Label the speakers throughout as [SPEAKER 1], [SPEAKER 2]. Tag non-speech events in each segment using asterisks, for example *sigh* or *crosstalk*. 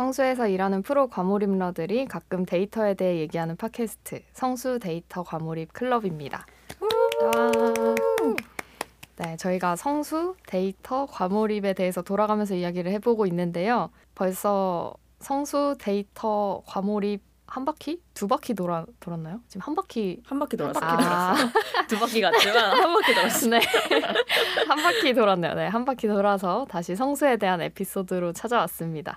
[SPEAKER 1] 성수에서 일하는 프로 과몰입러들이 가끔 데이터에 대해 얘기하는 팟캐스트 성수 데이터 과몰입 클럽입니다. 와. 네, 저희가 성수 데이터 과몰입에 대해서 돌아가면서 이야기를 해보고 있는데요. 벌써 성수 데이터 과몰입 한 바퀴? 두 바퀴 돌아, 돌았나요? 지금 한 바퀴.
[SPEAKER 2] 한 바퀴 돌았어요.
[SPEAKER 1] 아,
[SPEAKER 2] 두 바퀴 같지만 한 바퀴 돌았어요.
[SPEAKER 1] 네. 한 바퀴 돌았네요. 네. 한 바퀴 돌아서 다시 성수에 대한 에피소드로 찾아왔습니다.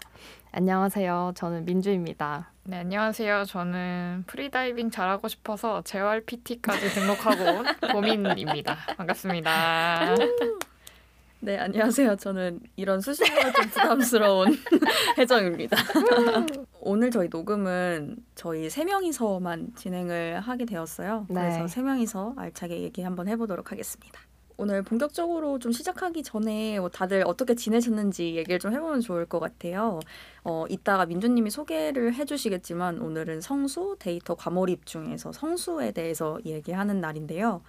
[SPEAKER 1] 안녕하세요. 저는 민주입니다.
[SPEAKER 3] 네, 안녕하세요. 저는 프리다이빙 잘하고 싶어서 재활 PT까지 등록하고 온 *laughs* 고민입니다. 반갑습니다.
[SPEAKER 2] 네, 안녕하세요. 저는 이런 수식어가 좀 부담스러운 *laughs* 혜정입니다. 오늘 저희 녹음은 저희 세 명이서만 진행을 하게 되었어요.
[SPEAKER 1] 네.
[SPEAKER 2] 그래서 세 명이서 알차게 얘기 한번 해보도록 하겠습니다. 오늘 본격적으로 좀 시작하기 전에 뭐 다들 어떻게 지내셨는지 얘기를 좀 해보면 좋을 것 같아요. 어, 이따가 민주님이 소개를 해주시겠지만 오늘은 성수 데이터 과몰입 중에서 성수에 대해서 얘기하는 날인데요.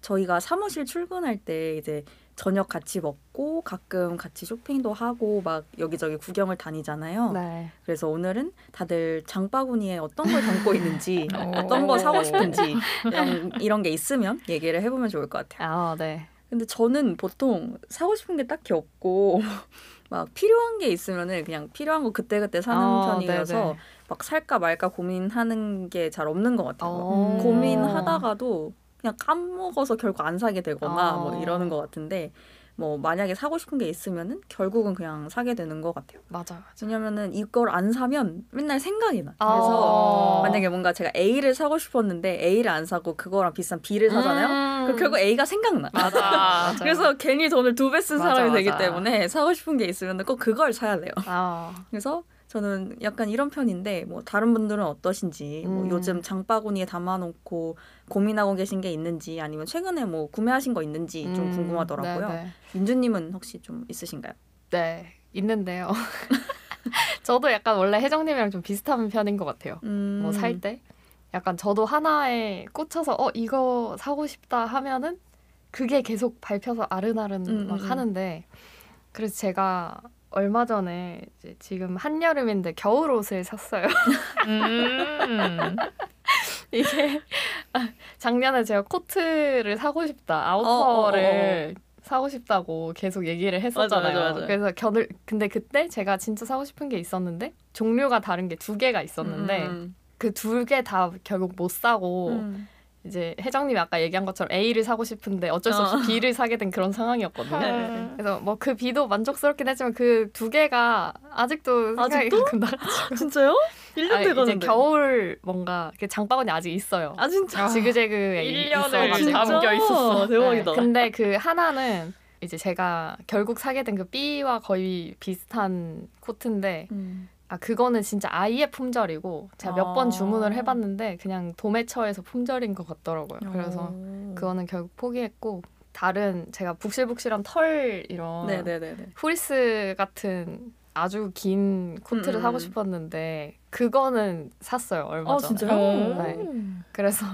[SPEAKER 2] 저희가 사무실 출근할 때 이제 저녁 같이 먹고 가끔 같이 쇼핑도 하고 막 여기저기 구경을 다니잖아요.
[SPEAKER 1] 네.
[SPEAKER 2] 그래서 오늘은 다들 장바구니에 어떤 걸 담고 *laughs* 있는지
[SPEAKER 3] 오.
[SPEAKER 2] 어떤 거 사고 싶은지 이런, 이런 게 있으면 얘기를 해보면 좋을 것 같아요.
[SPEAKER 1] 아, 네.
[SPEAKER 2] 근데 저는 보통 사고 싶은 게 딱히 없고 *laughs* 막 필요한 게 있으면은 그냥 필요한 거 그때그때 사는
[SPEAKER 1] 어,
[SPEAKER 2] 편이라서
[SPEAKER 1] 네네.
[SPEAKER 2] 막 살까 말까 고민하는 게 잘 없는 것 같아요.
[SPEAKER 1] 어.
[SPEAKER 2] 고민하다가도 그냥 까먹어서 결국 안 사게 되거나
[SPEAKER 1] 어.
[SPEAKER 2] 뭐 이러는 것 같은데 뭐 만약에 사고 싶은 게 있으면은 결국은 그냥 사게 되는 것 같아요.
[SPEAKER 1] 맞아, 맞아.
[SPEAKER 2] 왜냐면은 이걸 안 사면 맨날 생각이 나.
[SPEAKER 1] 아.
[SPEAKER 2] 그래서
[SPEAKER 1] 어.
[SPEAKER 2] 만약에 뭔가 제가 A를 사고 싶었는데 A를 안 사고 그거랑 비슷한 B를 사잖아요.
[SPEAKER 1] 음.
[SPEAKER 2] 그럼 결국 A가 생각나.
[SPEAKER 3] 맞아. 맞아. *laughs*
[SPEAKER 2] 그래서 괜히 돈을 두 배 쓴 사람이 되기. 때문에 사고 싶은 게 있으면 꼭 그걸 사야 돼요.
[SPEAKER 1] 아, *laughs*
[SPEAKER 2] 그래서 저는 약간 이런 편인데 뭐 다른 분들은 어떠신지 뭐
[SPEAKER 1] 음.
[SPEAKER 2] 요즘 장바구니에 담아놓고 고민하고 계신 게 있는지 아니면 최근에 뭐 구매하신 거 있는지 좀
[SPEAKER 1] 음,
[SPEAKER 2] 궁금하더라고요.
[SPEAKER 1] 네, 네.
[SPEAKER 2] 민주님은 혹시 좀 있으신가요?
[SPEAKER 1] 네, 있는데요. *laughs* 저도 약간 원래 혜정님이랑 좀 비슷한 편인 것 같아요.
[SPEAKER 2] 음.
[SPEAKER 1] 뭐살 때. 약간 저도 하나에 꽂혀서 어 이거 사고 싶다 하면은 그게 계속 밟혀서 아른아른
[SPEAKER 2] 음,
[SPEAKER 1] 막
[SPEAKER 2] 음, 음.
[SPEAKER 1] 하는데 그래서 제가 얼마 전에 이제 지금 한여름인데 겨울 옷을 샀어요. *laughs*
[SPEAKER 3] 음.
[SPEAKER 1] 이게 아, 작년에 제가 코트를 사고 싶다 아우터를 사고 싶다고 계속 얘기를 했었잖아요.
[SPEAKER 2] 맞아, 맞아, 맞아.
[SPEAKER 1] 그래서 겨울 근데 그때 제가 진짜 사고 싶은 게 있었는데 종류가 다른 게 두 개가 있었는데
[SPEAKER 2] 음.
[SPEAKER 1] 그두 개 다 결국 못 사고
[SPEAKER 2] 음.
[SPEAKER 1] 이제 혜정님이 아까 얘기한 것처럼 A를 사고 싶은데 어쩔 수 없이
[SPEAKER 2] 어.
[SPEAKER 1] B를 사게 된 그런 상황이었거든요.
[SPEAKER 2] 네.
[SPEAKER 1] 그래서 뭐 그 B도 만족스럽긴 했지만 그 두 개가 아직도 생각이
[SPEAKER 2] 아직도?
[SPEAKER 1] 가끔 나. *laughs*
[SPEAKER 2] 진짜요? 1년
[SPEAKER 1] 아니,
[SPEAKER 2] 돼가는데.
[SPEAKER 1] 이제 겨울 뭔가 그 장바구니 아직 있어요.
[SPEAKER 2] 아 진짜.
[SPEAKER 1] 지그재그에
[SPEAKER 3] 1년을
[SPEAKER 1] 있어가지고.
[SPEAKER 3] 진짜? 담겨 있었어. *laughs*
[SPEAKER 2] 대박이다.
[SPEAKER 1] 네, 근데 그 하나는 이제 제가 결국 사게 된 그 B와 거의 비슷한 코트인데
[SPEAKER 2] 음.
[SPEAKER 1] 아 그거는 진짜 아예 품절이고 제가 몇번
[SPEAKER 2] 아.
[SPEAKER 1] 주문을 해봤는데 그냥 도매처에서 품절인 것 같더라고요. 그래서
[SPEAKER 2] 어.
[SPEAKER 1] 그거는 결국 포기했고 다른 제가 북실북실한 털 이런
[SPEAKER 2] 네네네네.
[SPEAKER 1] 후리스 같은 아주 긴 코트를
[SPEAKER 2] 음,
[SPEAKER 1] 사고
[SPEAKER 2] 음.
[SPEAKER 1] 싶었는데 그거는 샀어요 얼마
[SPEAKER 2] 아
[SPEAKER 1] 전에.
[SPEAKER 2] 진짜요?
[SPEAKER 1] 네. 그래서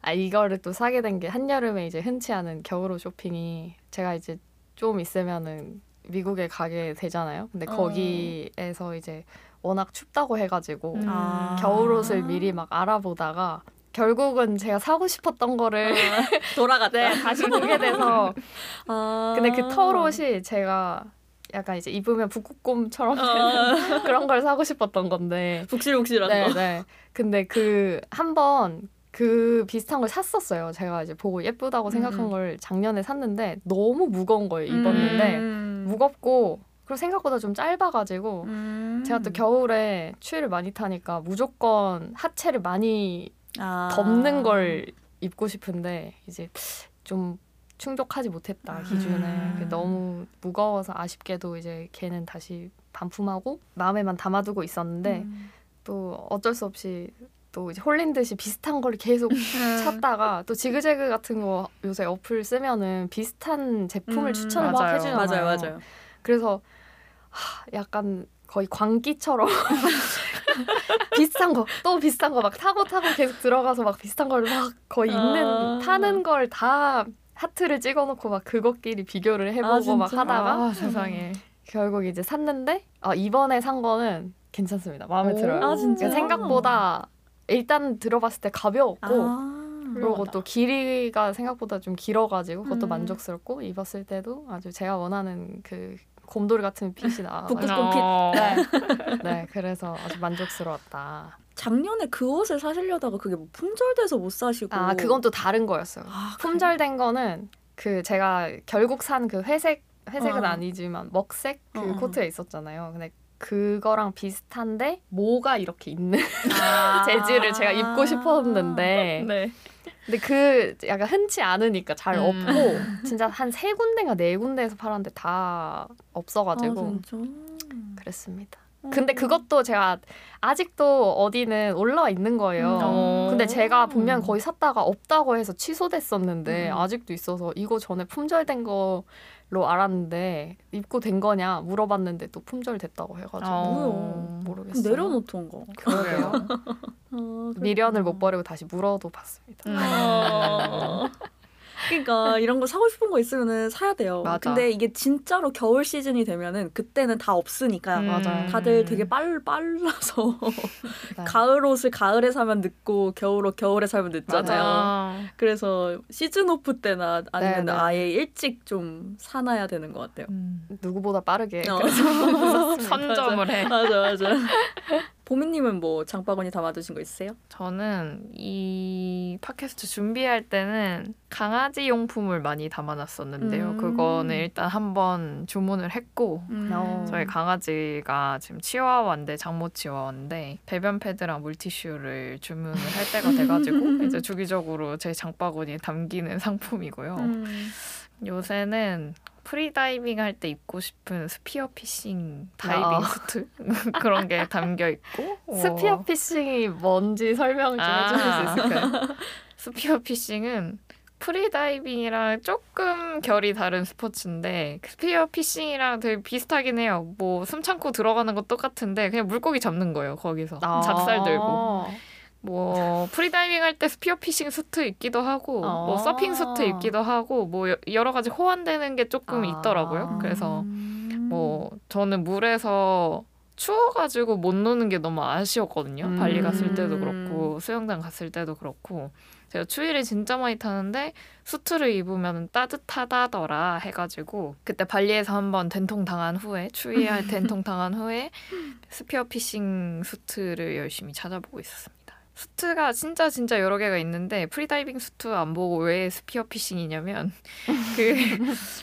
[SPEAKER 1] 아 이거를 또 사게 된 게 한여름에 이제 흔치 않은 겨울옷 쇼핑이 제가 이제 좀 있으면은 미국에 가게 되잖아요. 근데
[SPEAKER 2] 어.
[SPEAKER 1] 거기에서 이제 워낙 춥다고 해가지고
[SPEAKER 3] 음.
[SPEAKER 2] 아.
[SPEAKER 1] 겨울옷을 미리 막 알아보다가 결국은 제가 사고 싶었던 거를 *laughs*
[SPEAKER 2] 돌아갔다.
[SPEAKER 1] 네, 다시 보게 돼서
[SPEAKER 2] 아.
[SPEAKER 1] 근데 그 털옷이 제가 약간 이제 입으면 북극곰처럼
[SPEAKER 2] 아.
[SPEAKER 1] 되는 그런 걸 사고 싶었던 건데
[SPEAKER 2] 북실북실한
[SPEAKER 1] 네,
[SPEAKER 2] 거.
[SPEAKER 1] 네. 근데 그 한번 그 비슷한 걸 샀었어요. 제가 이제 보고 예쁘다고 생각한
[SPEAKER 2] 음.
[SPEAKER 1] 걸 작년에 샀는데 너무 무거운 거예요. 입었는데
[SPEAKER 2] 음.
[SPEAKER 1] 무겁고 그리고 생각보다 좀 짧아가지고
[SPEAKER 2] 음.
[SPEAKER 1] 제가 또 겨울에 추위를 많이 타니까 무조건 하체를 많이
[SPEAKER 2] 아.
[SPEAKER 1] 덮는 걸 입고 싶은데 이제 좀 충족하지 못했다 기준에
[SPEAKER 2] 음.
[SPEAKER 1] 너무 무거워서 아쉽게도 이제 걔는 다시 반품하고 마음에만 담아두고 있었는데
[SPEAKER 2] 음.
[SPEAKER 1] 또 어쩔 수 없이 또 이제 홀린 듯이 비슷한 걸 계속 찾다가 또 지그재그 같은 거 요새 어플 쓰면은 비슷한 제품을
[SPEAKER 2] 음,
[SPEAKER 1] 추천을 막
[SPEAKER 3] 맞아요.
[SPEAKER 1] 해주잖아요.
[SPEAKER 2] 맞아요, 맞아요.
[SPEAKER 1] 그래서 하, 약간 거의 광기처럼 *laughs* 비슷한 거또 비슷한 거막 타고 타고 계속 들어가서 막 비슷한 걸막 거의 있는
[SPEAKER 2] 아.
[SPEAKER 1] 타는 걸 다 하트를 찍어놓고 막 그것끼리 비교를 해보고
[SPEAKER 2] 아,
[SPEAKER 1] 막
[SPEAKER 2] 진짜?
[SPEAKER 1] 하다가
[SPEAKER 3] 아, 세상에.
[SPEAKER 1] 결국 이제 샀는데 아, 이번에 산 거는 괜찮습니다. 마음에
[SPEAKER 2] 오.
[SPEAKER 1] 들어요.
[SPEAKER 2] 아, 진짜요?
[SPEAKER 1] 그러니까 생각보다 일단 들어봤을 때 가벼웠고
[SPEAKER 2] 아,
[SPEAKER 1] 그리고 또 길이가 생각보다 좀 길어가지고 그것도
[SPEAKER 2] 음.
[SPEAKER 1] 만족스럽고 입었을 때도 아주 제가 원하는 그 곰돌이 같은 핏이 나와가지고
[SPEAKER 2] 북극곰 핏.
[SPEAKER 3] 어,
[SPEAKER 1] 네. 네, 그래서 아주 만족스러웠다.
[SPEAKER 2] 작년에 그 옷을 사시려다가 그게 뭐 품절돼서 못 사시고.
[SPEAKER 1] 아, 그건 또 다른 거였어요.
[SPEAKER 2] 아,
[SPEAKER 1] 품절된 거는 그 제가 결국 산 그 회색 회색은
[SPEAKER 2] 어.
[SPEAKER 1] 아니지만 먹색 그
[SPEAKER 2] 어, 어.
[SPEAKER 1] 코트가 있었잖아요. 근데 그거랑 비슷한데 모가 이렇게 있는
[SPEAKER 2] 아. *laughs*
[SPEAKER 1] 재질을 제가 입고 싶었는데
[SPEAKER 3] 네.
[SPEAKER 1] 근데 그 약간 흔치 않으니까 잘
[SPEAKER 3] 음.
[SPEAKER 1] 없고 진짜 한 세 군데가 네 군데에서 팔았는데 다 없어가지고
[SPEAKER 2] 아.
[SPEAKER 1] 그랬습니다.
[SPEAKER 2] 어.
[SPEAKER 1] 근데 그것도 제가 아직도 어디는 올라와 있는 거예요.
[SPEAKER 2] 음.
[SPEAKER 3] 어.
[SPEAKER 1] 근데 제가 분명 거의 샀다가 없다고 해서 취소됐었는데
[SPEAKER 2] 음.
[SPEAKER 1] 아직도 있어서 이거 전에 품절된 걸로 알았는데 입고 된 거냐 물어봤는데 또 품절됐다고 해가지고
[SPEAKER 3] 어.
[SPEAKER 2] 뭐야.
[SPEAKER 1] 모르겠어요.
[SPEAKER 2] 내려놓던가.
[SPEAKER 1] 그러게요. *laughs*
[SPEAKER 2] 아,
[SPEAKER 1] 미련을 못. 버리고 다시 물어도 봤습니다.
[SPEAKER 3] 음.
[SPEAKER 2] 어. 그러니까 이런 거 사고 싶은 거 있으면은 사야 돼요.
[SPEAKER 3] 맞아.
[SPEAKER 2] 근데 이게 진짜로 겨울 시즌이 되면은 그때는 다 없으니까
[SPEAKER 3] 음.
[SPEAKER 1] 맞아요.
[SPEAKER 2] 다들 되게 빨 빨라서 *laughs*
[SPEAKER 1] 네.
[SPEAKER 2] 가을 옷을 가을에 사면 늦고 겨울 옷 겨울에 사면 늦잖아요.
[SPEAKER 3] 맞아.
[SPEAKER 2] 그래서 시즌 오프 때나 아니면
[SPEAKER 1] 네, 네.
[SPEAKER 2] 아예 일찍 좀 사놔야 되는 것 같아요.
[SPEAKER 3] 음.
[SPEAKER 1] 누구보다 빠르게
[SPEAKER 2] 어. *laughs*
[SPEAKER 3] 선점을 해. *laughs*
[SPEAKER 2] 맞아 맞아. 보미님은 뭐 장바구니 담아두신 거 있으세요?
[SPEAKER 3] 저는 이 팟캐스트 준비할 때는 강아지 용품을 많이 담아놨었는데요.
[SPEAKER 2] 음.
[SPEAKER 3] 그거는 일단 한번 주문을 했고
[SPEAKER 1] 어.
[SPEAKER 3] 저희 강아지가 지금 치와와인데 장모 치와와인데 배변 패드랑 물티슈를 주문을 할 때가 돼가지고 *laughs* 이제 주기적으로 제 장바구니에 담기는 *laughs* 상품이고요.
[SPEAKER 2] 음.
[SPEAKER 3] 요새는 프리다이빙 할 때 입고 싶은 spear fishing 다이빙
[SPEAKER 1] 아.
[SPEAKER 3] 수트 *laughs* 그런 게 담겨 있고
[SPEAKER 1] spear 어, fishing이 뭔지 설명 좀
[SPEAKER 3] 아.
[SPEAKER 1] 해주실 수 있을까요? *laughs*
[SPEAKER 3] spear fishing은 프리다이빙이랑 조금 결이 다른 스포츠인데 spear fishing이랑 되게 비슷하긴 해요. 뭐 숨 참고 들어가는 거 똑같은데 그냥 물고기 잡는 거예요. 거기서
[SPEAKER 1] 아.
[SPEAKER 3] 작살 들고 뭐 프리다이빙 할 때 spear fishing 수트 입기도 하고 뭐
[SPEAKER 1] 아.
[SPEAKER 3] 서핑 수트 입기도 하고 뭐 여- 여러 가지 호환되는 게 조금
[SPEAKER 1] 아.
[SPEAKER 3] 있더라고요. 그래서
[SPEAKER 2] 음.
[SPEAKER 3] 뭐 저는 물에서 추워가지고 못 노는 게 너무 아쉬웠거든요.
[SPEAKER 1] 음.
[SPEAKER 3] 발리 갔을 때도 그렇고 수영장 갔을 때도 그렇고 제가 추위를 진짜 많이 타는데 수트를 입으면 따뜻하다더라 해가지고 그때 발리에서 한번 된통 당한 후에 추위할 *laughs* 된통 당한 후에 spear fishing 수트를 열심히 찾아보고 있었습니다. 수트가 진짜 진짜 여러 개가 있는데 프리다이빙 수트 안 보고 왜 spear fishing이냐면 *laughs* 그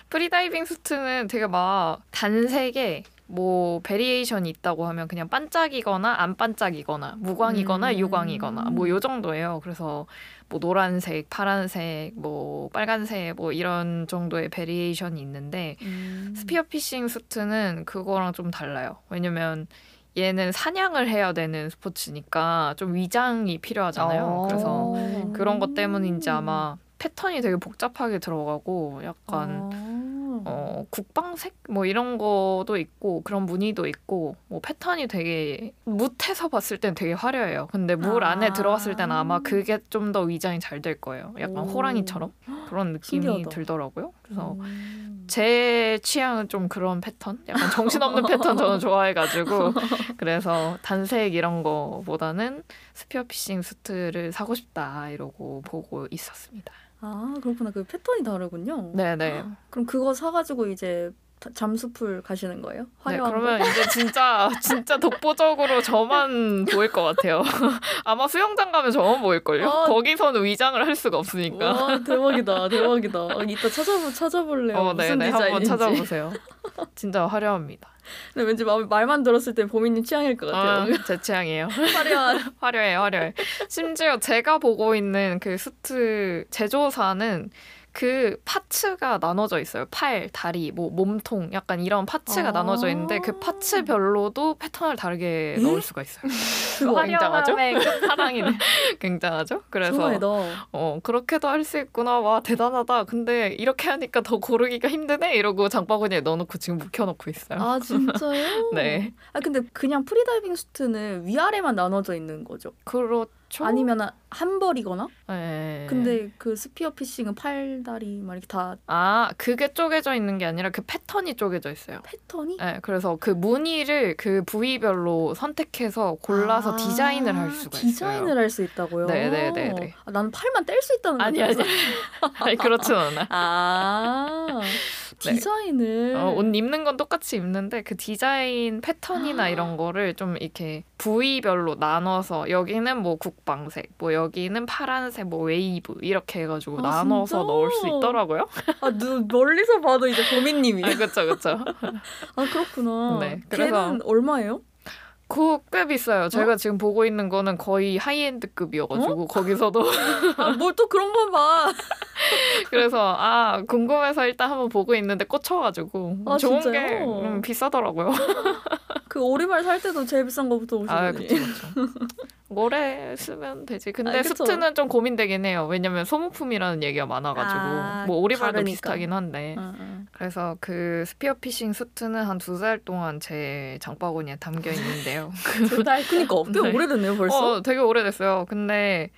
[SPEAKER 3] 프리다이빙 수트는 되게 막 단색에 뭐 variation이 있다고 하면 그냥 반짝이거나 안 반짝이거나 무광이거나
[SPEAKER 2] 음.
[SPEAKER 3] 유광이거나 뭐 요 정도예요. 그래서 뭐 노란색, 파란색, 뭐 빨간색 뭐 이런 정도의 variation이 있는데
[SPEAKER 2] 음.
[SPEAKER 3] spear fishing 수트는 그거랑 좀 달라요. 왜냐면 얘는 사냥을 해야 되는 스포츠니까 좀 위장이 필요하잖아요.
[SPEAKER 1] 어.
[SPEAKER 3] 그래서
[SPEAKER 2] 음.
[SPEAKER 3] 그런 것 때문인지 아마 패턴이 되게 복잡하게 들어가고 약간
[SPEAKER 2] 아.
[SPEAKER 3] 어, 국방색 뭐 이런 거도 있고 그런 무늬도 있고 뭐 패턴이 되게 뭇해서 봤을 땐 되게 화려해요. 근데 물
[SPEAKER 2] 아.
[SPEAKER 3] 안에 들어갔을 때는 아마 그게 좀 더 위장이 잘 될 거예요. 약간
[SPEAKER 2] 오.
[SPEAKER 3] 호랑이처럼 그런 *gasps* 느낌이
[SPEAKER 2] 신기하다.
[SPEAKER 3] 들더라고요. 그래서
[SPEAKER 2] 음.
[SPEAKER 3] 제 취향은 좀 그런 패턴? 약간 정신없는 패턴 저는 *laughs* 좋아해가지고 그래서 단색 이런 거보다는 스피어 피싱 수트를 사고 싶다 이러고 보고 있었습니다.
[SPEAKER 2] 아 그렇구나 그 패턴이 다르군요.
[SPEAKER 3] 네네.
[SPEAKER 2] 그럼 그거 사가지고 이제 다- 잠수풀 가시는 거예요?
[SPEAKER 3] 네,
[SPEAKER 2] 화려한
[SPEAKER 3] 그러면
[SPEAKER 2] 거?
[SPEAKER 3] 이제 진짜 진짜 독보적으로 저만 *laughs* 보일 것 같아요. *laughs* 아마 수영장 가면 저만 보일걸요?
[SPEAKER 2] 어.
[SPEAKER 3] 거기서는 위장을 할 수가 없으니까.
[SPEAKER 2] 와 대박이다 대박이다. 어, 이따 찾아보 찾아볼래요.
[SPEAKER 3] 어,
[SPEAKER 2] 무슨
[SPEAKER 3] 네네. 한번
[SPEAKER 2] 디자인인지.
[SPEAKER 3] 찾아보세요. 진짜 화려합니다.
[SPEAKER 2] 근데 왠지 마- 말만 들었을 때 보미님 취향일 것
[SPEAKER 3] 아,
[SPEAKER 2] 같아요.
[SPEAKER 3] 제 취향이에요. *laughs*
[SPEAKER 2] 화려한. *laughs*
[SPEAKER 3] 화려해, 화려해. 심지어 제가 보고 있는 그 수트 제조사는 그 parts가 나눠져 있어요. 팔, 다리, 뭐 몸통, 약간 이런 parts가
[SPEAKER 2] 아.
[SPEAKER 3] 나눠져 있는데 그 parts별로도 패턴을 다르게
[SPEAKER 2] 에?
[SPEAKER 3] 넣을 수가 있어요. *laughs* 굉장하죠? *laughs*
[SPEAKER 1] 끝판왕이네.
[SPEAKER 3] 굉장하죠? 그래서
[SPEAKER 2] 좋아해다.
[SPEAKER 3] 어 그렇게도 할 수 있구나. 와 대단하다. 근데 이렇게 하니까 더 고르기가 힘드네. 이러고 장바구니에 넣어놓고 지금 묵혀놓고 있어요.
[SPEAKER 2] 아 진짜요? *laughs*
[SPEAKER 3] 네.
[SPEAKER 2] 아 근데 그냥 프리다이빙 수트는 위아래만 나눠져 있는 거죠.
[SPEAKER 3] 그렇죠. 그쵸?
[SPEAKER 2] 아니면 한 벌이거나?
[SPEAKER 3] 네.
[SPEAKER 2] 근데 그 spear fishing은 팔 다리 막 이렇게 다
[SPEAKER 3] 아 그게 쪼개져 있는 게 아니라 그 패턴이 쪼개져 있어요.
[SPEAKER 2] 패턴이?
[SPEAKER 3] 네, 그래서 그 무늬를 그 부위별로 선택해서 골라서
[SPEAKER 2] 아,
[SPEAKER 3] 디자인을 할 수가 있어요.
[SPEAKER 2] 디자인을 할 수 있다고요?
[SPEAKER 3] 네네네네.
[SPEAKER 2] 아, 나는 팔만 뗄 수 있다는
[SPEAKER 3] 아니
[SPEAKER 2] 줄
[SPEAKER 3] 아니
[SPEAKER 2] 알았어. *laughs*
[SPEAKER 3] 아니 그렇진 않아.
[SPEAKER 2] 아
[SPEAKER 3] 네.
[SPEAKER 2] 디자인을
[SPEAKER 3] 어, 옷 입는 건 똑같이 입는데 그 디자인 패턴이나
[SPEAKER 2] 아.
[SPEAKER 3] 이런 거를 좀 이렇게 부위별로 나눠서 여기는 뭐 국방색, 뭐 여기는 파란색, 뭐 웨이브 이렇게 해가지고
[SPEAKER 2] 아,
[SPEAKER 3] 나눠서
[SPEAKER 2] 진짜?
[SPEAKER 3] 넣을 수 있더라고요.
[SPEAKER 2] 아, 누, 멀리서 봐도 이제 보미님이. *laughs*
[SPEAKER 3] 아, 그쵸 그쵸.
[SPEAKER 2] 아 그렇구나.
[SPEAKER 3] 네, 그래서-
[SPEAKER 2] 걔는 얼마예요?
[SPEAKER 3] 그꽤 비싸요. 제가 지금 보고 있는 거는 거의 high-end급이어가지고 거기서도 *laughs*
[SPEAKER 2] 아, 뭘 또 그런 건 봐. *laughs*
[SPEAKER 3] 그래서 아 궁금해서 일단 한번 보고 있는데 꽂혀가지고
[SPEAKER 2] 아,
[SPEAKER 3] 좋은
[SPEAKER 2] 진짜요?
[SPEAKER 3] 게 음, 비싸더라고요. *laughs*
[SPEAKER 2] 그 오리발 살 때도 제일 비싼 거부터 오시더니.
[SPEAKER 3] 아 그쵸 그쵸. *laughs* 오래 쓰면 되지. 근데
[SPEAKER 2] 아.
[SPEAKER 3] 수트는 좀 고민되긴 해요. 왜냐면 소모품이라는 얘기가 많아가지고
[SPEAKER 2] 아,
[SPEAKER 3] 뭐 오리발도
[SPEAKER 2] 다르니까.
[SPEAKER 3] 비슷하긴 한데.
[SPEAKER 2] 어, 어.
[SPEAKER 3] 그래서 그 spear fishing 수트는 한 두 달 동안 제 장바구니에 담겨 있는데요. *laughs*
[SPEAKER 2] 두 달 그니까 *laughs* 꽤
[SPEAKER 3] 네.
[SPEAKER 2] 오래됐네요 벌써.
[SPEAKER 3] 어, 되게 오래됐어요. 근데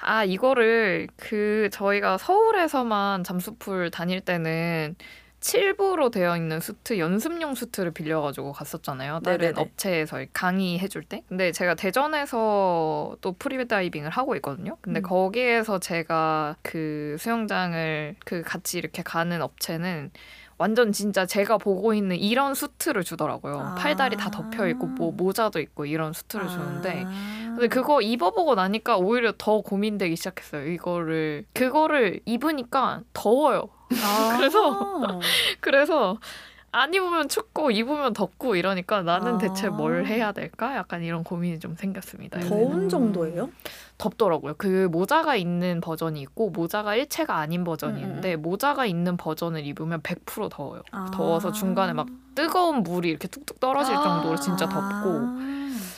[SPEAKER 3] 아 이거를 그 저희가 서울에서만 잠수풀 다닐 때는 칠부로 되어 있는 수트 연습용 수트를 빌려가지고 갔었잖아요. 다른
[SPEAKER 2] 네네네.
[SPEAKER 3] 업체에서 강의해줄 때. 근데 제가 대전에서 또 프리다이빙을 하고 있거든요. 근데
[SPEAKER 2] 음.
[SPEAKER 3] 거기에서 제가 그 수영장을 그 같이 이렇게 가는 업체는 완전 진짜 제가 보고 있는 이런 수트를 주더라고요.
[SPEAKER 2] 아.
[SPEAKER 3] 팔다리 다 덮여 있고 뭐 모자도 있고 이런 수트를 주는데
[SPEAKER 2] 아.
[SPEAKER 3] 근데 그거 입어보고 나니까 오히려 더 고민되기 시작했어요. 이거를 그거를 입으니까 더워요.
[SPEAKER 2] 아. *laughs*
[SPEAKER 3] 그래서 그래서 안 입으면 춥고 입으면 덥고 이러니까 나는
[SPEAKER 2] 아.
[SPEAKER 3] 대체 뭘 해야 될까? 약간 이런 고민이 좀 생겼습니다. 요새는.
[SPEAKER 2] 더운 정도예요?
[SPEAKER 3] 덥더라고요. 그 모자가 있는 버전이 있고 모자가 일체가 아닌 버전이
[SPEAKER 2] 음, 음,
[SPEAKER 3] 있는데 모자가 있는 버전을 입으면 100% 더워요.
[SPEAKER 2] 아.
[SPEAKER 3] 더워서 중간에 막 뜨거운 물이 이렇게 뚝뚝 떨어질 정도로 진짜 덥고
[SPEAKER 2] 아.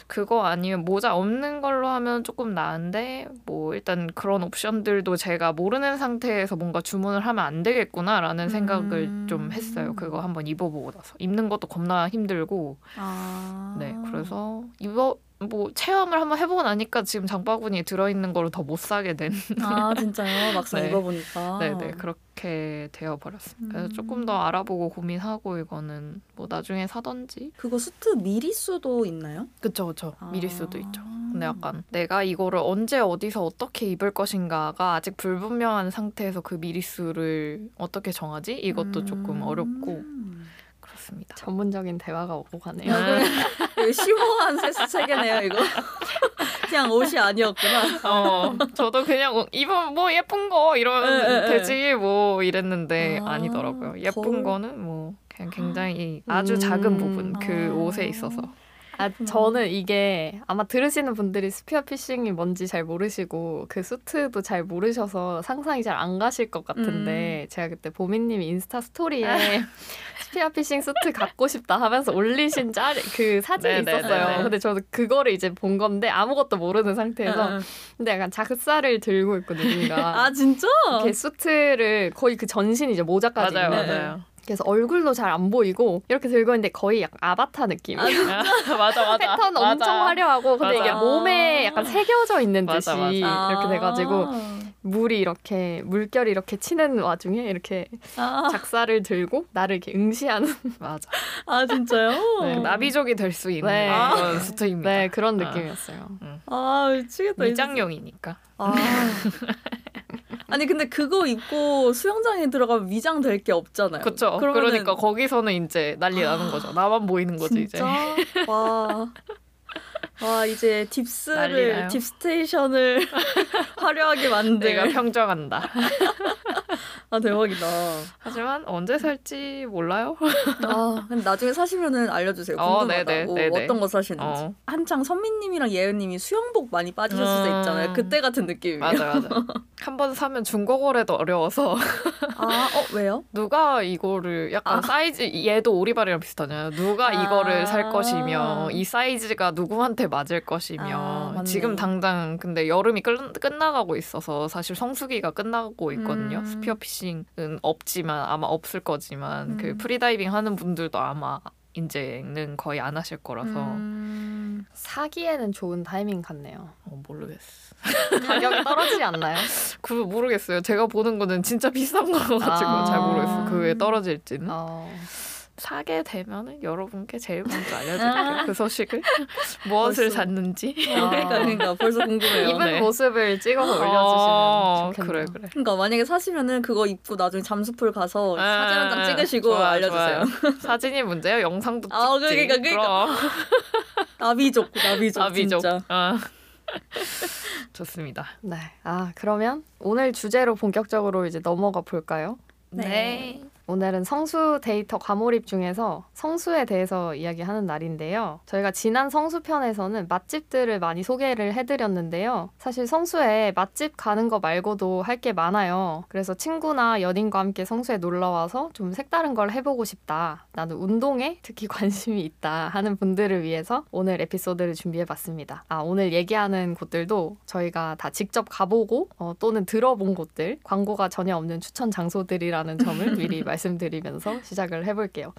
[SPEAKER 3] 그거 아니면 모자 없는 걸로 하면 조금 나은데 뭐 일단 그런 옵션들도 제가 모르는 상태에서 뭔가 주문을 하면 안 되겠구나라는 생각을
[SPEAKER 2] 음.
[SPEAKER 3] 좀 했어요. 그거 한번 입어보고 나서 입는 것도 겁나 힘들고
[SPEAKER 2] 아.
[SPEAKER 3] 네 그래서 입어 뭐 체험을 한번 해보고 나니까 지금 장바구니에 들어있는 거를 더 못 사게 된
[SPEAKER 2] 아 진짜요? 막상 *laughs*
[SPEAKER 3] 네.
[SPEAKER 2] 입어보니까.
[SPEAKER 3] 네네 그렇게 되어 버렸습니다. 그래서
[SPEAKER 2] 음.
[SPEAKER 3] 조금 더 알아보고 고민하고 이거는 뭐 나중에 사던지
[SPEAKER 2] 그거 수트 미리수도 있나요?
[SPEAKER 3] 그쵸 그쵸
[SPEAKER 2] 아.
[SPEAKER 3] 미리 수도 있죠. 근데 약간 내가 이거를 언제 어디서 어떻게 입을 것인가가 아직 불분명한 상태에서 그 미리수를 어떻게 정하지? 이것도 조금
[SPEAKER 2] 음.
[SPEAKER 3] 어렵고 그렇습니다.
[SPEAKER 1] 전문적인 대화가 오고 가네요.
[SPEAKER 3] 아,
[SPEAKER 2] 이거 심오한 수트 세계네요 이거. *laughs* 그냥 옷이 아니었구나.
[SPEAKER 3] 어, 저도 그냥 어, 입으면 뭐 예쁜 거 이러면
[SPEAKER 2] 에, 에, 에.
[SPEAKER 3] 되지 뭐 이랬는데
[SPEAKER 2] 아,
[SPEAKER 3] 아니더라고요. 예쁜. 거는 뭐 그냥 굉장히 아주
[SPEAKER 1] 음.
[SPEAKER 3] 작은 부분 그
[SPEAKER 2] 아.
[SPEAKER 3] 옷에 있어서
[SPEAKER 1] 아, 저는 이게 아마 들으시는 분들이 spear fishing이 뭔지 잘 모르시고 그 수트도 잘 모르셔서 상상이 잘 안 가실 것 같은데 제가 그때 보미님이 인스타 스토리에 *laughs* spear fishing 수트 갖고 싶다 하면서 올리신 짤 그 사진이
[SPEAKER 3] 네네네.
[SPEAKER 1] 있었어요. 근데 저도 그거를 이제 본 건데 아무것도 모르는 상태에서. 근데 약간 작사를 들고 있고 누군가
[SPEAKER 2] 아 진짜?
[SPEAKER 1] 이렇게 수트를 거의 그 전신 이제 모자까지
[SPEAKER 3] 맞아요 맞아요.
[SPEAKER 1] 그래서 얼굴도 잘 안 보이고 이렇게 들고 있는데 거의 약간 아바타 느낌.
[SPEAKER 3] 아, *laughs* 맞아 맞아
[SPEAKER 1] 패턴 엄청
[SPEAKER 3] 맞아.
[SPEAKER 1] 화려하고 근데 이게
[SPEAKER 2] 맞아.
[SPEAKER 1] 몸에 약간 새겨져 있는 듯이
[SPEAKER 3] 맞아.
[SPEAKER 1] 이렇게 돼가지고
[SPEAKER 2] 아.
[SPEAKER 1] 물이 이렇게 물결이 이렇게 치는 와중에 이렇게
[SPEAKER 2] 아,
[SPEAKER 1] 작사를 들고 나를 이렇게 응시하는
[SPEAKER 3] 맞아. *laughs*
[SPEAKER 2] 아 진짜요?
[SPEAKER 1] 네.
[SPEAKER 3] 나비족이 될 수 있는
[SPEAKER 1] 네.
[SPEAKER 3] 그런 수트입니다.
[SPEAKER 1] 네 그런
[SPEAKER 3] 아.
[SPEAKER 1] 느낌이었어요.
[SPEAKER 2] 아 미치겠다.
[SPEAKER 3] 위장용이니까.
[SPEAKER 2] 아. 아니 근데 그거 입고 수영장에 들어가면 위장 될 게 없잖아요.
[SPEAKER 3] 그렇죠.
[SPEAKER 2] 그러면은-
[SPEAKER 3] 그러니까 거기서는 이제 난리 나는 거죠. 나만 보이는 거지 이제.
[SPEAKER 2] 진짜? 와. 와 이제
[SPEAKER 3] 난리
[SPEAKER 2] 딥스를. 딥스테이션을 *laughs* 화려하게 만든
[SPEAKER 3] 내가 평정한다. *laughs*
[SPEAKER 2] 아 대박이다.
[SPEAKER 3] 하지만 언제 살지 몰라요.
[SPEAKER 2] 아 나중에 사시면은 알려주세요.
[SPEAKER 3] 어,
[SPEAKER 2] 궁금하다.
[SPEAKER 3] 네네,
[SPEAKER 2] 뭐
[SPEAKER 3] 네네.
[SPEAKER 2] 어떤 거 사시는지.
[SPEAKER 3] 어.
[SPEAKER 2] 한창 선미님이랑 예은님이 수영복 많이 빠지셨을 때
[SPEAKER 3] 음.
[SPEAKER 2] 있잖아요. 그때 같은 느낌이에요.
[SPEAKER 3] 맞아 맞아. *laughs* 한 번 사면 중고 거래도 어려워서
[SPEAKER 2] 아, 어 왜요?
[SPEAKER 3] 누가 이거를 약간
[SPEAKER 2] 아.
[SPEAKER 3] 사이즈 얘도 오리발이랑 비슷하잖아요. 누가 이거를
[SPEAKER 2] 아.
[SPEAKER 3] 살 것이며 이 사이즈가 누구한테 맞을
[SPEAKER 2] 아,
[SPEAKER 3] 것이며
[SPEAKER 2] 맞네.
[SPEAKER 3] 지금 당장 근데 여름이 끝, 끝나가고 있어서 사실 성수기가 끝나고 있거든요.
[SPEAKER 2] 음.
[SPEAKER 3] spear fishing은 없지만 아마 없을 거지만
[SPEAKER 2] 음.
[SPEAKER 3] 그 프리다이빙 하는 분들도 아마 이제는 거의 안 하실 거라서
[SPEAKER 2] 음.
[SPEAKER 1] 사기에는 좋은 타이밍 같네요.
[SPEAKER 3] 어, 모르겠어.
[SPEAKER 1] 가격이 떨어지지 않나요? *laughs*
[SPEAKER 3] 그 모르겠어요. 제가 보는 거는 진짜 비싼 거 가지고
[SPEAKER 1] 아.
[SPEAKER 3] 잘 모르겠어요. 그게 떨어질지는.
[SPEAKER 1] 어,
[SPEAKER 3] 사게 되면은 여러분께 제일 먼저 *laughs* 알려드릴게요. 그 소식을 *laughs* 무엇을
[SPEAKER 2] 벌써.
[SPEAKER 3] 샀는지.
[SPEAKER 1] 아.
[SPEAKER 2] 그러니까 벌써 궁금해요.
[SPEAKER 1] 입은
[SPEAKER 3] 네.
[SPEAKER 1] 모습을 찍어서 올려주시면
[SPEAKER 3] 어,
[SPEAKER 1] 좋겠네요.
[SPEAKER 3] 그래 그래.
[SPEAKER 2] 그러니까 만약에 사시면은 그거 입고 나중에 잠수풀 가서 사진 한장
[SPEAKER 3] 아,
[SPEAKER 2] 찍으시고
[SPEAKER 3] 좋아요,
[SPEAKER 2] 알려주세요.
[SPEAKER 3] 좋아요. 사진이 문제예요. 영상도 찍지.
[SPEAKER 2] 아, 그러니까, 그러니까. *laughs* 나비족, 나비족,
[SPEAKER 3] 나비족.
[SPEAKER 2] 진짜.
[SPEAKER 3] 아. 좋습니다.
[SPEAKER 1] 네. 아 그러면 오늘 주제로 본격적으로 이제 넘어가 볼까요?
[SPEAKER 2] 네.
[SPEAKER 1] 오늘은 성수 데이터 과몰입 중에서 성수에 대해서 이야기하는 날인데요. 저희가 지난 성수 편에서는 맛집들을 많이 소개를 해드렸는데요. 사실 성수에 맛집 가는 거 말고도 할 게 많아요. 그래서 친구나 연인과 함께 성수에 놀러 와서 좀 색다른 걸 해보고 싶다. 나는 운동에 특히 *laughs* 관심이 있다 하는 분들을 위해서 오늘 에피소드를 준비해봤습니다. 아 오늘 얘기하는 곳들도 저희가 다 직접 가보고 어, 또는 들어본 곳들, 광고가 전혀 없는 추천 장소들이라는 점을 미리 말 *laughs* 씀드리면서 *laughs* 시작을 해볼게요.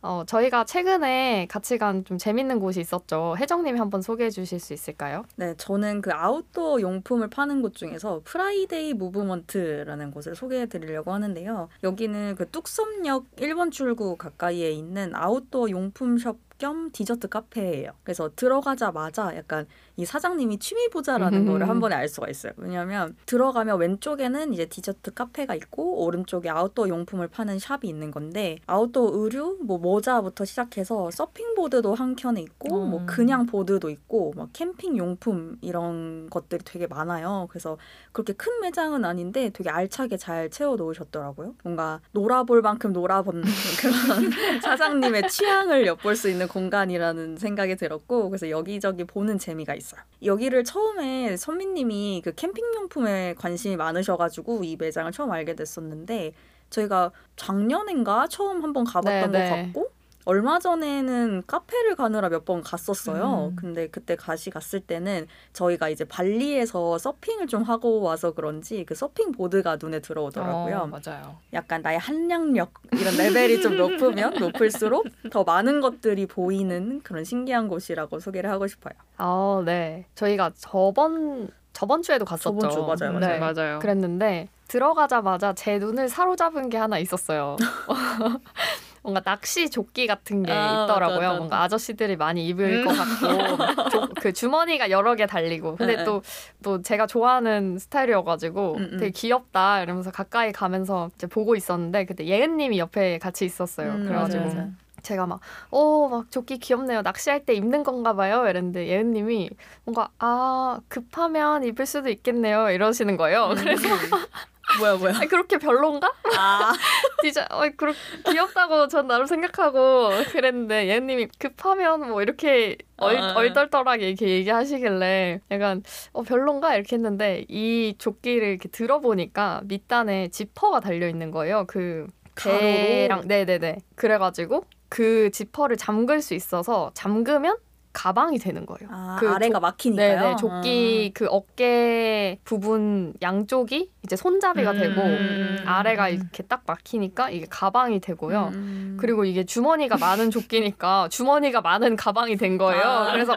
[SPEAKER 1] 어, 저희가 최근에 같이 간 좀 재밌는 곳이 있었죠. 혜정님이 한번 소개해 주실 수 있을까요?
[SPEAKER 2] 네, 저는 그 아웃도어 용품을 파는 곳 중에서 프라이데이 무브먼트라는 곳을 소개해 드리려고 하는데요. 여기는 그 뚝섬역 1번 출구 가까이에 있는 아웃도어 용품숍 겸 디저트 카페예요. 그래서 들어가자마자 약간 이 사장님이 취미 부자라는
[SPEAKER 1] 음.
[SPEAKER 2] 거를 한 번에 알 수가 있어요. 왜냐하면 들어가면 왼쪽에는 이제 디저트 카페가 있고 오른쪽에 아웃도어 용품을 파는 샵이 있는 건데 아웃도어 의류, 뭐 모자부터 시작해서 서핑 보드도 한 켠에 있고
[SPEAKER 3] 음.
[SPEAKER 2] 뭐 그냥 보드도 있고 막 캠핑 용품 이런 것들이 되게 많아요. 그래서 그렇게 큰 매장은 아닌데 되게 알차게 잘 채워 놓으셨더라고요. 뭔가 놀아볼 만큼 놀아본 *laughs* 그런 사장님의 취향을 엿볼 수 있는 공간이라는 생각이 들었고 그래서 여기저기 보는 재미가 있어요. 여기를 처음에 선미님이 그 캠핑 용품에 관심이 많으셔가지고 이 매장을 처음 알게 됐었는데 저희가 작년인가 처음 한번 가봤던
[SPEAKER 1] 네,
[SPEAKER 2] 것
[SPEAKER 1] 네.
[SPEAKER 2] 같고 얼마 전에는 카페를 가느라 몇 번 갔었어요.
[SPEAKER 3] 음.
[SPEAKER 2] 근데 그때 가시 갔을 때는 저희가 이제 발리에서 서핑을 좀 하고 와서 그런지 그 서핑 보드가 눈에 들어오더라고요.
[SPEAKER 3] 어, 맞아요.
[SPEAKER 2] 약간 나의 한량력 이런 레벨이 좀 높으면 *laughs* 높을수록 더 많은 것들이 보이는 그런 신기한 곳이라고 소개를 하고 싶어요.
[SPEAKER 1] 아, 네. 저희가 저번 저번 주에도 갔었죠.
[SPEAKER 2] 저번 주, 맞아요,
[SPEAKER 1] 네.
[SPEAKER 3] 맞아요. 맞아요.
[SPEAKER 1] 그랬는데 들어가자마자 제 눈을 사로잡은 게 하나 있었어요. *laughs* 뭔가 낚시 조끼 같은 게
[SPEAKER 2] 아,
[SPEAKER 1] 있더라고요.
[SPEAKER 2] 맞아, 맞아.
[SPEAKER 1] 뭔가 아저씨들이 많이 입을
[SPEAKER 3] 음.
[SPEAKER 1] 것 같고 *laughs* 조- 그 주머니가 여러 개 달리고. 근데
[SPEAKER 2] 네,
[SPEAKER 1] 또또 제가 좋아하는 스타일이어가지고
[SPEAKER 2] 음, 음.
[SPEAKER 1] 되게 귀엽다 이러면서 가까이 가면서 이제 보고 있었는데 그때 예은님이 옆에 같이 있었어요.
[SPEAKER 2] 음,
[SPEAKER 1] 그래가지고
[SPEAKER 2] 맞아요.
[SPEAKER 1] 제가 막, 어, 막 조끼 귀엽네요. 낚시할 때 입는 건가 봐요. 이랬는데 예은님이 뭔가, 아, 급하면 입을 수도 있겠네요. 이러시는 거예요. 그래서, *laughs*
[SPEAKER 2] 뭐야 뭐야.
[SPEAKER 1] 아, 그렇게 별론가?
[SPEAKER 2] 아, *laughs*
[SPEAKER 1] 디자, 어, 그렇 귀엽다고 전 나름 생각하고 그랬는데 예은님이 급하면 뭐 이렇게 얼,
[SPEAKER 2] 아.
[SPEAKER 1] 얼떨떨하게 이렇게 얘기하시길래 약간, 어, 별론가? 이렇게 했는데 이 조끼를 이렇게 들어보니까 밑단에 지퍼가 달려 있는 거예요. 그
[SPEAKER 2] 가로로?
[SPEAKER 1] 배랑 네네네 그래가지고 그 지퍼를 잠글 수 있어서 잠그면 가방이 되는 거예요.
[SPEAKER 2] 아
[SPEAKER 1] 그
[SPEAKER 2] 아래가 막히니까요.
[SPEAKER 1] 네네 조끼 그 어깨 부분 양쪽이 이제 손잡이가 되고
[SPEAKER 2] 음,
[SPEAKER 1] 아래가
[SPEAKER 3] 음.
[SPEAKER 1] 이렇게 딱 막히니까 이게 가방이 되고요.
[SPEAKER 2] 음.
[SPEAKER 1] 그리고 이게 주머니가 많은 조끼니까 주머니가 많은 가방이 된 거예요.
[SPEAKER 2] 아.
[SPEAKER 1] 그래서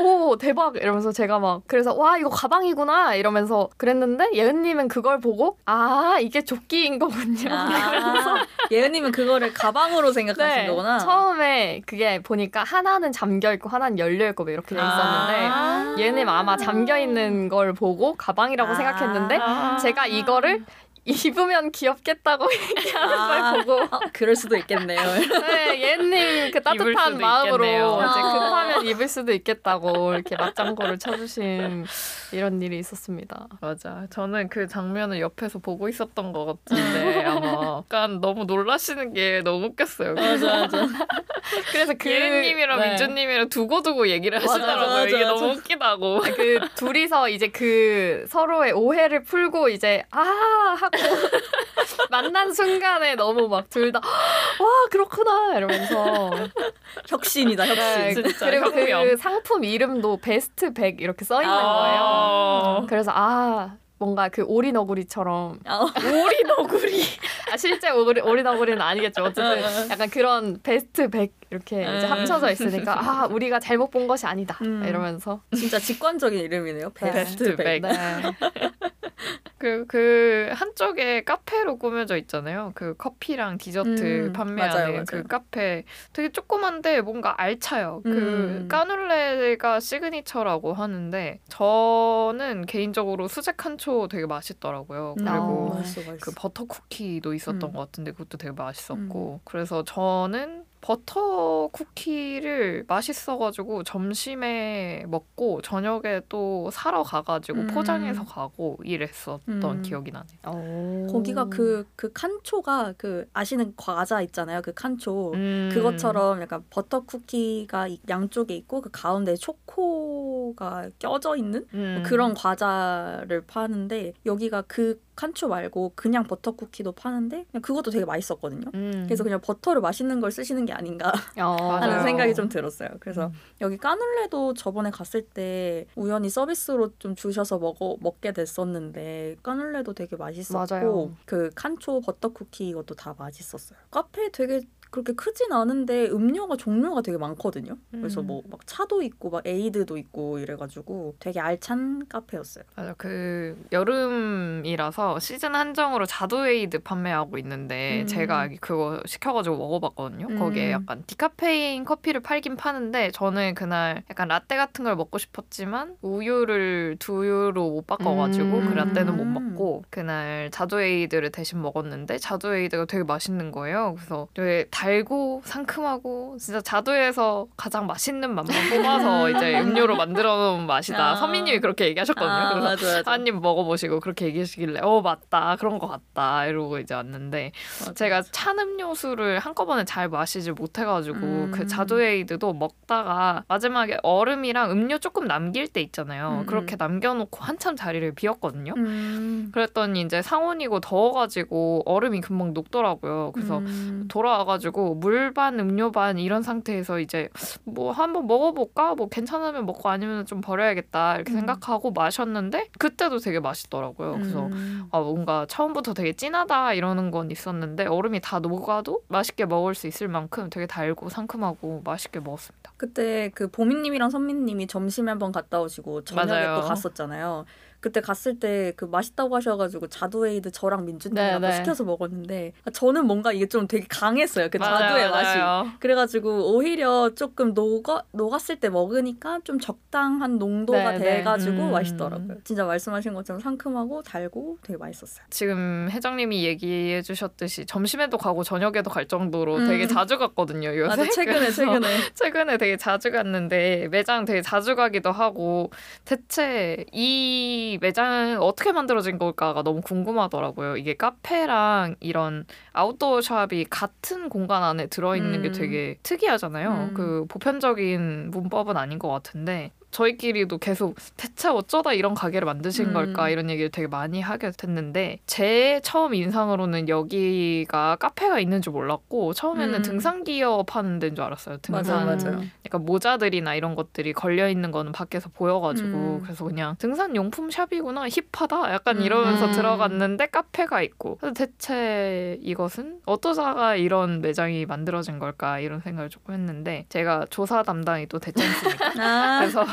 [SPEAKER 1] 오 대박 이러면서 제가 막 그래서 와 이거 가방이구나 이러면서 그랬는데 예은님은 그걸 보고 아 이게 조끼인 거군요.
[SPEAKER 2] 아, 예은님은 그거를 가방으로 생각하신 거구나.
[SPEAKER 1] 네, 처음에 그게 보니까 하나는 잠겨 있고 하나는 열려 있고 뭐 이렇게 돼 있었는데
[SPEAKER 2] 아.
[SPEAKER 1] 얘는 아마 잠겨 있는 걸 보고 가방이라고
[SPEAKER 2] 아.
[SPEAKER 1] 생각했는데 제가 이거를 입으면 귀엽겠다고 *laughs* 얘기하는
[SPEAKER 2] 아.
[SPEAKER 1] 걸 보고
[SPEAKER 2] 어, 그럴 수도 있겠네요.
[SPEAKER 1] 네, 얘님 *laughs* 그 따뜻한 마음으로
[SPEAKER 3] 있겠네요.
[SPEAKER 1] 이제
[SPEAKER 2] 아.
[SPEAKER 1] 급하면 입을 수도 있겠다고 이렇게 맞장구를 쳐주신 이런 일이 있었습니다.
[SPEAKER 3] 맞아. 저는 그 장면을 옆에서 보고 있었던 것 같은데 아마 *laughs* 약간 너무 놀라시는 게 너무 웃겼어요.
[SPEAKER 2] 맞아 맞아. *laughs*
[SPEAKER 1] 그래서 그
[SPEAKER 3] 예은님이랑
[SPEAKER 1] 네.
[SPEAKER 3] 민주님이랑 두고두고 얘기를
[SPEAKER 2] 맞아,
[SPEAKER 3] 하시더라고요.
[SPEAKER 2] 맞아,
[SPEAKER 3] 이게
[SPEAKER 2] 맞아.
[SPEAKER 3] 너무 웃기다고.
[SPEAKER 1] 그 둘이서 이제 그 서로의 오해를 풀고 이제 아 하고 *laughs* 만난 순간에 너무 막 둘 다 *gasps* 와 그렇구나 이러면서
[SPEAKER 2] 혁신이다 혁신.
[SPEAKER 1] 네,
[SPEAKER 3] 진짜
[SPEAKER 1] 그리고 그
[SPEAKER 3] 혁명.
[SPEAKER 1] 상품 이름도 베스트 100 이렇게 써 있는
[SPEAKER 3] 아.
[SPEAKER 1] 거예요. 그래서 아 뭔가 그 오리너구리처럼
[SPEAKER 2] 어.
[SPEAKER 1] 오리너구리 아 실제 오리 오리너구리는 아니겠죠
[SPEAKER 2] 어,
[SPEAKER 1] 어쨌든 약간 그런 베스트 100 이렇게 이제
[SPEAKER 2] 음.
[SPEAKER 1] 합쳐져 있으니까 아 우리가 잘못 본 것이 아니다
[SPEAKER 2] 음.
[SPEAKER 1] 이러면서
[SPEAKER 2] 진짜 직관적인 이름이네요.
[SPEAKER 1] 네.
[SPEAKER 2] 베스트 백.
[SPEAKER 1] 네.
[SPEAKER 3] 그, 그, 한쪽에 카페로 꾸며져 있잖아요. 그 커피랑 디저트
[SPEAKER 2] 음,
[SPEAKER 3] 판매하는
[SPEAKER 2] 맞아요, 맞아요.
[SPEAKER 3] 그 카페. 되게 조그만데 뭔가 알차요. 그
[SPEAKER 2] 음.
[SPEAKER 3] 까눌레가 시그니처라고 하는데, 저는 개인적으로 수제 칸초 되게 맛있더라고요.
[SPEAKER 2] 음,
[SPEAKER 3] 그리고
[SPEAKER 1] 어.
[SPEAKER 2] 맛있어, 맛있어.
[SPEAKER 3] 그 버터 쿠키도 있었던
[SPEAKER 2] 음.
[SPEAKER 3] 것 같은데, 그것도 되게 맛있었고. 그래서 저는 버터 쿠키를 맛있어가지고 점심에 먹고 저녁에 또 사러 가가지고
[SPEAKER 2] 음.
[SPEAKER 3] 포장해서 가고 이랬었던
[SPEAKER 2] 음.
[SPEAKER 3] 기억이 나네요.
[SPEAKER 1] 오.
[SPEAKER 2] 거기가 그, 그 칸초가 그 아시는 과자 있잖아요. 그 칸초.
[SPEAKER 3] 음.
[SPEAKER 2] 그것처럼 약간 버터 쿠키가 이- 양쪽에 있고 그 가운데 초코가 껴져 있는
[SPEAKER 3] 음.
[SPEAKER 2] 그런 과자를 파는데 여기가 그 칸초 말고 그냥 버터 쿠키도 파는데 그냥 그것도 되게 맛있었거든요.
[SPEAKER 3] 음.
[SPEAKER 2] 그래서 그냥 버터를 맛있는 걸 쓰시는 게 아닌가 *laughs*
[SPEAKER 1] 어.
[SPEAKER 2] 하는. 생각이 좀 들었어요. 그래서
[SPEAKER 3] 음.
[SPEAKER 2] 여기 까눌레도 저번에 갔을 때 우연히 서비스로 좀 주셔서 먹어 먹게 됐었는데 까눌레도 되게 맛있었고
[SPEAKER 1] 맞아요.
[SPEAKER 2] 그 칸초 버터 쿠키 이것도 다 맛있었어요. 카페 되게 그렇게 크진 않은데 음료가 종류가 되게 많거든요. 그래서
[SPEAKER 3] 음.
[SPEAKER 2] 뭐막 차도 있고 막 에이드도 있고 이래가지고 되게 알찬 카페였어요.
[SPEAKER 3] 맞아 그 여름이라서 시즌 한정으로 자두 에이드 판매하고 있는데
[SPEAKER 2] 음.
[SPEAKER 3] 제가 그거 시켜가지고 먹어봤거든요.
[SPEAKER 2] 음.
[SPEAKER 3] 거기에 약간 디카페인 커피를 팔긴 파는데 저는 그날 약간 라떼 같은 걸 먹고 싶었지만 우유를 두유로 못 바꿔가지고
[SPEAKER 1] 음.
[SPEAKER 3] 그 라떼는 못
[SPEAKER 2] 음.
[SPEAKER 3] 먹고 그날 자두 에이드를 대신 먹었는데 자두 에이드가 되게 맛있는 거예요. 그래서 되게 달고 상큼하고 진짜 자두에서 가장 맛있는 맛만 뽑아서 이제 음료로 만들어 놓은 맛이다.
[SPEAKER 2] 아.
[SPEAKER 3] 선미님이 그렇게 얘기하셨거든요.
[SPEAKER 2] 아,
[SPEAKER 3] 그래서
[SPEAKER 2] 맞아, 맞아.
[SPEAKER 3] 한입 먹어보시고 그렇게 얘기하시길래 어 맞다 그런 것 같다 이러고 이제 왔는데
[SPEAKER 2] 맞아,
[SPEAKER 3] 제가. 찬 음료수를 한꺼번에 잘 마시지 못해가지고
[SPEAKER 2] 음.
[SPEAKER 3] 그 자두에이드도 먹다가 마지막에 얼음이랑 음료 조금 남길 때 있잖아요
[SPEAKER 2] 음,
[SPEAKER 3] 그렇게
[SPEAKER 2] 음.
[SPEAKER 3] 남겨놓고 한참 자리를 비웠거든요
[SPEAKER 2] 음.
[SPEAKER 3] 그랬더니 이제 상온이고 더워가지고 얼음이 금방 녹더라고요 그래서
[SPEAKER 2] 음.
[SPEAKER 3] 돌아와가지고 물 반 음료 반 이런 상태에서 이제 뭐 한번 먹어볼까 뭐 괜찮으면 먹고 아니면 좀 버려야겠다 이렇게
[SPEAKER 2] 음.
[SPEAKER 3] 생각하고 마셨는데 그때도 되게 맛있더라고요 그래서
[SPEAKER 2] 음.
[SPEAKER 3] 아 뭔가 처음부터 되게 진하다 이러는 건 있었는데 얼음이 다 녹아도 맛있게 먹을 수 있을 만큼 되게 달고 상큼하고 맛있게 먹었습니다.
[SPEAKER 2] 그때 그 보미님이랑 선미님이 점심에 한번 갔다 오시고 저녁에
[SPEAKER 3] 맞아요.
[SPEAKER 2] 또 갔었잖아요. 그때 갔을 때 그 맛있다고 하셔가지고 자두에이드 저랑 민준님이랑
[SPEAKER 1] 네, 네.
[SPEAKER 2] 시켜서 먹었는데 저는 뭔가 이게 좀 되게 강했어요. 그 자두의 맛이. 그래가지고 오히려 조금 녹아 녹았을 때 먹으니까 좀 적당한 농도가
[SPEAKER 1] 네, 네.
[SPEAKER 2] 돼가지고
[SPEAKER 3] 음.
[SPEAKER 2] 맛있더라고요. 진짜 말씀하신 것처럼 상큼하고 달고 되게 맛있었어요.
[SPEAKER 3] 지금 회장님이 얘기해 주셨듯이 점심에도 가고 저녁에도 갈 정도로
[SPEAKER 2] 음.
[SPEAKER 3] 되게 자주 갔거든요 요새.
[SPEAKER 2] 맞아 최근에 최근에 *laughs*
[SPEAKER 3] 최근에 되게 자주 갔는데 매장 되게 자주 가기도 하고 대체 이 매장은 어떻게 만들어진 걸까가 너무 궁금하더라고요. 이게 카페랑 이런 아웃도어 샵이 같은 공간 안에 들어있는 게
[SPEAKER 2] 음.
[SPEAKER 3] 되게 특이하잖아요.
[SPEAKER 2] 음.
[SPEAKER 3] 그 보편적인 문법은 아닌 것 같은데 저희끼리도 계속 대체 어쩌다 이런 가게를 만드신
[SPEAKER 2] 음.
[SPEAKER 3] 걸까 이런 얘기를 되게 많이 하게 됐는데 제 처음 인상으로는 여기가 카페가 있는 줄 몰랐고 처음에는
[SPEAKER 2] 음.
[SPEAKER 3] 등산 기어 파는 데인 줄 알았어요. 등산
[SPEAKER 2] 맞아 맞아요.
[SPEAKER 3] 약간 모자들이나 이런 것들이 걸려 있는 거는 밖에서 보여가지고
[SPEAKER 2] 음.
[SPEAKER 3] 그래서 그냥 등산 용품 샵이구나 힙하다 약간
[SPEAKER 2] 음.
[SPEAKER 3] 이러면서
[SPEAKER 1] 음.
[SPEAKER 3] 들어갔는데 카페가 있고 그래서 대체 이것은 어떠자가 이런 매장이 만들어진 걸까 이런 생각을 조금 했는데 제가 조사 담당이 또 됐지 않습니까? *laughs*
[SPEAKER 2] 아,
[SPEAKER 3] 그래서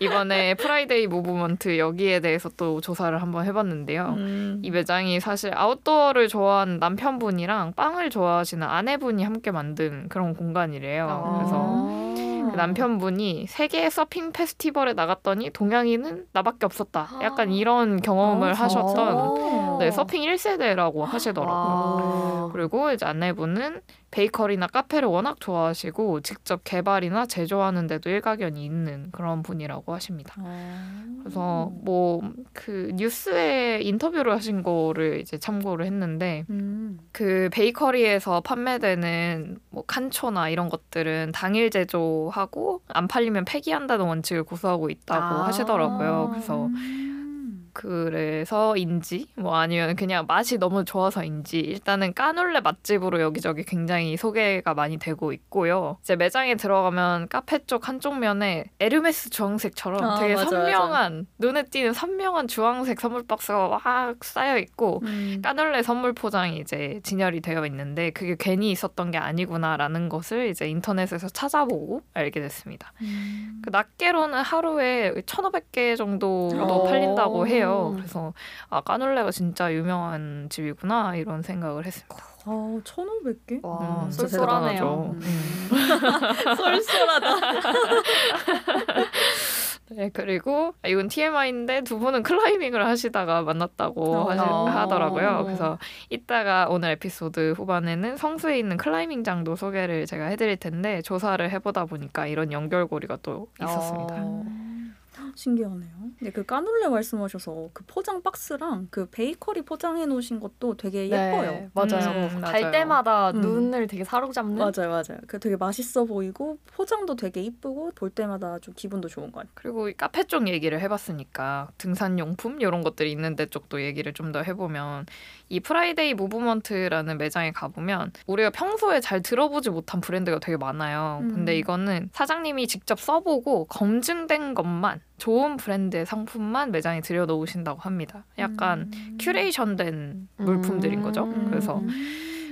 [SPEAKER 3] 이번에 프라이데이 무브먼트 여기에 대해서 또 조사를 한번 해봤는데요.
[SPEAKER 2] 음.
[SPEAKER 3] 이 매장이 사실 outdoor를 좋아하는 남편분이랑 빵을 좋아하시는 아내분이 함께 만든 그런 공간이래요.
[SPEAKER 1] 아.
[SPEAKER 3] 그래서 그 남편분이 세계 서핑 페스티벌에 나갔더니 동양인은 나밖에 없었다. 약간 이런 경험을
[SPEAKER 1] 아,
[SPEAKER 3] 하셨던
[SPEAKER 2] 어.
[SPEAKER 3] 네, 서핑 1세대라고 하시더라고요.
[SPEAKER 1] 와.
[SPEAKER 3] 그리고 이제 아내분은 베이커리나 카페를 워낙 좋아하시고 직접 개발이나 제조하는 데도 일가견이 있는 그런 분이라고 하십니다.
[SPEAKER 2] 아.
[SPEAKER 3] 그래서 뭐 그 뉴스에 인터뷰를 하신 거를 이제 참고를 했는데
[SPEAKER 2] 음.
[SPEAKER 3] 그 베이커리에서 판매되는 뭐 칸초나 이런 것들은 당일 제조하고 안 팔리면 폐기한다는 원칙을 고수하고 있다고
[SPEAKER 1] 아.
[SPEAKER 3] 하시더라고요. 그래서
[SPEAKER 2] 음.
[SPEAKER 3] 그래서인지 뭐 아니면 그냥 맛이 너무 좋아서인지 일단은 까눌레 맛집으로 여기저기 굉장히 소개가 많이 되고 있고요. 이제 매장에 들어가면 카페 쪽 한쪽 면에 에르메스 주황색처럼
[SPEAKER 2] 아,
[SPEAKER 3] 되게
[SPEAKER 2] 맞아,
[SPEAKER 3] 선명한 눈에 띄는 선명한 주황색 선물 박스가 막 쌓여 있고
[SPEAKER 2] 음.
[SPEAKER 3] 까눌레 선물 포장이 이제 진열이 되어 있는데 그게 괜히 있었던 게 아니구나라는 것을 이제 인터넷에서 찾아보고 알게 됐습니다.
[SPEAKER 2] 음.
[SPEAKER 3] 그 낱개로는 하루에 1,500개 정도도
[SPEAKER 1] 어.
[SPEAKER 3] 팔린다고 해요. 그래서 아 까눌레가 진짜 유명한 집이구나 이런 생각을 했습니다.
[SPEAKER 2] 아, 1,500개?
[SPEAKER 1] 와
[SPEAKER 3] 음,
[SPEAKER 1] 쏠쏠하네요.
[SPEAKER 3] 대단하죠. *laughs* *laughs*
[SPEAKER 2] 쏠쏠하다. *laughs*
[SPEAKER 3] 네 그리고 이건 TMI인데 두 분은 클라이밍을 하시다가 만났다고
[SPEAKER 2] 어.
[SPEAKER 3] 하시,
[SPEAKER 1] 어.
[SPEAKER 3] 하더라고요. 그래서 이따가 오늘 에피소드 후반에는 성수에 있는 클라이밍장도 소개를 제가 해드릴 텐데 조사를 해보다 보니까 이런 연결고리가 또 있었습니다.
[SPEAKER 1] 어.
[SPEAKER 2] 신기하네요. 근데 그 까눌레 말씀하셔서 그 포장 박스랑 그 베이커리 포장해 놓으신 것도 되게 예뻐요.
[SPEAKER 1] 네, 맞아요.
[SPEAKER 3] 음,
[SPEAKER 1] 갈
[SPEAKER 3] 맞아요.
[SPEAKER 1] 때마다
[SPEAKER 2] 음.
[SPEAKER 1] 눈을 되게 사로잡는.
[SPEAKER 2] 맞아요, 맞아요. 그 되게 맛있어 보이고 포장도 되게 이쁘고 볼 때마다 좀 기분도 좋은 것 같아요.
[SPEAKER 3] 그리고 이 카페 쪽 얘기를 해봤으니까 등산 용품 이런 것들이 있는데 쪽도 얘기를 좀 더 해보면 이 프라이데이 무브먼트라는 매장에 가보면 우리가 평소에 잘 들어보지 못한 브랜드가 되게 많아요.
[SPEAKER 2] 음.
[SPEAKER 3] 근데 이거는 사장님이 직접 써보고 검증된 것만 좋은 브랜드의 상품만 매장에 들여놓으신다고 합니다. 약간
[SPEAKER 2] 음.
[SPEAKER 3] curation된 물품들인 거죠.
[SPEAKER 1] 음.
[SPEAKER 3] 그래서
[SPEAKER 2] 음.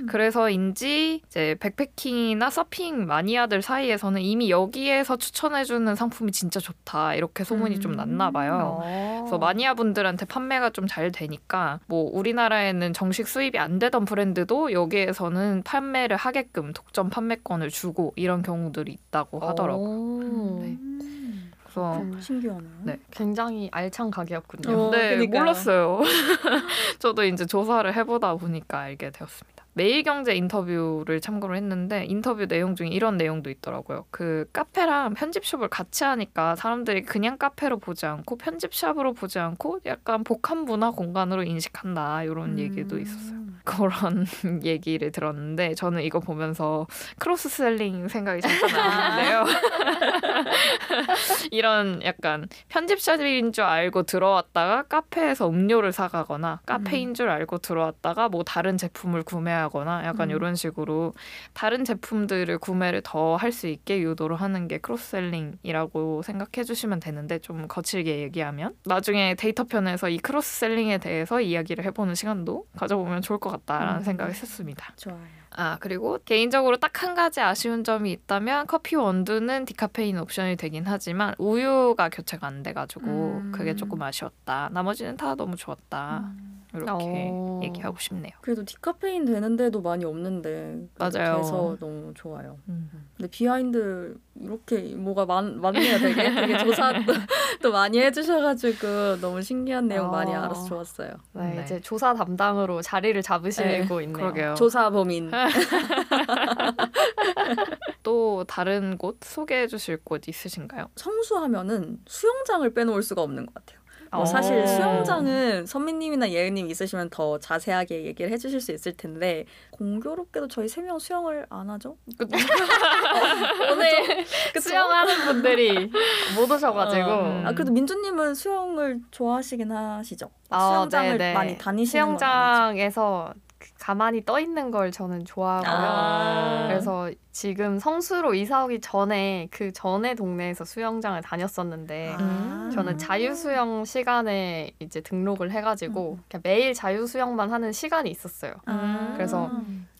[SPEAKER 3] 그래서인지 이제 backpacking이나 서핑 마니아들 사이에서는 이미 여기에서 추천해주는 상품이 진짜 좋다 이렇게 소문이 좀 났나 봐요.
[SPEAKER 1] 어.
[SPEAKER 3] 그래서 마니아 분들한테 판매가 좀 잘 되니까 뭐 우리나라에는 정식 수입이 안 되던 브랜드도 여기에서는 판매를 하게끔 독점 판매권을 주고 이런 경우들이 있다고 하더라고요.
[SPEAKER 1] 오.
[SPEAKER 3] 네.
[SPEAKER 2] 음.
[SPEAKER 3] 그래서
[SPEAKER 1] 음.
[SPEAKER 2] 신기하네요.
[SPEAKER 3] 네.
[SPEAKER 1] 굉장히 알찬 가게였군요.
[SPEAKER 2] 어,
[SPEAKER 3] 네,
[SPEAKER 2] 그러니까요.
[SPEAKER 3] 몰랐어요. *laughs* 저도 이제 조사를 해보다 보니까 알게 되었습니다. 매일경제 인터뷰를 참고를 했는데 인터뷰 내용 중에 이런 내용도 있더라고요. 그 카페랑 편집숍을 같이 하니까 사람들이 그냥 카페로 보지 않고 편집샵으로 보지 않고 약간 복합 문화 공간으로 인식한다 이런
[SPEAKER 2] 음.
[SPEAKER 3] 얘기도 있었어요. *laughs* 그런 *laughs* 얘기를 들었는데 저는 이거 보면서 cross-selling 생각이 잠깐 나는데요. *laughs* 이런 약간 편집샵인 줄 알고 들어왔다가 카페에서 음료를 사가거나 카페인 줄 알고 들어왔다가 뭐 다른 제품을 구매하거나 약간
[SPEAKER 2] 음.
[SPEAKER 3] 이런 식으로 다른 제품들을 구매를 더 할 수 있게 유도를 하는 게 cross-selling이라고 생각해 주시면 되는데 좀 거칠게 얘기하면 나중에 데이터 편에서 이 cross-selling에 대해서 이야기를 해보는 시간도 가져보면 좋을 것 같다라는
[SPEAKER 2] 음.
[SPEAKER 3] 생각을 했습니다.
[SPEAKER 2] 좋아요.
[SPEAKER 3] 아 그리고 개인적으로 딱 한 가지 아쉬운 점이 있다면 커피 원두는 디카페인 옵션이 되긴 하지만 우유가 교체가 안 돼가지고
[SPEAKER 2] 음.
[SPEAKER 3] 그게 조금 아쉬웠다. 나머지는 다 너무 좋았다. 이렇게
[SPEAKER 1] 어.
[SPEAKER 3] 얘기하고 싶네요.
[SPEAKER 2] 그래도 디카페인 되는데도 많이 없는데
[SPEAKER 3] 맞아요.
[SPEAKER 2] 돼서 너무 좋아요.
[SPEAKER 3] 음.
[SPEAKER 2] 근데 behind 이렇게 뭐가 많, 많네요 되게 되게 조사도 *laughs* 또 많이 해주셔가지고 너무 신기한 내용 많이
[SPEAKER 1] 아.
[SPEAKER 2] 알아서 좋았어요.
[SPEAKER 1] 네,
[SPEAKER 3] 네.
[SPEAKER 1] 이제 조사 담당으로 자리를 잡으시고 있네요.
[SPEAKER 3] 그러게요.
[SPEAKER 2] 조사 범인. *laughs*
[SPEAKER 3] 또 다른 곳 소개해 주실 곳 있으신가요?
[SPEAKER 2] 성수하면은 수영장을 빼놓을 수가 없는 것 같아요. 뭐
[SPEAKER 1] 어.
[SPEAKER 2] 사실 수영장은 선미님이나 예은님 있으시면 더 자세하게 얘기를 해주실 수 있을 텐데 공교롭게도 저희 세 명 수영을 안 하죠. *laughs*
[SPEAKER 1] 오늘? 수영하는 분들이 못 오셔가지고
[SPEAKER 3] 음.
[SPEAKER 2] 아 그래도 민주님은 수영을 좋아하시긴 하시죠.
[SPEAKER 1] 아,
[SPEAKER 2] 수영장을
[SPEAKER 1] 네네.
[SPEAKER 2] 많이 다니시는.
[SPEAKER 1] 수영장에서 그 가만히 떠 있는 걸 저는 좋아하고요.
[SPEAKER 2] 아.
[SPEAKER 1] 그래서 지금 성수로 이사 오기 전에 그 전에 동네에서 수영장을 다녔었는데
[SPEAKER 2] 아.
[SPEAKER 1] 저는 자유 수영 시간에 이제 등록을 해가지고 그냥 매일 자유 수영만 하는 시간이 있었어요.
[SPEAKER 2] 아.
[SPEAKER 1] 그래서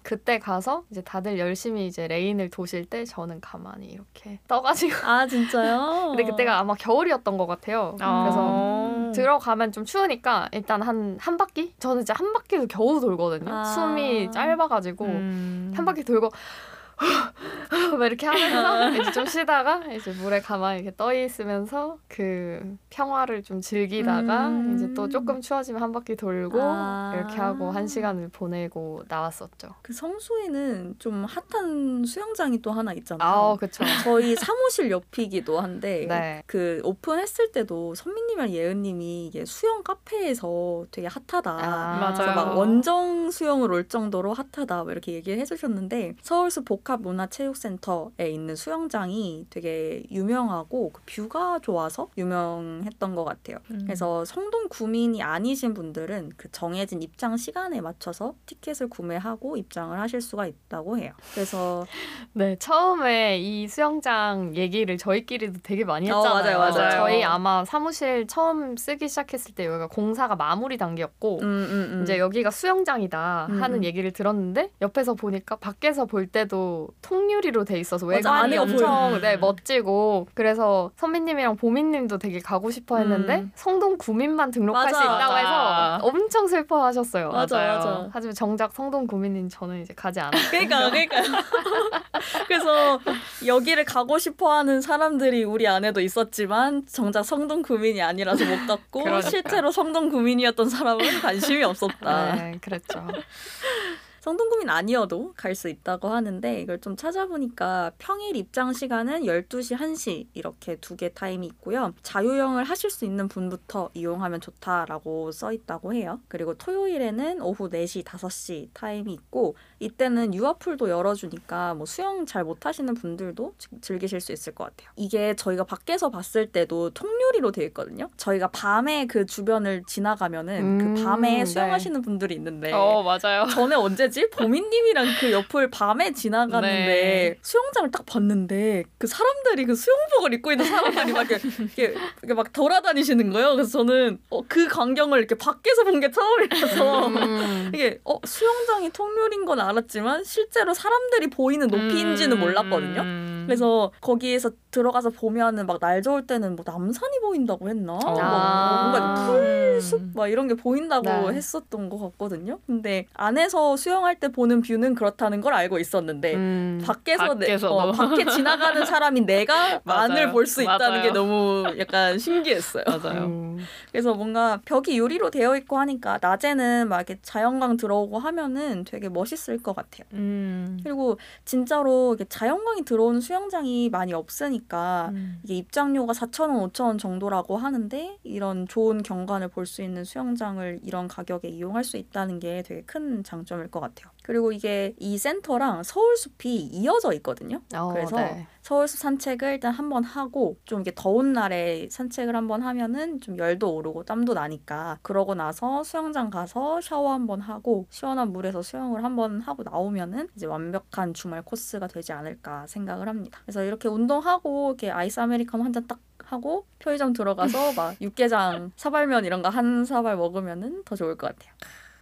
[SPEAKER 1] 그때 가서 이제 다들 열심히 이제 레인을 도실 때 저는 가만히 이렇게 떠가지고
[SPEAKER 2] 아 진짜요? *laughs*
[SPEAKER 1] 근데 그때가 아마 겨울이었던 것 같아요. 그래서
[SPEAKER 3] 어.
[SPEAKER 1] 들어가면 좀 추우니까 일단 한한 바퀴 저는 이제 한 바퀴도 겨우 돌거든요.
[SPEAKER 2] 아.
[SPEAKER 1] 숨이 짧아가지고
[SPEAKER 3] 음.
[SPEAKER 1] 한 바퀴 돌고 막 이렇게 하면서 이제 좀 쉬다가 이제 물에 가만히 이렇게 떠 있으면서 그 평화를 좀 즐기다가
[SPEAKER 2] 음.
[SPEAKER 1] 이제 또 조금 추워지면 한 바퀴 돌고
[SPEAKER 2] 아.
[SPEAKER 1] 이렇게 하고 한 시간을 보내고 나왔었죠.
[SPEAKER 2] 그 성수에는 좀 핫한 수영장이 또 하나 있잖아요.
[SPEAKER 1] 아, 그쵸.
[SPEAKER 2] 저희 사무실 옆이기도 한데 *laughs*
[SPEAKER 1] 네.
[SPEAKER 2] 그 오픈했을 때도 선미님이랑 예은님이 이게 수영 카페에서 되게 핫하다.
[SPEAKER 1] 아,
[SPEAKER 3] 맞아요.
[SPEAKER 2] 막 원정 수영을 올 정도로 핫하다 뭐 이렇게 얘기를 해주셨는데 서울숲 복합 문화체육센터 센터에 있는 수영장이 되게 유명하고 그 뷰가 좋아서 유명했던 것 같아요.
[SPEAKER 3] 음.
[SPEAKER 2] 그래서 성동 구민이 아니신 분들은 그 정해진 입장 시간에 맞춰서 티켓을 구매하고 입장을 하실 수가 있다고 해요. 그래서 *laughs*
[SPEAKER 1] 네, 처음에 이 수영장 얘기를 저희끼리도 되게 많이
[SPEAKER 2] 어,
[SPEAKER 1] 했잖아요.
[SPEAKER 2] 맞아요, 맞아요.
[SPEAKER 1] 저희 아마 사무실 처음 쓰기 시작했을 때 여기가 공사가 마무리 단계였고
[SPEAKER 2] 음, 음, 음.
[SPEAKER 1] 이제 여기가 수영장이다
[SPEAKER 2] 음,
[SPEAKER 1] 하는
[SPEAKER 2] 음.
[SPEAKER 1] 얘기를 들었는데 옆에서 보니까 밖에서 볼 때도 통유리로 돼 있어서
[SPEAKER 2] 맞아,
[SPEAKER 1] 외관이
[SPEAKER 2] 안에
[SPEAKER 1] 엄청. 네, 멋지고 그래서 선배님이랑 보미님도 되게 가고 싶어 했는데
[SPEAKER 2] 음.
[SPEAKER 1] 성동 구민만 등록할
[SPEAKER 2] 맞아.
[SPEAKER 1] 수 있다고
[SPEAKER 3] 맞아.
[SPEAKER 1] 해서 엄청 슬퍼하셨어요.
[SPEAKER 2] 맞아,
[SPEAKER 3] 맞아요.
[SPEAKER 2] 맞아.
[SPEAKER 1] 하지만 정작 성동 구민인 저는 이제 가지 않았어요.
[SPEAKER 2] 그러니까 그러니까 그래서 여기를 가고 싶어하는 사람들이 우리 안에도 있었지만 정작 성동 구민이 아니라서 못 갔고 *laughs*
[SPEAKER 3] 그러니까.
[SPEAKER 2] 실제로 성동 구민이었던 사람은 관심이 없었다.
[SPEAKER 1] 네, 그랬죠.
[SPEAKER 2] 성동구민 아니어도 갈 수 있다고 하는데 이걸 좀 찾아보니까 평일 입장 시간은 12시, 1시 이렇게 두 개 타임이 있고요. 자유형을 하실 수 있는 분부터 이용하면 좋다라고 써 있다고 해요. 그리고 토요일에는 오후 4시, 5시 타임이 있고 이때는 유아풀도 열어주니까 뭐 수영 잘 못하시는 분들도 즐- 즐기실 수 있을 것 같아요. 이게 저희가 밖에서 봤을 때도 통유리로 되어 있거든요. 저희가 밤에 그 주변을 지나가면은
[SPEAKER 1] 음,
[SPEAKER 2] 그 밤에
[SPEAKER 1] 네.
[SPEAKER 2] 수영하시는 분들이 있는데
[SPEAKER 3] 어 맞아요.
[SPEAKER 2] 전에 언제 지? 보민님이랑 그 옆을 밤에 지나가는데
[SPEAKER 3] 네.
[SPEAKER 2] 수영장을 딱 봤는데 그 사람들이 그 수영복을 입고 있는 사람들이 막 이렇게, 이렇게, 이렇게 막 돌아다니시는 거예요. 그래서 저는 어, 그 광경을 이렇게 밖에서 본 게 처음이라서
[SPEAKER 1] 음.
[SPEAKER 2] 이게 어, 수영장이 통유리인 건 알았지만 실제로 사람들이 보이는 높이인지는
[SPEAKER 3] 음,
[SPEAKER 2] 몰랐거든요.
[SPEAKER 3] 음.
[SPEAKER 2] 그래서 거기에서 들어가서 보면은 막 날 좋을 때는 뭐 남산이 보인다고 했나?
[SPEAKER 3] 어.
[SPEAKER 2] 막
[SPEAKER 1] 아.
[SPEAKER 2] 뭔가 풀숲 막 이런 게 보인다고
[SPEAKER 1] 네.
[SPEAKER 2] 했었던 것 같거든요. 근데 안에서 수영할 때 보는 뷰는 그렇다는 걸 알고 있었는데
[SPEAKER 1] 음.
[SPEAKER 2] 밖에서 내,
[SPEAKER 3] 밖에서도.
[SPEAKER 2] 어, 밖에 지나가는 사람이 내가. *laughs* 안을 볼 수 있다는. 게 너무 약간 신기했어요.
[SPEAKER 3] 맞아요.
[SPEAKER 1] 음.
[SPEAKER 2] 그래서 뭔가 벽이 유리로 되어 있고 하니까 낮에는 막 이렇게 자연광 들어오고 하면은 되게 멋있을 것 같아요.
[SPEAKER 3] 음.
[SPEAKER 2] 그리고 진짜로 이렇게 자연광이 들어오는 수영 장이 많이 없으니까
[SPEAKER 3] 음.
[SPEAKER 2] 이게 입장료가 4,000원, 5,000원 정도라고 하는데 이런 좋은 경관을 볼 수 있는 수영장을 이런 가격에 이용할 수 있다는 게 되게 큰 장점일 것 같아요. 그리고 이게 이 센터랑 서울숲이 이어져 있거든요.
[SPEAKER 1] 어,
[SPEAKER 2] 그래서
[SPEAKER 1] 네.
[SPEAKER 2] 서울숲 산책을 일단 한 번 하고 좀 이게 더운 날에 산책을 한 번 하면은 좀 열도 오르고 땀도 나니까 그러고 나서 수영장 가서 샤워 한 번 하고 시원한 물에서 수영을 한 번 하고 나오면은 이제 완벽한 주말 코스가 되지 않을까 생각을 합니다. 그래서 이렇게 운동하고 이렇게 아이스 아메리카노 한 잔 딱 하고 편의점 들어가서 *laughs* 막 육개장 사발면 이런 거 한 사발 먹으면은 더 좋을 것 같아요.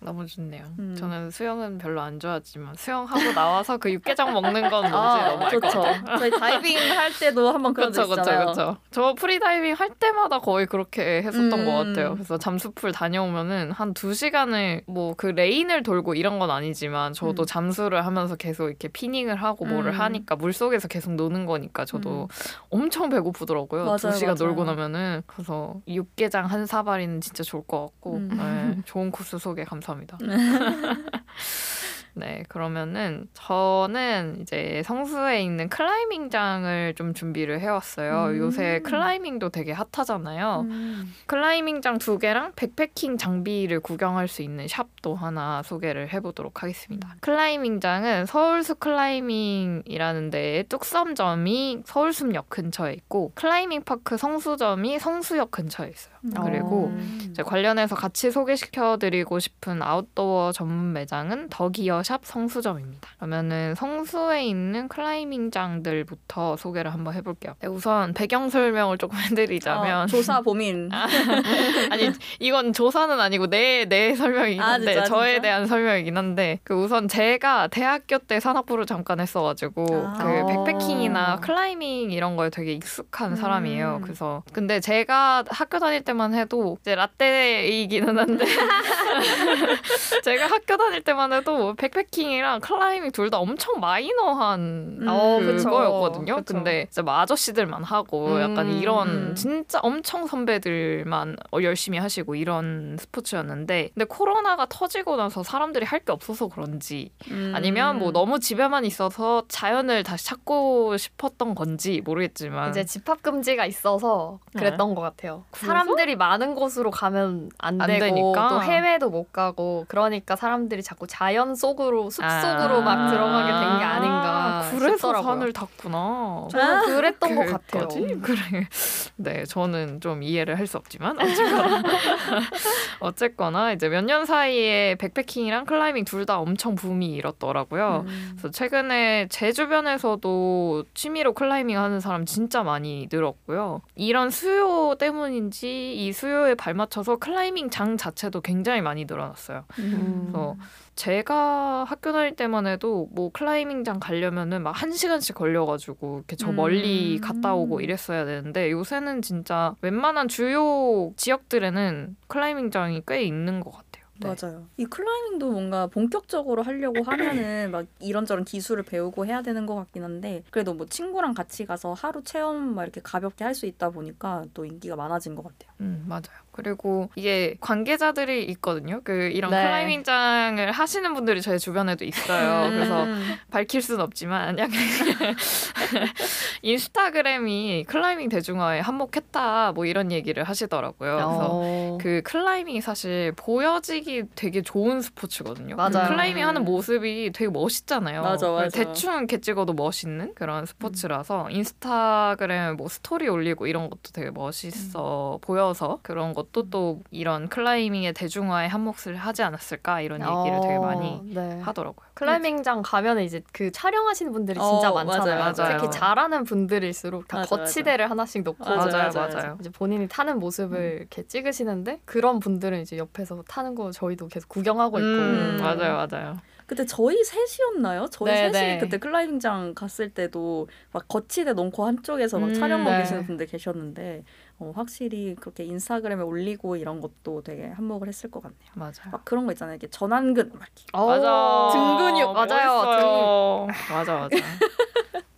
[SPEAKER 3] 너무 좋네요.
[SPEAKER 2] 음.
[SPEAKER 3] 저는 수영은 별로 안 좋아하지만 수영하고 나와서 그 육개장 먹는 건 뭔지 너무 알것
[SPEAKER 2] 좋죠.
[SPEAKER 3] 같아요.
[SPEAKER 2] 저희 다이빙 할 때도 한번 그런 있잖아요.
[SPEAKER 3] 그렇죠, 그렇죠. 저 프리다이빙 할 때마다 거의 그렇게 했었던
[SPEAKER 2] 음.
[SPEAKER 3] 것 같아요. 그래서 잠수풀 다녀오면은 한 두 시간을 뭐 그 레인을 돌고 이런 건 아니지만 저도
[SPEAKER 2] 음.
[SPEAKER 3] 잠수를 하면서 계속 이렇게 finning을 하고 뭐를
[SPEAKER 2] 음.
[SPEAKER 3] 하니까 물 속에서 계속 노는 거니까 저도
[SPEAKER 2] 음.
[SPEAKER 3] 엄청 배고프더라고요.
[SPEAKER 2] 맞아요,
[SPEAKER 3] 두 시간
[SPEAKER 2] 맞아요.
[SPEAKER 3] 놀고 나면은 그래서 육개장 한 사발이는 진짜 좋을 것 같고
[SPEAKER 2] 음.
[SPEAKER 3] 네, *laughs* 좋은 코스 소개 감사합니다. *laughs* 네, 그러면은 저는 이제 성수에 있는 climbing장을 좀 준비를 해왔어요.
[SPEAKER 2] 음.
[SPEAKER 3] 요새 climbing도 되게 핫하잖아요.
[SPEAKER 2] 음.
[SPEAKER 3] climbing장 두 개랑 백패킹 장비를 구경할 수 있는 샵도 하나 소개를 해보도록 하겠습니다. climbing장은 서울숲 클라이밍이라는 데에 뚝섬점이 서울숲역 근처에 있고 클라이밍 파크 성수점이 성수역 근처에 있어요. 그리고
[SPEAKER 2] 음.
[SPEAKER 3] 이제 관련해서 같이 소개시켜드리고 싶은 아웃도어 전문 매장은 더기어샵 성수점입니다. 그러면은 성수에 있는 climbing장들부터 소개를 한번 해볼게요. 네, 우선 배경 설명을 조금 *laughs* 해드리자면
[SPEAKER 2] 어, 조사 보민. *laughs*
[SPEAKER 3] 아니 이건 조사는 아니고 내 내 설명이긴
[SPEAKER 2] 아,
[SPEAKER 3] 한데
[SPEAKER 2] 진짜,
[SPEAKER 3] 저에
[SPEAKER 2] 진짜?
[SPEAKER 3] 대한 설명이긴 한데 그 우선 제가 대학교 때 산악부를 잠깐 했어가지고
[SPEAKER 2] 아.
[SPEAKER 3] 그 backpacking이나
[SPEAKER 1] 어.
[SPEAKER 3] 클라이밍 이런 거에 되게 익숙한
[SPEAKER 2] 음.
[SPEAKER 3] 사람이에요. 그래서 근데 제가 학교 다닐 때만 해도 이제 라떼이기는 한데 *laughs* 제가 학교 다닐 때만 해도 backpacking이랑 climbing 둘 다 엄청 마이너한
[SPEAKER 2] 음.
[SPEAKER 1] 어.
[SPEAKER 3] 그거였거든요.
[SPEAKER 1] 그쵸.
[SPEAKER 3] 근데 진짜 뭐 아저씨들만 하고 약간
[SPEAKER 1] 음,
[SPEAKER 3] 이런
[SPEAKER 2] 음.
[SPEAKER 3] 진짜 엄청 선배들만 어, 열심히 하시고 이런 스포츠였는데 근데 코로나가 터지고 나서 사람들이 할 게 없어서 그런지
[SPEAKER 2] 음.
[SPEAKER 3] 아니면 뭐 너무 집에만 있어서 자연을 다시 찾고 싶었던 건지 모르겠지만
[SPEAKER 1] 이제 집합 금지가 있어서 그랬던 것 같아요.
[SPEAKER 3] 그래서?
[SPEAKER 1] 사람들이 많은 곳으로 가면 안
[SPEAKER 3] 안
[SPEAKER 1] 되고
[SPEAKER 3] 되니까.
[SPEAKER 1] 또 해외도 못 가고 그러니까 사람들이 자꾸 자연 속으로 산속으로 숲속으로
[SPEAKER 3] 아.
[SPEAKER 1] 막 들어가게 된 게 아닌가
[SPEAKER 3] 그래서
[SPEAKER 1] 싶더라고요.
[SPEAKER 3] 산을 탔구나.
[SPEAKER 1] 저는 그랬던 것 같아요.
[SPEAKER 3] 그거지? 그래. 네, 저는 좀 이해를 할 수 없지만 어쨌거나 *laughs* 어쨌거나 이제 몇 년 사이에 backpacking이랑 climbing 둘 다 엄청 붐이 일었더라고요.
[SPEAKER 2] 음.
[SPEAKER 3] 그래서 최근에 제 주변에서도 취미로 클라이밍 하는 사람 진짜 많이 늘었고요. 이런 수요 때문인지 이 수요에 발맞춰서 climbing장 자체도 굉장히 많이 늘어났어요.
[SPEAKER 2] 음.
[SPEAKER 3] 그래서 제가 학교 다닐 때만 해도 뭐 climbing장 가려면은 막 한 시간씩 걸려가지고 이렇게 저 멀리
[SPEAKER 2] 음.
[SPEAKER 3] 갔다 오고 이랬어야 되는데 요새는 진짜 웬만한 주요 지역들에는 climbing장이 꽤 있는 것 같아요. 네.
[SPEAKER 2] 맞아요. 이 클라이밍도 뭔가 본격적으로 하려고 하면은 막 이런저런 기술을 배우고 해야 되는 것 같긴 한데 그래도 뭐 친구랑 같이 가서 하루 체험 막 이렇게 가볍게 할 수 있다 보니까 또 인기가 많아진 것 같아요.
[SPEAKER 3] 음 맞아요. 그리고 이게 관계자들이 있거든요. 그 이런
[SPEAKER 1] 네.
[SPEAKER 3] 클라이밍장을 하시는 분들이 저희 주변에도 있어요. 그래서
[SPEAKER 2] 음.
[SPEAKER 3] 밝힐 순 없지만 약간 *laughs* 인스타그램이 클라이밍 대중화에 한몫했다 뭐 이런 얘기를 하시더라고요. 그래서
[SPEAKER 1] 어.
[SPEAKER 3] 그 클라이밍이 사실 보여지기 되게 좋은 스포츠거든요.
[SPEAKER 1] 맞아요.
[SPEAKER 3] 클라이밍 하는 모습이 되게 멋있잖아요.
[SPEAKER 2] 맞아, 맞아.
[SPEAKER 3] 대충 이렇게 찍어도 멋있는 그런 스포츠라서 인스타그램 뭐 스토리 올리고 이런 것도 되게 멋있어 보여서 그런 것도 또 이런 클라이밍의 대중화에 한몫을 하지 않았을까 이런 얘기를 되게
[SPEAKER 1] 어,
[SPEAKER 3] 많이
[SPEAKER 1] 네.
[SPEAKER 3] 하더라고요.
[SPEAKER 1] 클라이밍장 가면 이제 그 촬영하시는 분들이 진짜
[SPEAKER 2] 어,
[SPEAKER 1] 많잖아요.
[SPEAKER 3] 맞아요, 맞아요.
[SPEAKER 1] 특히 잘하는 분들일수록 다
[SPEAKER 2] 맞아,
[SPEAKER 1] 거치대를 하나씩 놓고
[SPEAKER 2] 맞아요,
[SPEAKER 3] 맞아요,
[SPEAKER 2] 맞아요.
[SPEAKER 3] 맞아요.
[SPEAKER 1] 이제 본인이 타는 모습을 이렇게 찍으시는데 그런 분들은 이제 옆에서 타는 거 저희도 계속 구경하고 있고
[SPEAKER 3] 음,
[SPEAKER 2] 음.
[SPEAKER 3] 맞아요, 맞아요.
[SPEAKER 2] 그때 저희 셋이었나요? 저희
[SPEAKER 1] 네,
[SPEAKER 2] 셋이
[SPEAKER 1] 네.
[SPEAKER 2] 그때 클라이밍장 갔을 때도 막 거치대 놓고 한쪽에서 막
[SPEAKER 1] 음,
[SPEAKER 2] 촬영하고
[SPEAKER 1] 네.
[SPEAKER 2] 계시는 분들 계셨는데 어, 확실히 그렇게 인스타그램에 올리고 이런 것도 되게 한몫을 했을 것 같네요.
[SPEAKER 3] 맞아요.
[SPEAKER 2] 막 그런 거 있잖아요. 이렇게 전완근 막 이렇게.
[SPEAKER 1] 어,
[SPEAKER 3] 맞아.
[SPEAKER 1] 등 근육 맞아요.
[SPEAKER 3] 멋있어요. 맞아 맞아.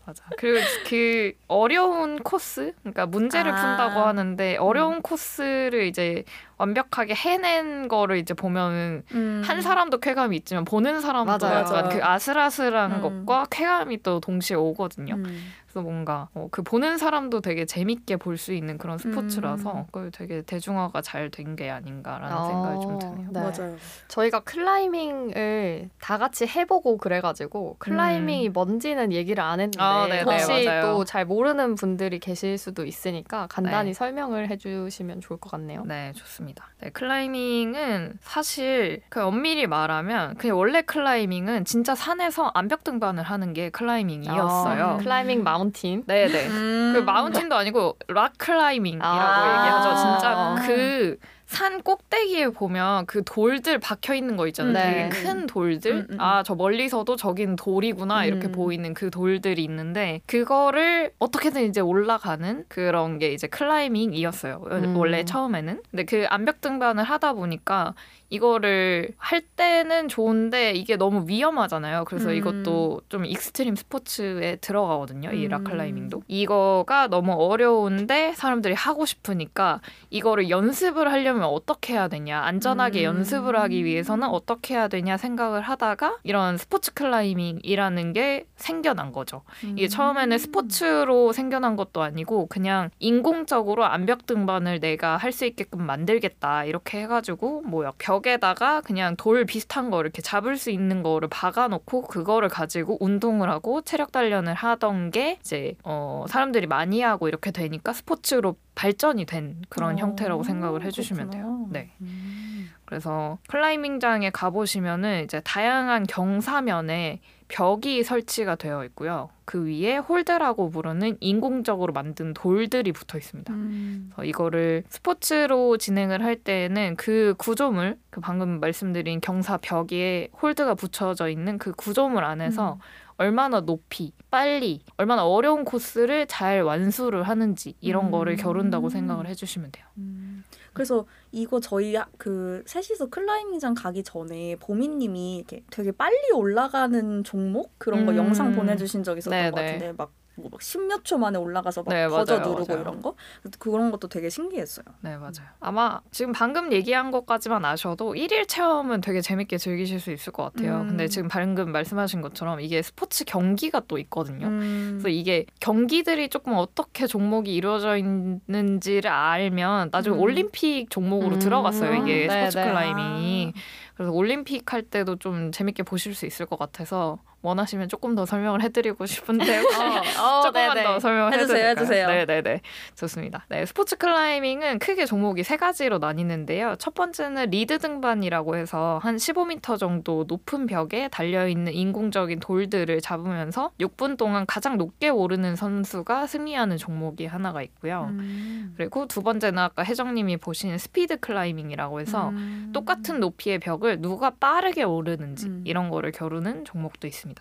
[SPEAKER 3] 맞아. 그리고 그 어려운 코스, 그러니까 문제를
[SPEAKER 2] 아.
[SPEAKER 3] 푼다고 하는데 어려운 코스를 이제 완벽하게 해낸 거를 이제 보면은 한 사람도 쾌감이 있지만 보는 사람도
[SPEAKER 1] 맞아요.
[SPEAKER 3] 약간 그 아슬아슬한
[SPEAKER 2] 음.
[SPEAKER 3] 것과 쾌감이 또 동시에 오거든요.
[SPEAKER 2] 음.
[SPEAKER 3] 그래서 뭔가 어, 그 보는 사람도 되게 재밌게 볼 수 있는 그런 스포츠라서
[SPEAKER 2] 음.
[SPEAKER 3] 그걸 되게 대중화가 잘 된 게 아닌가라는
[SPEAKER 1] 어,
[SPEAKER 3] 생각이 좀 드네요.
[SPEAKER 1] 네.
[SPEAKER 2] 맞아요.
[SPEAKER 1] 저희가 클라이밍을 다 같이 해보고 그래가지고 클라이밍이 뭔지는 얘기를 안 했는데
[SPEAKER 3] 음. 아, 네네,
[SPEAKER 1] 혹시
[SPEAKER 3] 맞아요.
[SPEAKER 1] 또잘 모르는 분들이 계실 수도 있으니까 간단히
[SPEAKER 3] 네.
[SPEAKER 1] 설명을 해주시면 좋을 것 같네요.
[SPEAKER 3] 네, 좋습니다. 네, 클라이밍은 사실 그 엄밀히 말하면 그냥 원래 클라이밍은 진짜 산에서 암벽 등반을 하는 게 클라이밍이었어요.
[SPEAKER 1] 아, climbing mountain.
[SPEAKER 3] 네, 네.
[SPEAKER 2] 음.
[SPEAKER 3] 그 mountain도 아니고 rock climbing이라고
[SPEAKER 1] 아.
[SPEAKER 3] 얘기하죠. 진짜
[SPEAKER 1] 아.
[SPEAKER 3] 그 산 꼭대기에 보면 그 돌들 박혀 있는 거 있잖아요.
[SPEAKER 1] 네.
[SPEAKER 3] 되게 큰 돌들.
[SPEAKER 2] 음, 음, 음.
[SPEAKER 3] 아, 저 멀리서도 저긴 돌이구나 이렇게
[SPEAKER 2] 음.
[SPEAKER 3] 보이는 그 돌들이 있는데 그거를 어떻게든 이제 올라가는 그런 게 이제 클라이밍이었어요.
[SPEAKER 1] 음.
[SPEAKER 3] 원래 처음에는. 근데 그 암벽 등반을 하다 보니까 이거를 할 때는 좋은데 이게 너무 위험하잖아요. 그래서
[SPEAKER 2] 음.
[SPEAKER 3] 이것도 좀 익스트림 스포츠에 들어가거든요. 이
[SPEAKER 2] 음.
[SPEAKER 3] rock climbing도. 이거가 너무 어려운데 사람들이 하고 싶으니까 이거를 연습을 하려면 어떻게 해야 되냐. 안전하게
[SPEAKER 2] 음.
[SPEAKER 3] 연습을 하기 위해서는 어떻게 해야 되냐 생각을 하다가 이런 스포츠 클라이밍이라는 게 생겨난 거죠. 이게 처음에는 스포츠로 생겨난 것도 아니고 그냥 인공적으로 암벽 등반을 내가 할 수 있게끔 만들겠다 이렇게 해가지고 뭐 벽 에다가 그냥 돌 비슷한 거 이렇게 잡을 수 있는 거를 박아놓고 그거를 가지고 운동을 하고 체력 단련을 하던 게 이제 어 사람들이 많이 하고 이렇게 되니까 스포츠로 발전이 된 그런
[SPEAKER 2] 어,
[SPEAKER 3] 형태라고 생각을 해주시면 돼요. 네.
[SPEAKER 2] 음.
[SPEAKER 3] 그래서 클라이밍장에 가보시면은 이제 다양한 경사면에 벽이 설치가 되어 있고요. 그 위에 홀드라고 부르는 인공적으로 만든 돌들이 붙어 있습니다.
[SPEAKER 2] 음.
[SPEAKER 3] 그래서 이거를 스포츠로 진행을 할 때에는 그 구조물, 그 방금 말씀드린 경사 벽에 홀드가 붙여져 있는 그 구조물 안에서
[SPEAKER 2] 음.
[SPEAKER 3] 얼마나 높이, 빨리, 얼마나 어려운 코스를 잘 완수를 하는지 이런
[SPEAKER 2] 음.
[SPEAKER 3] 거를 겨룬다고 생각을 해주시면 돼요.
[SPEAKER 2] 음. 그래서 이거 저희 하- 그 셋이서 클라이밍장 가기 전에 보미님이 이렇게 되게 빨리 올라가는 종목 그런 거
[SPEAKER 3] 음.
[SPEAKER 2] 영상 보내주신 적 있었던
[SPEAKER 3] 네,
[SPEAKER 2] 것
[SPEAKER 3] 네.
[SPEAKER 2] 같은데 막. 뭐막 10몇 초 만에 올라가서 막
[SPEAKER 3] 네,
[SPEAKER 2] 버저
[SPEAKER 3] 맞아요,
[SPEAKER 2] 누르고
[SPEAKER 3] 맞아요.
[SPEAKER 2] 이런 거 그런 것도 되게 신기했어요.
[SPEAKER 3] 네, 맞아요. 아마 지금 방금 얘기한 것까지만 아셔도 일일 체험은 되게 재밌게 즐기실 수 있을 것 같아요.
[SPEAKER 2] 음.
[SPEAKER 3] 근데 지금 방금 말씀하신 것처럼 이게 스포츠 경기가 또 있거든요.
[SPEAKER 2] 음.
[SPEAKER 3] 그래서 이게 경기들이 조금 어떻게 종목이 이루어져 있는지를 알면 나중에
[SPEAKER 2] 음.
[SPEAKER 3] 올림픽 종목으로
[SPEAKER 1] 음.
[SPEAKER 3] 들어갔어요. 이게
[SPEAKER 1] 네,
[SPEAKER 3] 스포츠
[SPEAKER 1] 네.
[SPEAKER 3] 클라이밍이. 그래서 올림픽 할 때도 좀 재밌게 보실 수 있을 것 같아서 원하시면 조금 더 설명을 해드리고 싶은데 혹시 *laughs*
[SPEAKER 1] 어, *laughs*
[SPEAKER 3] 조금만
[SPEAKER 1] 네네.
[SPEAKER 3] 더 설명을
[SPEAKER 2] 해주세요? 해주세요.
[SPEAKER 3] 네네네 좋습니다. 네 스포츠 클라이밍은 크게 종목이 세 가지로 나뉘는데요. 첫 번째는 리드 등반이라고 해서 한 15m 정도 높은 벽에 달려 있는 인공적인 돌들을 잡으면서 6분 동안 가장 높게 오르는 선수가 승리하는 종목이 하나가 있고요.
[SPEAKER 2] 음.
[SPEAKER 3] 그리고 두 번째는 아까 혜정님이 보신 스피드 클라이밍이라고 해서
[SPEAKER 2] 음.
[SPEAKER 3] 똑같은 높이의 벽을 누가 빠르게 오르는지
[SPEAKER 2] 음.
[SPEAKER 3] 이런 거를 겨루는 종목도 있습니다.